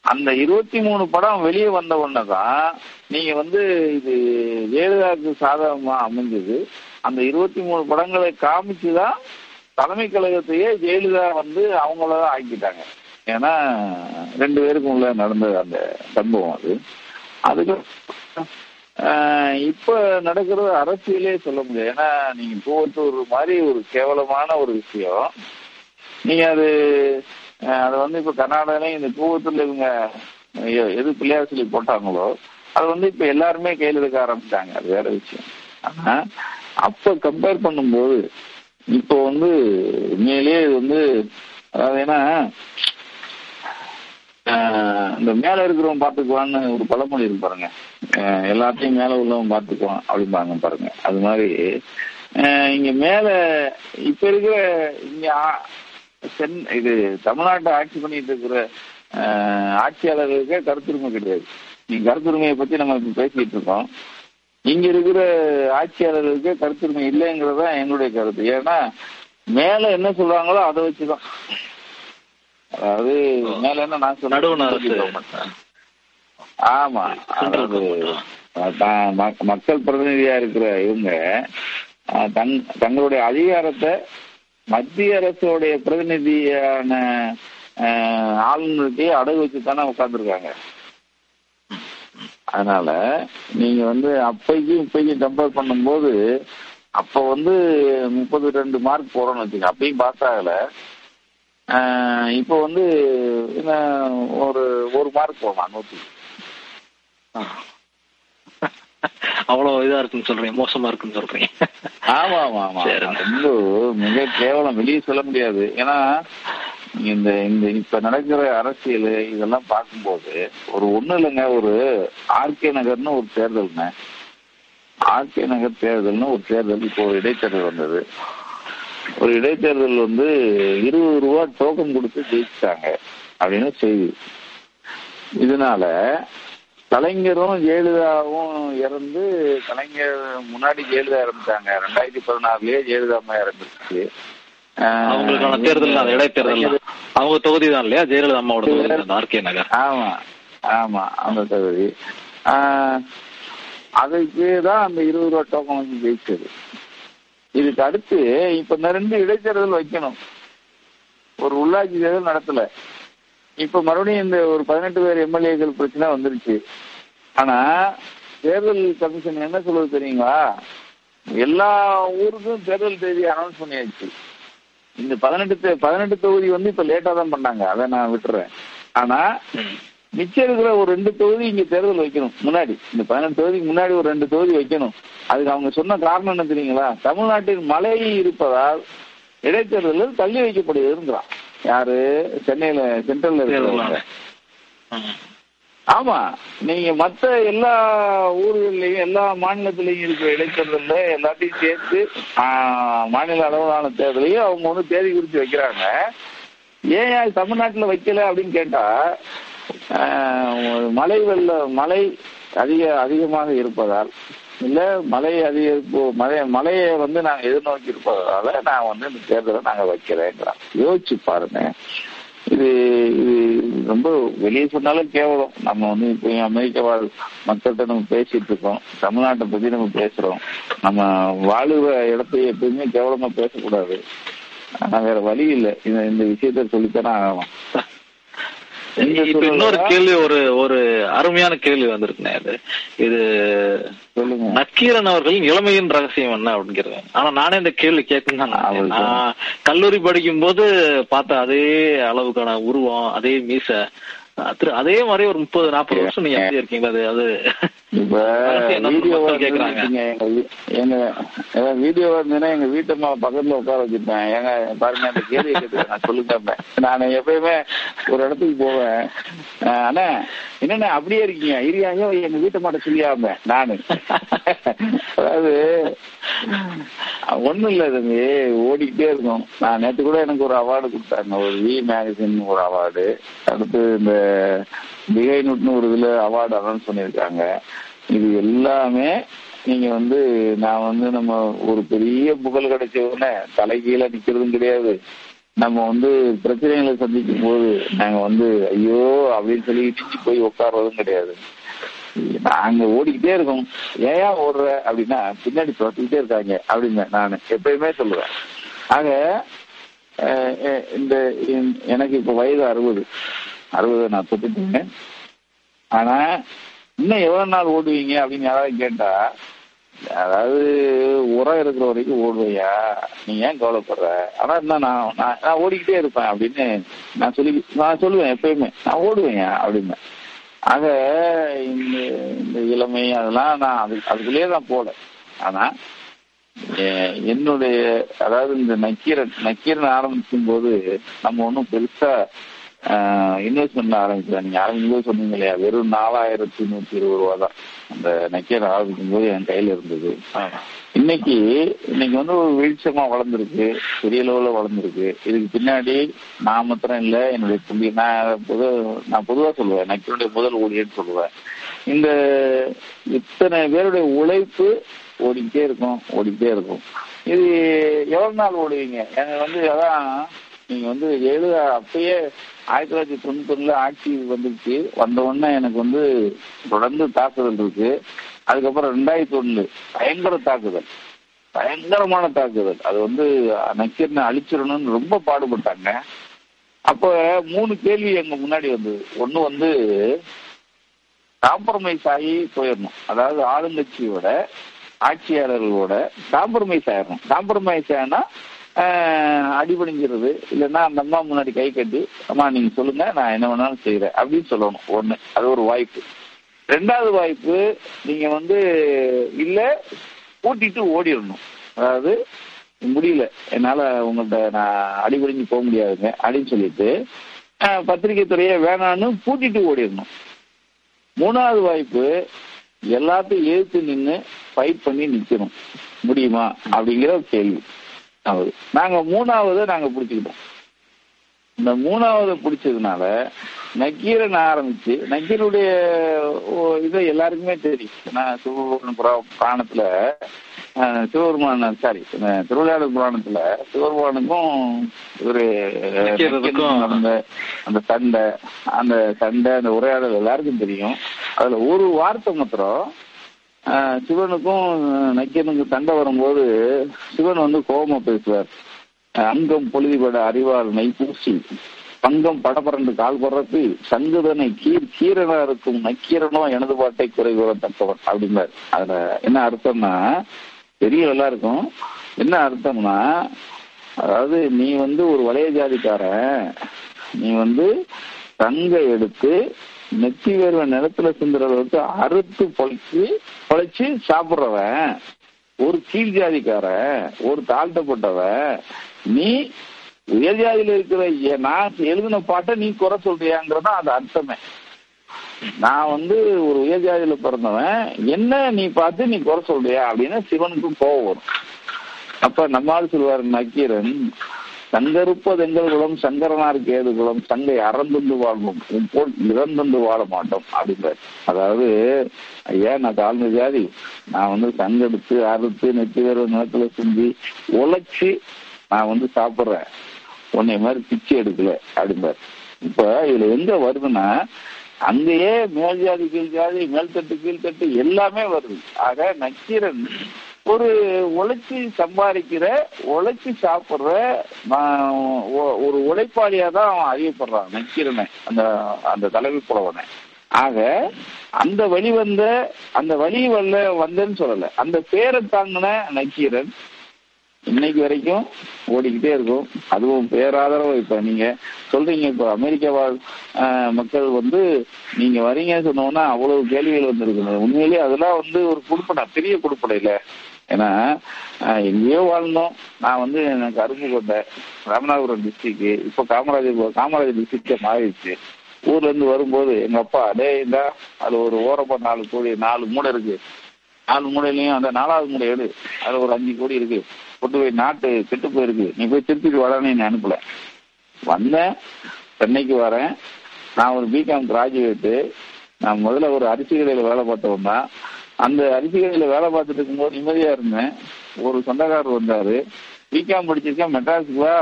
அந்த இருபத்தி மூணு படம் வெளியே வந்த உடனே தான் நீங்க வந்து இது ஜெயலலிதாவுக்கு சாதகமா அமைஞ்சது. அந்த இருபத்தி மூணு படங்களை காமிச்சுதான் தலைமை கழகத்தையே ஜெயலலிதா வந்து அவங்களதான் ஆக்கிட்டாங்க. ஏன்னா ரெண்டு பேருக்கும் உள்ள நடந்த அந்த சம்பவம் அது. அதுக்கு இப்ப நடக்கிறது அரசியலே சொல்ல முடியாது. ஏன்னா நீங்க பூவத்தூர் மாதிரி ஒரு கேவலமான ஒரு விஷயம். நீங்க அது அது அதை வந்து இப்ப கர்நாடகாலையும் இந்த பூவத்தூர்ல இவங்க எது பிள்ளையார் சொல்லி போட்டாங்களோ அது வந்து இப்ப எல்லாருமே கையில் எடுக்க ஆரம்பிச்சாங்க அது வேற விஷயம். ஆனா அப்ப கம்பேர் பண்ணும்போது இப்போ வந்து உண்மையிலேயே இது வந்து அதாவது ஏன்னா இந்த மேல இருக்கிறவன் பாத்துக்குவான்னு ஒரு பழமொழி இருக்கு பாருங்க. எல்லாத்தையும் மேல உள்ளவன் பாத்துக்குவான் அப்படிம்பாங்க பாருங்க. அது மாதிரி இங்க மேல இப்ப இருக்கிற இங்க சென் இது தமிழ்நாட்டை ஆட்சி பண்ணிட்டு இருக்கிற ஆட்சியாளர்களுக்கே கருத்துரிமை கிடையாது. நீங்க கருத்துரிமையை பத்தி நம்ம இப்ப பேசிட்டு இருக்கோம். இங்க இருக்கிற ஆட்சியாளர்களுக்கே கருத்துரிமை இல்லைங்கிறது தான் என்னுடைய கருத்து. ஏன்னா மேல என்ன சொல்றாங்களோ அதை வச்சுதான். அதாவது மேல என்ன நான் சொன்னேன் ஆமா அதாவது மக்கள் பிரதிநிதியா இருக்கிற இவங்க தங்களுடைய அதிகாரத்தை மத்திய அரசுடைய பிரதிநிதியான ஆளுநர்கிட்டயே அடகு வச்சு தானே உட்கார்ந்துருக்காங்க. அதனால நீங்க வந்து அப்பைக்கும் இப்பைக்கும் கம்பேர் பண்ணும்போது அப்ப வந்து முப்பது ரெண்டு மார்க் போறோம்னு வச்சுக்க அப்பயும் பாஸ் ஆகல. இப்போ வந்து என்ன ஒரு ஒரு மார்க் போகலாம் நூத்தி. அவ்வளவு இதா இருக்குன்னு சொல்றீங்க மோசமா இருக்குன்னு சொல்றீங்க. ஆமா ஆமா ஆமா. ரொம்ப மிக கேவலம் வெளியே சொல்ல முடியாது. ஏன்னா இந்த இந்த இப்ப நடக்கிற அரசியல் இதெல்லாம் பார்க்கும்போது ஒரு ஒண்ணு இல்லைங்க ஒரு ஆர்கே நகர்னு ஒரு தேர்தல்ங்க. ஆர்கே நகர் தேர்தல்னு ஒரு தேர்தல் இப்போ ஒரு இடைத்தேர்தல் வந்தது. ஒரு இடைத்தேர்தல் வந்து இருபது ரூபா டோக்கன் கொடுத்து ஜெயிச்சிட்டாங்க அப்படின்னு செய்தி. இதனால கலைஞரும் ஜெயலலிதாவும் இறந்து கலைஞர் முன்னாடி ஜெயலலிதா இறந்துட்டாங்க. ரெண்டாயிரத்தி பதினாறுலயே ஜெயலலிதா அம்மா இறந்துருச்சு. அவங்களுக்கான தேர்தல் இடைத்தேர்தல். அவங்க தொகுதி தான் இல்லையா? ஜெயலலிதா அம்மாவோட ஆர்கே நகர். ஆமா ஆமா அந்த தகுதி. அதுக்கு தான் அந்த இருபது ரூபா டோக்கன் வந்து ஜெயிச்சது. இதுக்கு அடுத்து இப்ப இந்த ரெண்டு இடைத்தேர்தல் வைக்கணும். ஒரு உள்ளாட்சி தேர்தல் நடத்தல. இப்ப மறுபடியும் இந்த ஒரு பதினெட்டு பேர் எம்எல்ஏக்கள் பிரச்சனை வந்துருச்சு. ஆனா தேர்தல் கமிஷன் என்ன சொல்லுவது தெரியுங்களா? எல்லா ஊருக்கும் தேர்தல் தேதி அனௌன்ஸ் பண்ணியாச்சு. இந்த பதினெட்டு பதினெட்டு தொகுதி வந்து இப்ப லேட்டா தான் பண்ணாங்க. அதை நான் விட்டுறேன். ஆனா மிச்சம் இருக்கிற ஒரு ரெண்டு தொகுதி இங்க தேர்தல் வைக்கணும் முன்னாடி. இந்த பதினெட்டு தொகுதிக்கு முன்னாடி ஒரு ரெண்டு தொகுதி வைக்கணும். அதுக்கு அவங்க சொன்ன காரணம் என்ன தெரியுங்களா? தமிழ்நாட்டில் மழை இருப்பதால் இடைத்தேர்தலில் தள்ளி வைக்கப்படுகிறதுங்கிறான். யாரு? சென்னையில சென்ட்ரல்ல இருக்கிறவங்க. ஆமா. நீங்க மத்த எல்லா ஊர்கள்லயும் எல்லா மாநிலத்திலயும் இருக்கிற இடைத்தேர்தல்ல எல்லாத்தையும் சேர்த்து மாநில அளவிலான தேர்தலையும் அவங்க வந்து தேதி குறித்து வைக்கிறாங்க. ஏன் தமிழ்நாட்டுல வைக்கல அப்படின்னு கேட்டா மழை வெள்ள மழை அதிக அதிகமாக இருப்பதால் இல்ல மழை அதிகரிப்பு மழை மழையை வந்து நாங்க எதிர்நோக்கி இருப்பதால நான் வந்து இந்த தேர்தலை நாங்க வைக்கிறேங்கிறோம் யோசிச்சு பாருங்க. இது இது ரொம்ப வெளியே சொன்னாலும் கேவலம். நம்ம வந்து இப்போ அமெரிக்க வாழ் மக்கள்கிட்ட நம்ம பேசிட்டு இருக்கோம். தமிழ்நாட்டை பத்தி நம்ம பேசுறோம். நம்ம வாழுகிற இடத்தை எப்பயுமே கேவலமா பேசக்கூடாது. ஆனா வேற வழி இல்லை. இந்த இந்த விஷயத்த சொல்லித்தானே ஆகணும். இப்ப இன்னொரு கேள்வி ஒரு ஒரு அருமையான கேள்வி வந்திருக்குண்ணே இது இது நக்கீரன் அவர்களின் இளமையின் ரகசியம் என்ன அப்படிங்கிறது. ஆனா நானே இந்த கேள்வி கேட்கணும் நான் கல்லூரி படிக்கும் போது பார்த்த அதே அளவுக்கான உருவம் அதே மீசை அதே மாதிரி ஒரு முப்பது நாற்பது வருஷம் நீங்க எப்படி இருக்கீங்களா? அது அது வீடியோ. எங்க வீடியோ வந்துன்னா எங்க வீட்டம்மா பக்கத்துல உட்கார வச்சிருப்பேன் ஏங்க பாருங்க அந்த கேள்வி நான் சொல்லுங்க நான் எப்பயுமே ஒரு இடத்துக்கு போவேன். அண்ணா என்னண்ணா அப்படியே இருக்கீங்க? இருக்காங்க எங்க வீட்டை மாட்ட சொல்லியாம நானு. அதாவது ஒண்ணும் இல்ல தம்பி. ஓடிக்கிட்டே இருக்கும். நான் நேற்று கூட எனக்கு ஒரு அவார்டு கொடுத்தாங்க. ஒரு வி மேகசின் ஒரு அவார்டு. அடுத்து இந்த பிகைனுட்னு ஒரு இதுல அவார்டு அனௌன்ஸ் பண்ணியிருக்காங்க இது எல்லாமே நீங்க வந்து நான் வந்து நம்ம ஒரு பெரிய புகழ் கிடைச்ச உடனே தலைகீழ நிக்கிறதும் கிடையாது. நம்ம வந்து பிரச்சனைகளை சந்திக்கும் போது நாங்க வந்து ஐயோ அப்படின்னு சொல்லி இடிச்சு போய் உட்கார்றதும் கிடையாது. நாங்க ஓடிக்கிட்டே இருக்கோம். ஏன் ஓடுற? அப்படின்னா பின்னாடி துரத்துக்கிட்டே இருக்காங்க அப்படின்னு நான் எப்பயுமே சொல்லுவேன். ஆக அஹ், இந்த- எனக்கு இப்ப வயது அறுபது. அறுபது நான் தொட்டுட்டேன் ஆனா இன்னும் எவ்வளவு நாள் ஓடுவீங்க அப்படின்னு யாராவது கேட்டா அதாவது உரம் இருக்கிற வரைக்கும் ஓடுவையா? நீ ஏன் கவலைப்படுற? ஆனா என்ன நான் நான் ஓடிக்கிட்டே இருப்பேன் அப்படின்னு நான் சொல்லி நான் சொல்லுவேன் எப்பயுமே. நான் ஓடுவேன் அப்படின்னு. ஆக இந்த இந்த இளமை அதெல்லாம் நான் அது அதுக்குள்ளேயே தான் போல. ஆனா என்னுடைய அதாவது இந்த நக்கீரன் நக்கீரன் ஆரம்பிக்கும் போது நம்ம ஒன்றும் பெருசா இன்வெஸ்ட்மெண்ட் ஆரம்பிக்கல நீங்க ஆரம்பிக்கும் சொன்னீங்க இல்லையா? வெறும் நாலாயிரத்தி நூத்தி இருபது ரூபா தான் அந்த நக்கீரன் ஆரம்பிக்கும் போது என் கையில இருந்தது. இன்னைக்கு இன்னைக்கு வந்து ஒரு வீழ்ச்சமா வளர்ந்துருக்கு. பெரிய லெவல்ல வளர்ந்துருக்கு. இதுக்கு பின்னாடி நான் மாத்திரம் இல்ல என்னுடைய புள்ளி நான் பொது நான் பொதுவா சொல்லுவேன். நக்கீருடைய முதல் ஊழியர்னு சொல்லுவேன். இந்த இத்தனை பேருடைய உழைப்பு ஓடிக்கிட்டே இருக்கும் ஓடிக்கிட்டே இருக்கும். இது எவ்வளவு நாள் ஓடுவீங்க? எனக்கு வந்து அதான் நீங்க வந்து எழுத அப்பயே ஆயிரத்தி தொள்ளாயிரத்தி தொண்ணூத்தி ஒண்ணுல ஆட்சி வந்துருச்சு. வந்த உடனே எனக்கு வந்து தொடர்ந்து தாக்குதல் இருக்கு. அதுக்கப்புறம் ரெண்டாயிரத்தி ஒண்ணு பயங்கர தாக்குதல். பயங்கரமான தாக்குதல். அது வந்து நக்கீரனை அழிச்சிடணும்னு ரொம்ப பாடுபட்டாங்க. அப்ப மூணு கேள்வி எங்க முன்னாடி வந்தது. ஒண்ணு வந்து காம்ப்ரமைஸ் ஆகி போயிடணும். அதாவது ஆளுங்கட்சியோட ஆட்சியாளர்களோட காம்ப்ரமைஸ் ஆயிடணும். காம்ப்ரமைஸ் ஆனா அடிபணிஞ்சிருது. இல்லைன்னா அந்த அம்மா முன்னாடி கை கட்டி அம்மா நீங்க சொல்லுங்க நான் என்ன வேணாலும் செய்யறேன் அப்படின்னு சொல்லணும் ஒண்ணு. அது ஒரு வாய்ப்பு. ரெண்டாவது வாய்ப்பு நீங்க வந்து இல்ல கூட்டிட்டு ஓடிடணும். அதாவது முடியல. என்னால உங்கள்ட்ட நான் அடிபடிஞ்சு போக முடியாதுங்க அப்படின்னு சொல்லிட்டு பத்திரிகை துறையை வேணான்னு கூட்டிட்டு ஓடிடணும். மூணாவது வாய்ப்பு எல்லாத்தையும் எதிர்த்து நின்று ஃபைட் பண்ணி நிற்கணும் முடியுமா? அப்படிங்கிற ஒரு கேள்வி. அது நாங்க மூணாவது நாங்க பிடிச்சுக்கிட்டோம். இந்த மூணாவது பிடிச்சதுனால நக்கீரன் ஆரம்பிச்சு நக்கீருடைய இது எல்லாருக்குமே தெரியும். நான் சிவபெருமான் புரா- புராணத்துல சிவபெருமான் சாரி திருவிளையாடல் புராணத்துல சிவபெருமானுக்கும் நக்கீரருக்கும் நடந்த அந்த சண்டை அந்த சண்டை அந்த உரையாடல் எல்லாருக்கும் தெரியும். அதுல ஒரு வார்த்தை மாத்திரம் சிவனுக்கும் நக்கீரனுக்கும் சண்டை வரும்போது சிவன் வந்து கோபமா பேசுவார். அங்கம் பொழுதுபட அறிவால் மெய் பூசி பங்கம் படபரண்டு கால் பரப்பி சங்குதனை கீர் கீரனா இருக்கும் நக்கீரனோ எனது பாட்டை குறை கூறத்தக்கவன் அப்படின்னார் அதுல என்ன அர்த்தம்னா பெரிய நல்லா இருக்கும். என்ன அர்த்தம்னா அதாவது நீ வந்து ஒரு வளைய ஜாதிக்காரன் நீ வந்து தங்க எடுத்து நெத்தி வேர்வை நிலத்துல சிந்துற அளவுக்கு அறுத்து பொழைச்சு பொழைச்சு சாப்பிடுறவன் ஒரு கீழ் ஜாதிக்கார ஒரு தாழ்த்தப்பட்டவன் நீ உயர் ஜாதியில இருக்கிற நான் எழுதின பாட்டை நீ குறை சொல்றியாங்கிறது அது அர்த்தமே. நான் வந்து ஒரு உயர் ஜாதியில பிறந்தவன் என்ன நீ பார்த்து நீ குறை சொல்றியா அப்படின்னு சிவனுக்கு கோவம் வரும். அப்ப நம்மால் சொல்வார் நக்கீரன் சங்கருப்பதெங்கள் குலம் சங்கரனார் கேது குலம் சங்கை அறந்துண்டு வாழ்வோம். போல் இறந்துண்டு வாழ மாட்டோம் அப்படின்ற அதாவது ஐயா நான் தாழ்ந்த ஜாதி. நான் வந்து சங்கெடுத்து அறுத்து நெத்தி வேறு நிலத்துல செஞ்சு உழைச்சி நான் வந்து சாப்பிடுறேன். உன்னை மாதிரி பிச்சை எடுக்கல அப்படிம்பார் இப்ப இதுல எங்க வருதுன்னா அங்கேயே மேல் ஜாதி கீழ் ஜாதி மேல்தட்டு கீழ்த்தட்டு எல்லாமே வருது. ஆக நக்கீரன் ஒரு உழைச்சி சம்பாதிக்கிற உழைச்சி சாப்பிடுற ஒ- ஒரு உழைப்பாளியா தான் அவன் அறியப்படுறான் நக்கீரனை அந்த அந்த தலைமை புலவனை. ஆக அந்த வழி வந்த அந்த வழி வல்ல வந்தேன்னு சொல்லல. அந்த பேரை தாங்கின நக்கீரன் இன்னைக்கு வரைக்கும் ஓடிக்கிட்டே இருக்கும். அதுவும் பேராதரவு. இப்ப நீங்க சொல்றீங்க இப்ப அமெரிக்கா வாழ் ஆஹ், மக்கள் வந்து நீங்க வரீங்கன்னு சொன்னோம்னா அவ்வளவு கேள்விகள் வந்திருக்குது உண்மையிலேயே அதெல்லாம் வந்து ஒரு குடுப்பனை பெரிய குடுப்பனை இல்லை. ஏன்னா எங்கேயோ வாழ்ந்தோம். நான் வந்து எனக்கு அருப்புக்கோட்டை ராமநாதபுரம் டிஸ்ட்ரிக்ட் இப்போ காமராஜர் காமராஜர் டிஸ்ட்ரிக்டே மாறிடுச்சு. ஊர்ல இருந்து வரும்போது எங்க அப்பா அடே இந்த அது ஒரு ஓரப்பா நாலு கோடி நாலு மூடை இருக்கு. நாலு மூடையிலையும் அந்த நாலாவது மூடை எடு. அது ஒரு அஞ்சு கோடி இருக்கு. கொண்டு போய் நாட்டு கெட்டு போயிருக்கு. நீ போய் திருப்பிட்டு வரானே நான் அனுப்பல. வந்தேன். சென்னைக்கு வரேன். நான் ஒரு பிகாம் கிராஜுவேட்டு நான் முதல்ல ஒரு அரிசி கடையில் வேலை பார்த்தவன் தான். அந்த அரிசி வேலை பார்த்துட்டு இருக்கும்போது நிம்மதியா இருந்தேன். ஒரு சொந்தக்காரர் வந்தாரு. பிகாம் படிச்சிருக்கேன். மெட்ராஸுக்கு வா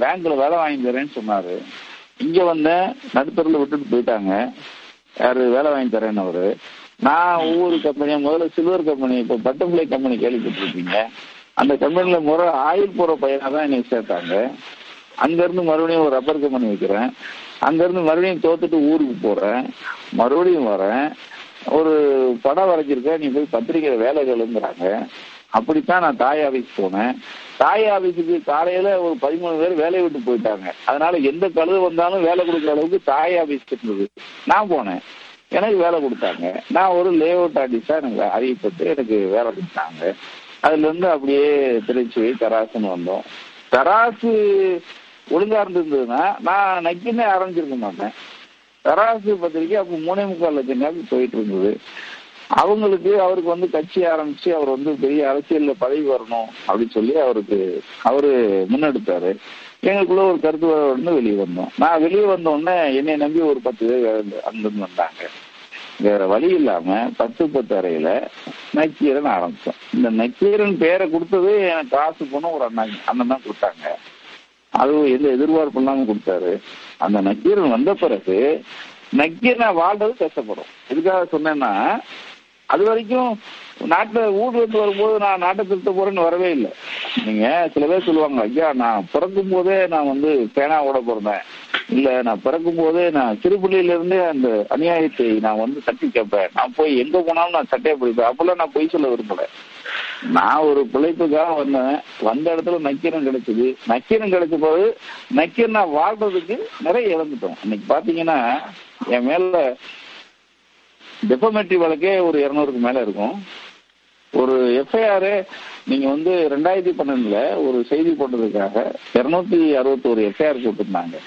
பேங்க்ல வேலை வாங்கி தரேன்னு சொன்னாரு. இங்க வந்தேன். நடுத்தரில் விட்டுட்டு போயிட்டாங்க. யாரு வேலை வாங்கி தரேன்னு அவரு. நான் ஒவ்வொரு கம்பெனியும் முதல்ல சில்வர் கம்பெனி இப்போ பட்டர்ஃபிளை கம்பெனி கேள்விப்பட்டிருப்பீங்க அந்த கம்பெனியில முறை ஆயில் போற பையனா தான் என்னை சேர்த்தாங்க. அங்கேருந்து மறுபடியும் ஒரு ரப்பர் கம்பெனி வைக்கிறேன். அங்கேருந்து மறுபடியும் தோத்துட்டு ஊருக்கு போறேன். மறுபடியும் வரேன். ஒரு படம் வரைஞ்சிருக்க நீ போய் பத்திரிக்கை வேலைகள்ங்கிறாங்க அப்படித்தான் நான் தாய் ஆபீஸ் போனேன். தாய் ஆபீஸுக்கு காலையில ஒரு பதிமூணு பேர் வேலையை விட்டு போயிட்டாங்க. அதனால எந்த கழுது வந்தாலும் வேலை கொடுக்குற அளவுக்கு தாய் ஆபீஸ் இருந்தது நான் போனேன். எனக்கு வேலை கொடுத்தாங்க. நான் ஒரு லே அவுட் ஆர்டிஸ்டா எனக்கு அறிவிப்பட்டு எனக்கு வேலை கொடுத்தாங்க. அதுல இருந்து அப்படியே திருச்சி தராசுன்னு வந்தோம். தராசு ஒழுங்கா இருந்திருந்ததுன்னா நான் நக்கினே ஆரம்பிச்சிருக்க மாட்டேன். தராசு பத்திரிக்கை அப்போ மூணே முக்கால் லட்சம் போயிட்டு இருந்தது. அவங்களுக்கு அவருக்கு வந்து கட்சி ஆரம்பிச்சு அவர் வந்து பெரிய அரசியல்ல பதவி வரணும் அப்படின்னு சொல்லி அவருக்கு அவரு முன்னெடுத்தாரு. எங்களுக்குள்ள ஒரு கருத்து வந்து வெளியே வந்தோம். நான் வெளியே வந்த உடனே என்னை நம்பி ஒரு பத்து பேர் அங்கிருந்து வந்தாங்க. வேற வழி இல்லாம பத்து பத்து அறையில நக்கீரன் ஆரம்பிச்சோம். இந்த நக்கீரன் பேரை கொடுத்தது எனக்கு காசு போன ஒரு அண்ணா அண்ணன் தான் கொடுத்தாங்க. அதுவும் எந்த எதிர்பார்ப்பு இல்லாம கொடுத்தாரு. அந்த நக்கீரன் வந்த பிறகு நக்கீரனா வாழ்றது கஷ்டப்படும். எதுக்காக சொன்னேன்னா அது வரைக்கும் நாட்டுல ஊர்ல இருந்து வரும்போது நான் நாட்டை திருத்த போறேன்னு வரவே இல்லை. நீங்க சில பேர் சொல்லுவாங்க ஐயா நான் பிறக்கும் போதே நான் வந்து பேனாவோட பிறந்தேன் இல்ல நான் பிறக்கும் போதே நான் திருப்பள்ளியில இருந்தே அந்த அநியாயத்தை நான் வந்து தட்டி கேட்பேன். நான் போய் எங்க போனாலும் நான் சட்டையை பிடிப்பேன். அப்பெல்லாம் நான் பொய் சொல்ல விரும்பல. நான் ஒரு பிழைப்புக்காக வந்தேன். வந்த இடத்துல நக்கீரன் கிடைச்சது. நக்கீரன் கிடைச்ச போது நக்கீரன் நான் வாழ்றதுக்கு நிறைய இழந்துட்டோம். இன்னைக்கு பாத்தீங்கன்னா என் மேல டெபோமெட்ரி வழக்கே ஒரு இருநூறுக்கு மேல இருக்கும். ஒரு எஃப்ஐஆர் நீங்க வந்து ரெண்டாயிரத்தி பன்னெண்டுல ஒரு செய்தி போட்டதுக்காக இருநூத்தி அறுபத்தோரு எஃப்ஐஆர் போட்டிருந்தாங்க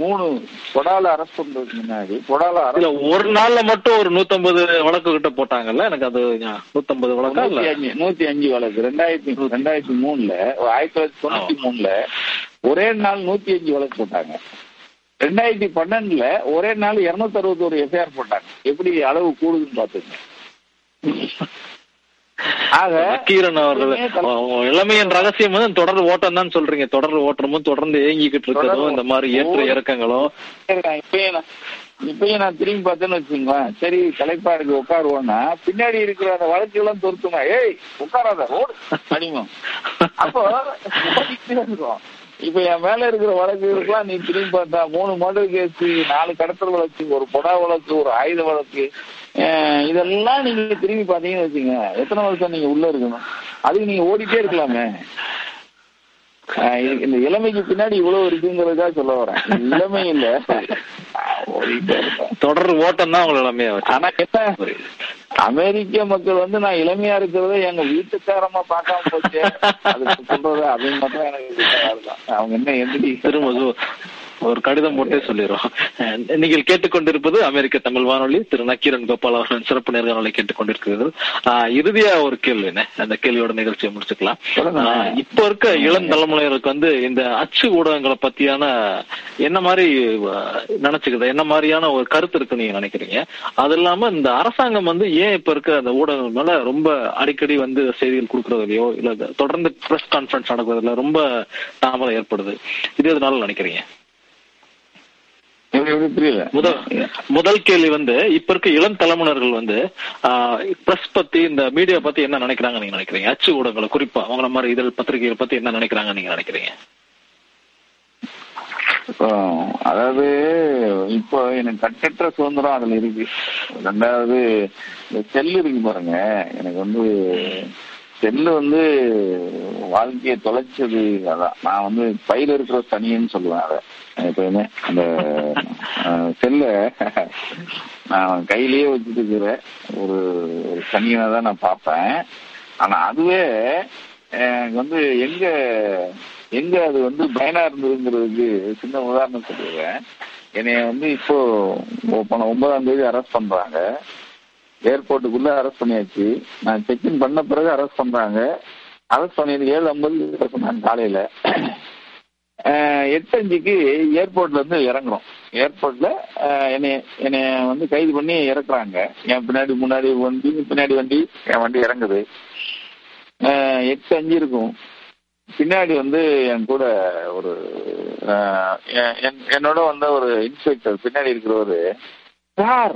மூணு கொடால பண்றதுக்கு முன்னாடி கொடால அரெஸ்ட் ஒரு நாள்ல மட்டும் ஒரு நூத்தம்பது வழக்கு கிட்ட போட்டாங்கல்ல? எனக்கு அது நூத்தம்பது வழக்கா நூத்தி அஞ்சு நூத்தி அஞ்சு வழக்கு. ரெண்டாயிரத்தி ரெண்டாயிரத்தி மூணுல ஆயிரத்தி தொள்ளாயிரத்தி தொண்ணூத்தி மூணுல ஒரே நாள் நூத்தி அஞ்சு வழக்கு போட்டாங்க. ரெண்டாயிரத்தி பன்னெண்டுல ஒரே நாள் இருநூத்தி அறுபத்தி ஒரு எஃப்ஐஆர் போட்டாங்க. எப்படி அளவு கூடுதுன்னு பாத்துங்க அவர்கள் அவ- இளமையின் ரகசியம் வந்து தொடர் ஓட்டம் தான் சொல்றீங்க. தொடர் ஓட்டமும் தொடர்ந்து ஏங்கிக்கிட்டு இருக்கிறதும் இந்த மாதிரி ஏற்ற இறக்கங்களும். இப்பயும் நான் திரும்பி பார்த்தேன்னு வச்சுக்கோங்களேன். சரி களைப்பா இருக்கு உட்காருவோம்னா பின்னாடி இருக்கிற அந்த வழக்கு எல்லாம் தொருத்துமா ஏய் உட்காராத ஓடு அடிமம். அப்போ இருக்கும். இப்ப என் மேல இருக்கிற வழக்குகளுக்கெல்லாம் நீ திரும்பி பார்த்தா மூணு மர்டர் கேஸ் நாலு கடத்தல் வழக்கு ஒரு பொடா வழக்கு ஒரு ஆயுத வழக்கு இதெல்லாம் நீங்க திரும்பி பாத்தீங்கன்னு வச்சுங்க எத்தனை வருஷம் நீங்க உள்ள இருக்கணும்? அதுக்கு நீங்க ஓடிட்டே இருக்கலாமே. இந்த இளமைக்கு பின்னாடி இவ்வளவு இருக்குங்கிறதுக்காக சொல்ல வரேன். இளமை இல்ல. தொடர் ஓட்டம் தான் உங்களை இளமையா வச்சு. ஆனா என்ன? அமெரிக்க மக்கள் வந்து நான் இளமையா இருக்கிறத எங்க வீட்டுக்காரமா பார்க்காம போச்சு. அதுக்கு சொல்றது அவங்க மட்டும் எனக்கு. அவங்க என்ன எந்திரி திரும்ப ஒரு கடிதம் போட்டே சொல்லிடுறோம். அஹ் நீங்கள் கேட்டுக்கொண்டிருப்பது அமெரிக்க தமிழ் வானொலி. திரு நக்கீரன் கோபால் அவர்களின் சிறப்பு நேர்காணலை கேட்டுக்கொண்டிருக்கிறீர்கள் ஆஹ் இறுதியா ஒரு கேள்விண்ணே அந்த கேள்வியோட நிகழ்ச்சியை முடிச்சுக்கலாம். இப்ப இருக்க இளம் தலைமுறைகளுக்கு வந்து இந்த அச்சு ஊடகங்களை பத்தியான என்ன மாதிரி ஆஹ், நினைச்சுக்குது? என்ன மாதிரியான ஒரு கருத்து இருக்கு நீங்க நினைக்கிறீங்க? அது இல்லாம இந்த அரசாங்கம் வந்து ஏன் இப்ப இருக்க அந்த ஊடகங்கள் மேல ரொம்ப அடிக்கடி வந்து செய்திகள் கொடுக்கறதுலயோ இல்ல தொடர்ந்து பிரஸ் கான்ஃபரன்ஸ் நடக்கிறதுல ரொம்ப தாமதம் ஏற்படுது? இது எதனால நினைக்கிறீங்க? முதல் முதல் கேள்வி வந்து இப்ப இருக்க இளம் தலைமுறைகள் வந்து பிரஸ் பத்தி இந்த மீடியா பத்தி என்ன நினைக்கிறாங்க நீங்க நினைக்கிறீங்க? அச்சு ஊடகங்களை குறிப்பா அவங்கள மாதிரி இதழ் பத்திரிகைகள் பத்தி என்ன நினைக்கிறாங்க நீங்க நினைக்கிறீங்க? அதாவது இப்போ எனக்கு கட்டற்ற சுதந்திரம் அதுல இருக்கு. ரெண்டாவது செல்லு இருக்கு பாருங்க. எனக்கு வந்து செல்லு வந்து வாழ்க்கையை தொலைச்சது அதான். நான் வந்து பையில இருக்கிற தனியன்னு சொல்லுவேன் அதை. எப்பயுமே அந்த செல்ல நான் கையிலேயே வச்சுட்டு இருக்கிற ஒரு ஒரு தான் நான் பார்ப்பேன். ஆனா அதுவே எனக்கு வந்து எங்க எங்க அது வந்து பயனா இருந்ததுங்கிறதுக்கு சின்ன உதாரணம் சொல்லுவேன் என்னைய வந்து இப்போ போன ஒன்பதாம் தேதி அரெஸ்ட் பண்றாங்க. ஏர்போர்ட்டுக்குள்ள அரெஸ்ட் பண்ணியாச்சு. நான் செக்இன் பண்ண பிறகு அரெஸ்ட் பண்றாங்க. அரெஸ்ட் பண்ணியது ஏழு ஐம்பது சொன்னாங்க காலையில. எட்டு அஞ்சுக்கு ஏர்போர்ட்ல இருந்து இறங்குறோம். ஏர்போர்ட்ல என்னை என்னை வந்து கைது பண்ணி இறக்குறாங்க. என் பின்னாடி முன்னாடி வண்டி பின்னாடி வண்டி என் வண்டி இறங்குது. எட்டு அஞ்சு இருக்கும். பின்னாடி வந்து என் கூட ஒரு என்னோட வந்த ஒரு இன்ஸ்பெக்டர் பின்னாடி இருக்கிறவரு சார்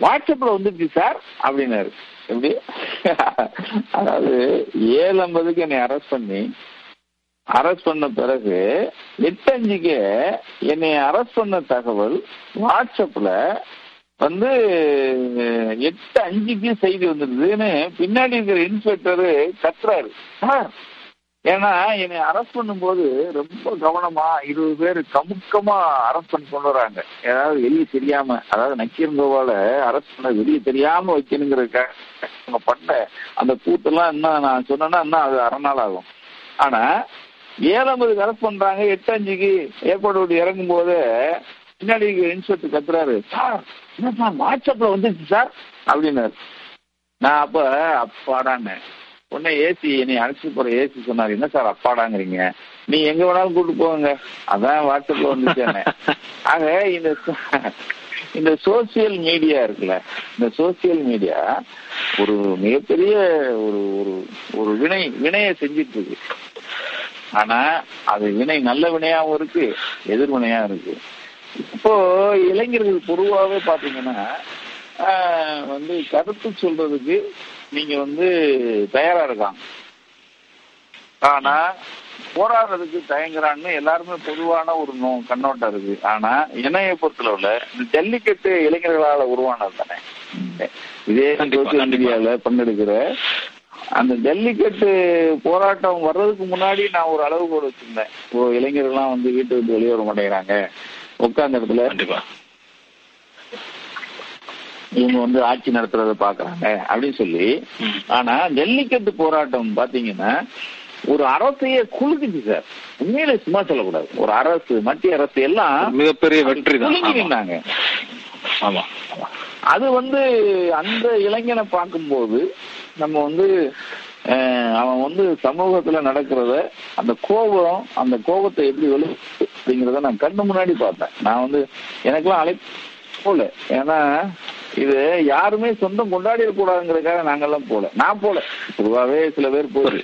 வாட்ஸ்அப்ல வந்துருச்சு சார் அப்படின்னாரு. எப்படி? அதாவது ஏழு ஐம்பதுக்கு என்னை அரெஸ்ட் பண்ணி அரெஸ்ட் பண்ண பிறகு எட்டு அஞ்சுக்கு என்னை அரெஸ்ட் பண்ண தகவல் வாட்ஸ்அப்ல வந்து எட்டு அஞ்சுக்கு செய்தி வந்துருதுன்னு பின்னாடி இருக்கிற இன்ஸ்பெக்டரு கத்துறாரு. ஏன்னா என்னை அரெஸ்ட் பண்ணும்போது ரொம்ப கவனமா இருபது பேர் கமுக்கமா அரெஸ்ட் பண்ணி கொண்டு வராங்க. ஏதாவது வெளியே தெரியாம அதாவது நக்கீரங்கோவால அரெஸ்ட் பண்ண வெளியே தெரியாம வைக்கணுங்கிறதுக்காக பண்ண அந்த கூட்டெல்லாம் இன்னும் நான் சொன்னேன்னா இன்னும் அது அரை நாள் ஆகும். ஆனா ஏழாம்பதுக்கு அரெஸ்ட் பண்றாங்க எட்டு அஞ்சுக்கு ஏர்போர்ட் விட்டு இறங்கும் போது பின்னாடி இன்ஸ்பெக்டர் கத்துறாரு சார் என்ன சார் வாட்ஸ்அப்ல வந்துருச்சு சார் அப்படின்னாரு. நான் அப்ப அப்பாடான்னு உடனே ஏசி என்னை அழைச்சிட்டு போற ஏசி சொன்னாரு என்ன சார் அப்பாடாங்கிறீங்க? நீ எங்க வேணாலும் கூட்டு போங்க. அதான் வாட்ஸ்அப்ல வந்துச்சு ஆக இந்த இந்த சோசியல் மீடியா இருக்குல்ல இந்த சோசியல் மீடியா ஒரு மிகப்பெரிய ஒரு ஒரு ஒரு வினை வினைய செஞ்சிட்டு இருக்கு ஆனா அது வினை நல்ல வினையாவும் இருக்கு எதிர்வினையா இருக்கு. இப்போ இளைஞர்கள் பொதுவாகவே பாத்தீங்கன்னா வந்து கருத்து சொல்றதுக்கு நீங்க வந்து தயாரா இருக்காங்க. ஆனா போராடுறதுக்கு தயங்குறான்னு எல்லாருமே பொதுவான ஒரு நோ கண்ணோட்டம் இருக்கு. ஆனா இணைய பொறுத்தளவுல ஜல்லிக்கட்டு இளைஞர்களால உருவானது தானே. இதே சோசியல் மீடியால பங்கெடுக்கிற அந்த ஜல்லிக்கட்டு போராட்டம் வர்றதுக்கு முன்னாடி நான் ஒரு அளவுகோல் வச்சிருந்தேன். இப்போ இளைஞர்கள்லாம் வந்து வீட்டு விட்டு வெளியே வர மாட்டேங்கிறாங்க. உட்கார்ந்த இடத்துல இவங்க வந்து ஆட்சி நடத்துறத பாக்குறாங்க அப்படின்னு சொல்லி. ஆனா ஜல்லிக்கட்டு போராட்டம் பாத்தீங்கன்னா ஒரு அரசையே குலுக்குச்சு சார். உண்மையில சும்மா சொல்லக்கூடாது. ஒரு அரசு மத்திய அரசு எல்லாம் மிகப்பெரிய வெற்றி குலுங்கினாங்க ஆமா. அது வந்து அந்த இளைஞனை பார்க்கும்போது நம்ம வந்து அவன் வந்து சமூகத்துல நடக்கிறத அந்த கோபம் அந்த கோபத்தை எப்படி வெளி அப்படிங்கிறத நான் கண்ணு முன்னாடி பார்த்தேன். நான் வந்து எனக்கெல்லாம் அழைப்பு போல. ஏன்னா இது யாருமே சொந்தம் கொண்டாடிடக்கூடாதுங்கிறதுக்காக நாங்கெல்லாம் போல நான் போல பொதுவாகவே சில பேர் போயிரு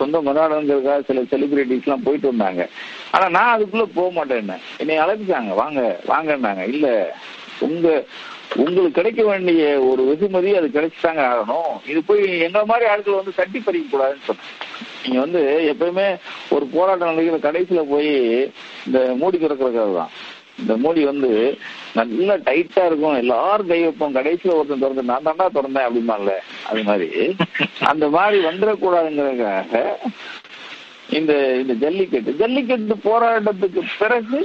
சொந்தம் கொண்டாடுங்கிறதுக்காக சில செலிபிரிட்டிஸ் எல்லாம் போயிட்டு வந்தாங்க. ஆனா நான் அதுக்குள்ள போக மாட்டேன் என்னை? அழைச்சிட்டாங்க. வாங்க வாங்கன்னாங்க. இல்ல உங்க உங்களுக்கு கிடைக்க வேண்டிய ஒரு வெகுமதி அது கிடைச்சிட்டாங்க ஆகணும். இது போய் எங்க மாதிரி ஆட்கள் வந்து சட்டி பறிக்க கூடாதுன்னு சொன்னேன். நீங்க வந்து எப்பயுமே ஒரு போராட்டம் நடக்கிற கடைசியில போய் இந்த மூடி திறக்கிறதுக்காக தான் இந்த மூடி வந்து நல்லா டைட்டா இருக்கும் எல்லாரும் கை வைப்போம் கடைசியில ஒருத்தன் திறந்து நான் தானா திறந்தேன் அப்படிமான்ல அது மாதிரி. அந்த மாதிரி வந்துடக்கூடாதுங்கிறதுக்காக இந்த இந்த ஜல்லிக்கட்டு. ஜல்லிக்கட்டு போராட்டத்துக்கு பிறகு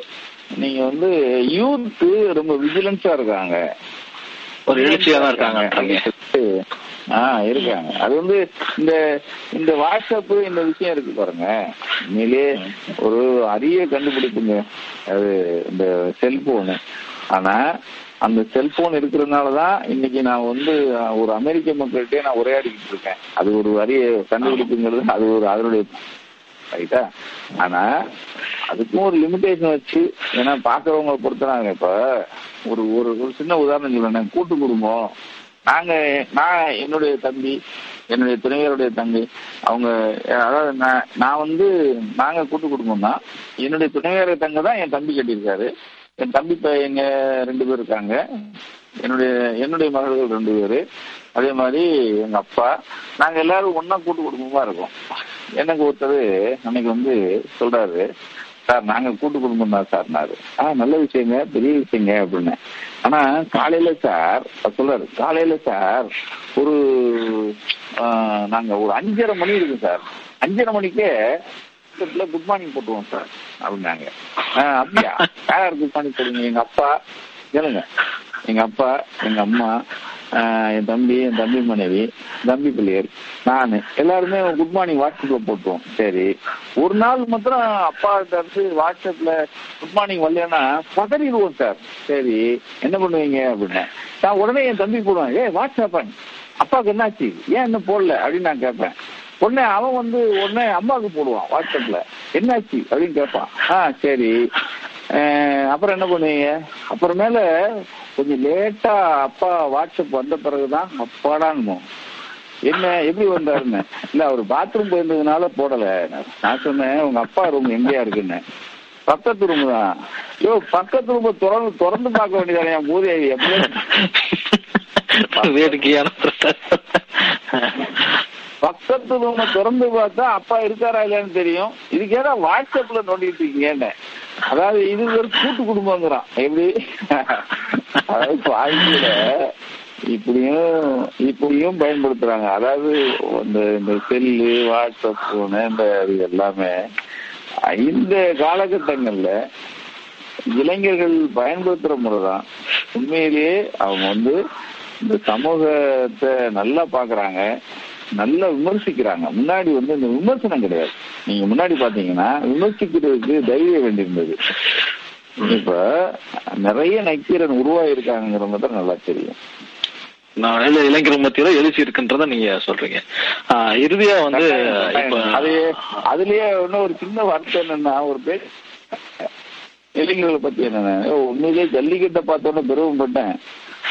நீங்க வந்து யூத்து ரொம்ப விஜிலன்ஸா இருக்காங்க. ஒரு எழுச்சியா தான் இருக்காங்க ஆஹ் இருக்காங்க. அது வந்து இந்த இந்த வாட்ஸ்அப் இந்த விஷயம் இருக்கு பாருங்க. உண்மையிலே ஒரு அரிய கண்டுபிடிப்புங்க. அது இந்த செல்போனு ஆனா அந்த செல்போன் இருக்கிறதுனாலதான் இன்னைக்கு நான் வந்து ஒரு அமெரிக்க மக்கள்கிட்டே நான் உரையாடிக்கிட்டு இருக்கேன். அது ஒரு அரிய கண்டுபிடிப்புங்கிறது அது ஒரு அதனுடைய ரைட்டா? ஆனா அதுக்கும் ஒரு லிமிடேஷன் வச்சு ஏன்னா பாக்குறவங்க பொறுத்தனாங்க இப்ப. ஒரு ஒரு ஒரு சின்ன உதாரணம் சொல்றேன் கூட்டு குடும்பம். நாங்க நான் என்னுடைய தம்பி என்னுடைய துணைவருடைய தம்பி அவங்க அதாவது நான் நான் வந்து நாங்க கூட்டு குடும்பம் தான். என்னுடைய துணைவரை தங்க தான் என் தம்பி கட்டியிருக்காரு. என் தம்பி எங்க ரெண்டு பேர் இருக்காங்க. என்னுடைய என்னுடைய மகள்கள் ரெண்டு பேரு. அதே மாதிரி எங்க அப்பா. நாங்க எல்லாரும் ஒன்னா கூட்டு குடும்பமா இருக்கோம். எனக்கு ஒருத்தர் அன்னைக்கு வந்து சொல்றாரு. சார் நாங்க கூட்டு குடும்பம் தான் சார்னாரு ஆஹ் நல்ல விஷயங்க பெரிய விஷயங்க அப்படின்னு. ஆனா காலையில சார் சொல்றாரு காலையில சார் ஒரு நாங்க ஒரு அஞ்சரை மணி இருக்கு சார். அஞ்சரை மணிக்கே குட் மார்னிங் போட்டுருவோம் சார் அப்படின்னாங்க. அப்படியா? யார் குட் மார்னிங் போடுங்க எங்க அப்பா? கேளுங்க. எங்க அப்பா எங்க அம்மா என் தம்பி என் தம்பி மனைவி தம்பி பிள்ளையர் நானு. எல்லாருமே குட் மார்னிங் வாட்ஸ்அப்ல போட்டுருவோம் சரி. ஒரு நாள் மாத்திரம் அப்பா இருந்து வாட்ஸ்அப்ல குட் மார்னிங் வரலன்னா பதறிடுவோம் சார் சரி. என்ன பண்ணுவீங்க அப்படின்னு. நான் உடனே என் தம்பி போடுவேன் ஏ வாட்ஸ்அப் அப்பாவுக்கு என்னாச்சு? ஏன் இன்னும் போடல? அப்படின்னு நான் கேட்பேன். உடனே அவன் வந்து உடனே அம்மாவுக்கு போடுவான் வாட்ஸ்அப்ல. என்னாச்சு? அப்படின்னு கேட்பான். ஆ சரி. அப்புறம் என்ன பண்ணுவீங்க? அப்புறமேல கொஞ்சம் லேட்டா அப்பா வாட்ஸ்அப் வந்த பிறகுதான் அப்பாடான்னு என்ன எப்படி வந்தாருன்னு? இல்ல அவர் பாத்ரூம் போயிருந்ததுனால போடல. நான் சொன்னேன் உங்க அப்பா ரூம் எங்கேயா இருக்குன்னு. பக்கத்து ரூம் தான். யோ பக்கத்து ரூம் திறந்து திறந்து பார்க்க வேண்டியதானே என் பூதேவி? எப்படி வேடிக்கையான பக்கத்து ரூம திறந்து பார்த்தா அப்பா இருக்காரா இல்லையான்னு தெரியும். இதுக்கு ஏதா வாட்ஸ்அப்ல நோண்டிட்டு இருக்கீங்கன்னு அதாவது இது ஒரு கூட்டு குடும்பங்கிறான். எப்படி? அதாவது வாழ்க்கையில இப்படியும் இப்படியும் பயன்படுத்துறாங்க. அதாவது இந்த இந்த செல்லு வாட்ஸ்அப் போனு இந்த இது எல்லாமே இந்த காலகட்டங்கள்ல இளைஞர்கள் பயன்படுத்துற முறைதான். உண்மையிலேயே அவங்க வந்து இந்த சமூகத்தை நல்லா பாக்குறாங்க நல்லா விமர்சிக்கிறாங்க. முன்னாடி வந்து இந்த விமர்சனம் கிடையாது. நீங்க முன்னாடி பாத்தீங்கன்னா விமர்சிக்கிறதுக்கு தைரியம் வேண்டியிருந்தது. இப்ப நிறைய நக்கீரன் உருவாயிருக்காங்கிறது தான் நல்லா தெரியும். இளைஞர் மத்தியில எழுச்சி இருக்குன்றத நீங்க சொல்றீங்க. இறுதியா வந்து அது அதுலயே இன்னும் ஒரு சின்ன வார்த்தை என்னன்னா ஒரு பேர் இளைஞர்களை பத்தி என்னன்னா உண்மையிலேயே ஜல்லிக்கட்டை பார்த்தோன்னே பெருமைப்பட்டேன்.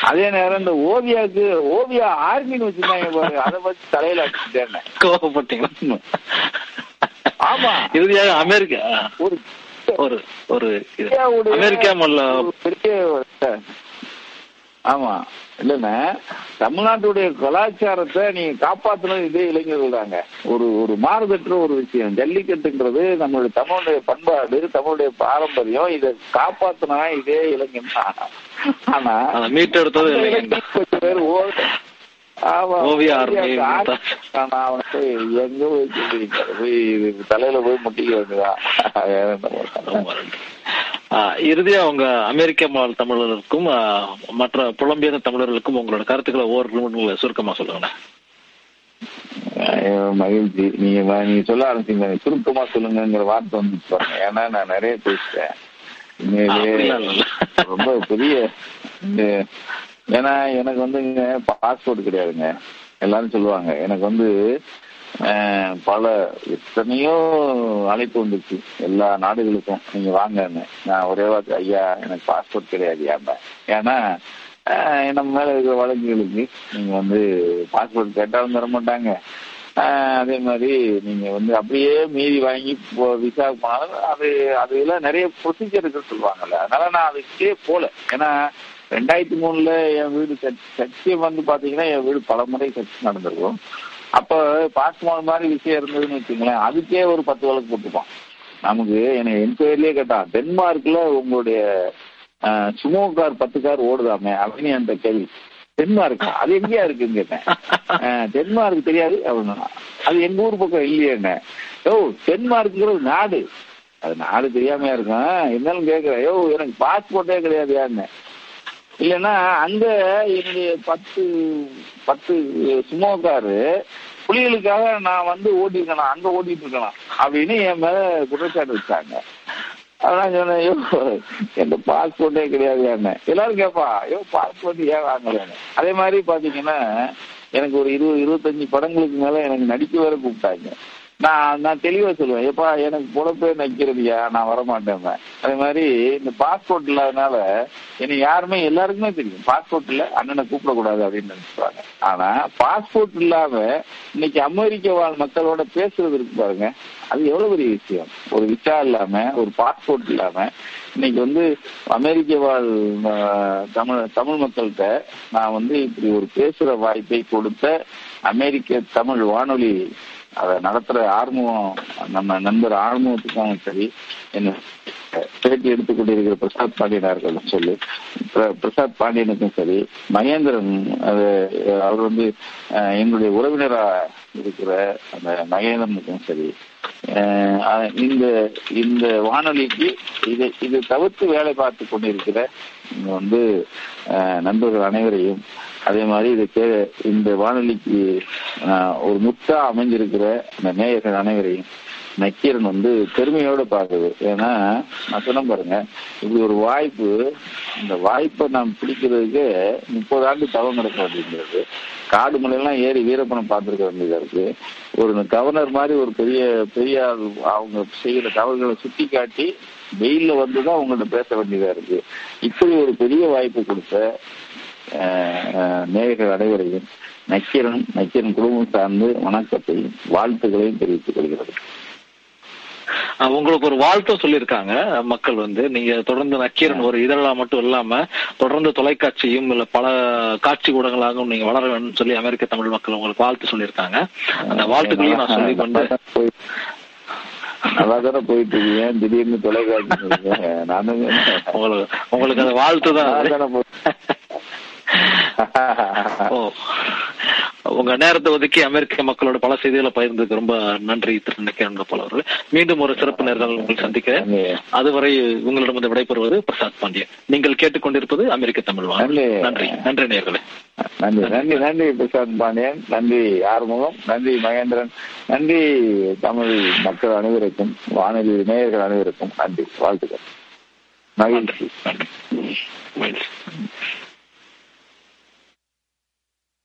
அதே நேரம் இந்த ஓவியாவுக்கு ஓவியா ஆர்மின்னு வச்சிருந்தாங்க பாருங்க அதை வச்சு தலையில அடிச்சுட்டேன் கோவப்பட்டீங்களா? ஆமா. இறுதியாக அமெரிக்கா. ஒரு ஒரு ஒரு அமெரிக்கா பெரிய ஆமா. இல்லைன்னா தமிழ்நாட்டுடைய கலாச்சாரத்தை நீங்க காப்பாத்துனது இதே இளைஞர்கள் தாங்க. ஒரு ஒரு மாறுதற்ற ஒரு விஷயம். ஜல்லிக்கட்டுங்கிறது நம்மளுடைய தமிழுடைய பண்பாடு தமிழுடைய பாரம்பரியம். இதை காப்பாத்துனா இதே இளைஞன் தான். ஆனா மீட்டெடுத்தது கொஞ்சம் பேர் எங்க போய் தலையில போய் முட்டிக்க வேண்டியதான் இறுதியா உங்க அமெரிக்க தமிழர்களுக்கும் மற்ற புலம்பெயர்ந்த தமிழர்களுக்கும் உங்களோட கருத்துக்களை ஒவ்வொரு சுருக்கமா சொல்லுங்க மகிழ்ச்சி. நீங்க நீங்க சொல்ல ஆரம்பிச்சீங்க சுருக்கமா சொல்லுங்கிற வார்த்தை வந்து பாருங்க. ஏன்னா நான் நிறைய பேசிட்டேன். ரொம்ப பெரிய ஏன்னா எனக்கு வந்துங்க பாஸ்போர்ட் கிடையாதுங்க. எல்லாரும் சொல்லுவாங்க. எனக்கு வந்து பல எத்தனையோ அழைப்பு வந்துச்சு. எல்லா நாடுகளுக்கும். நீங்க வாங்கன்னு. நான் ஒரே வார்த்தை ஐயா எனக்கு பாஸ்போர்ட் கிடையாது ஏன்னா நம்ம மேல இருக்கிற வழக்குகளுக்கு நீங்க வந்து பாஸ்போர்ட் கேட்டாலும் தர மாட்டாங்க. அதே மாதிரி நீங்க வந்து அப்படியே மீதி வாங்கி விசா போனாலும் அது அதுல நிறைய ப்ரொசீஜர் இருக்குன்னு சொல்லுவாங்கல்ல. அதனால நான் அதுக்கே போல. ஏன்னா ரெண்டாயிரத்தி மூணுல என் வீடு சத்தியம் வந்து பாத்தீங்கன்னா என் வீடு பல முறை சர்ச்சை நடந்திருக்கும். அப்ப பாஸ்மால் மாதிரி விஷயம் இருந்ததுன்னு வச்சுங்களேன் அதுக்கே ஒரு பத்து வழக்கு போட்டுப்பான் நமக்கு என்னை என்கொயரிலேயே கேட்டான் டென்மார்க்ல உங்களுடைய சுமோ கார் பத்து கார் ஓடுதாமே? அப்படின்னு அந்த கேள்வி. டென்மார்க் அது எங்கேயா இருக்குன்னு கேட்டேன். அஹ், டென்மார்க் தெரியாது? அப்படின்னா அது எங்க ஊர் பக்கம் இல்லையே என்ன? ஓ டென்மார்க்ங்கிறது நாடு. அது நாடு தெரியாமையா இருக்கும்? இருந்தாலும் கேக்குறேன் யோ எனக்கு பாஸ்போர்ட்டே கிடையாது யாருன்னு இல்லைன்னா அங்க என்னுடைய பத்து பத்து சுமோ காரு புலிகளுக்காக நான் வந்து ஓட்டிருக்கணும் அங்க ஓட்டிட்டு இருக்கலாம் அப்படின்னு என் மேல குற்றச்சாட்டு வச்சாங்க. அதான் சொன்னேன் ஐயோ எந்த பாஸ்போர்ட்டே கிடையாது என்ன? எல்லாரும் கேட்பா ஐயோ பாஸ்போர்ட் ஏன் வாங்கலன்னு? அதே மாதிரி பாத்தீங்கன்னா எனக்கு ஒரு இருபது இருபத்தஞ்சு படங்களுக்கு மேல எனக்கு நடிக்க வேற கூப்பிட்டாங்க. நான் நான் தெளிவா சொல்லுவேன். எப்பா எனக்கு பொழப்பே நக்கிறதுயா? நான் வரமாட்டேன். அதே மாதிரி இந்த பாஸ்போர்ட் இல்லாதனால என்ன யாருமே எல்லாருக்குமே தெரியும். பாஸ்போர்ட் இல்ல அண்ணனை கூப்பிடக்கூடாது அப்படின்னு நினைச்சுப்பாங்க. ஆனா பாஸ்போர்ட் இல்லாம இன்னைக்கு அமெரிக்க வாழ் மக்களோட பேசுறது இருக்கு பாருங்க. அது எவ்வளவு பெரிய விஷயம்? ஒரு விசா இல்லாம ஒரு பாஸ்போர்ட் இல்லாம இன்னைக்கு வந்து அமெரிக்க வாழ் தமிழ் தமிழ் மக்கள்கிட்ட நான் வந்து இப்படி ஒரு பேசுற வாய்ப்பை கொடுத்த அமெரிக்க தமிழ் வானொலி அதை நடத்துற ஆர்வம் நம்ம நண்பர் ஆர்வத்துக்கும் சரி என்ன பேட்டி எடுத்துக் கொண்டிருக்கிற பிரசாத் பாண்டியனார்கள் சொல்லி. பிர- பிரசாத் பாண்டியனுக்கும் சரி மகேந்திரன் அது அவர் வந்து அஹ், எங்களுடைய உறவினரா இருக்கிற அந்த மகேந்திரனுக்கும் சரி அஹ், அஹ், இந்த இந்த வானொலிக்கு இதை இது தவிர்த்து வேலை பார்த்து கொண்டிருக்கிற இங்க வந்து அஹ், நண்பர்கள் அனைவரையும் அதே மாதிரி இது கே- இந்த வானொலிக்கு ஒரு முத்தா அமைஞ்சிருக்கிற இந்த நேயர்கள் அனைவரையும் நக்கீரன் வந்து பெருமையோடு பார்க்குது. ஏன்னா நான் சொன்ன பாருங்க இப்படி ஒரு வாய்ப்பு இந்த வாய்ப்பை நாம் பிடிக்கிறதுக்கு முப்பது ஆண்டு தவம் கிடக்க வேண்டியிருக்கிறது. காடு மலையெல்லாம் ஏறி வீரப்பணம் பார்த்துருக்க வேண்டியதாக இருக்கு. ஒரு கவர்னர் மாதிரி ஒரு பெரிய பெரிய அவங்க செய்கிற தவறுகளை சுட்டி காட்டி வெயில வந்துதான் அவங்கள்ட்ட பேச வேண்டியதா இருக்கு. இப்படி ஒரு பெரிய வாய்ப்பு கொடுத்த நேயர்கள் அனைவரையும் நக்கீரன் நக்கீரன் குடும்பம் சார்ந்து வணக்கத்தையும் வாழ்த்துக்களையும் தெரிவித்துக் கொள்கிறது. உங்களுக்கு ஒரு வாழ்த்தும் சொல்லியிருக்காங்க மக்கள் வந்து. நீங்க தொடர்ந்து நக்கீரன் ஒரு இதழா மட்டும் இல்லாம தொடர்ந்து தொலைக்காட்சியும் இல்ல பல காட்சி ஊடகங்களாகவும் நீங்க வளர வேண்டும் சொல்லி அமெரிக்க தமிழ் மக்கள் உங்களுக்கு வாழ்த்து சொல்லியிருக்காங்க. அந்த வாழ்த்துக்களையும் நான் சொல்லி கொண்டு நல்லா தானே போயிட்டு இருக்கீங்க திடீர்னு தொலைக்காட்சி. நானும் உங்களுக்கு உங்களுக்கு அந்த வாழ்த்து தான் உங்க நேரத்தை ஒதுக்கி அமெரிக்க மக்களோட பல செய்திகளை பகிர்ந்ததுக்கு ரொம்ப நன்றி திரு நக்கீரன் கோபால் அவர்கள் மீண்டும் ஒரு சிறப்பு நேர்கள் உங்களை சந்திக்கிறேன். அதுவரை உங்களிடமிருந்து விடைபெறுவது பிரசாத் பாண்டியன். நீங்கள் கேட்டுக்கொண்டிருப்பது அமெரிக்க தமிழ் வானொலி. நன்றி. நன்றி. நேர்களே நன்றி. நன்றி. நன்றி. பிரசாந்த் பாண்டியன். நன்றி ஆறுமுகம். நன்றி மகேந்திரன். நன்றி தமிழ் மக்கள் அனைவருக்கும் வானொலி நேயர்கள் அனைவருக்கும் நன்றி. வாழ்த்துக்கள். மகிழ்ச்சி.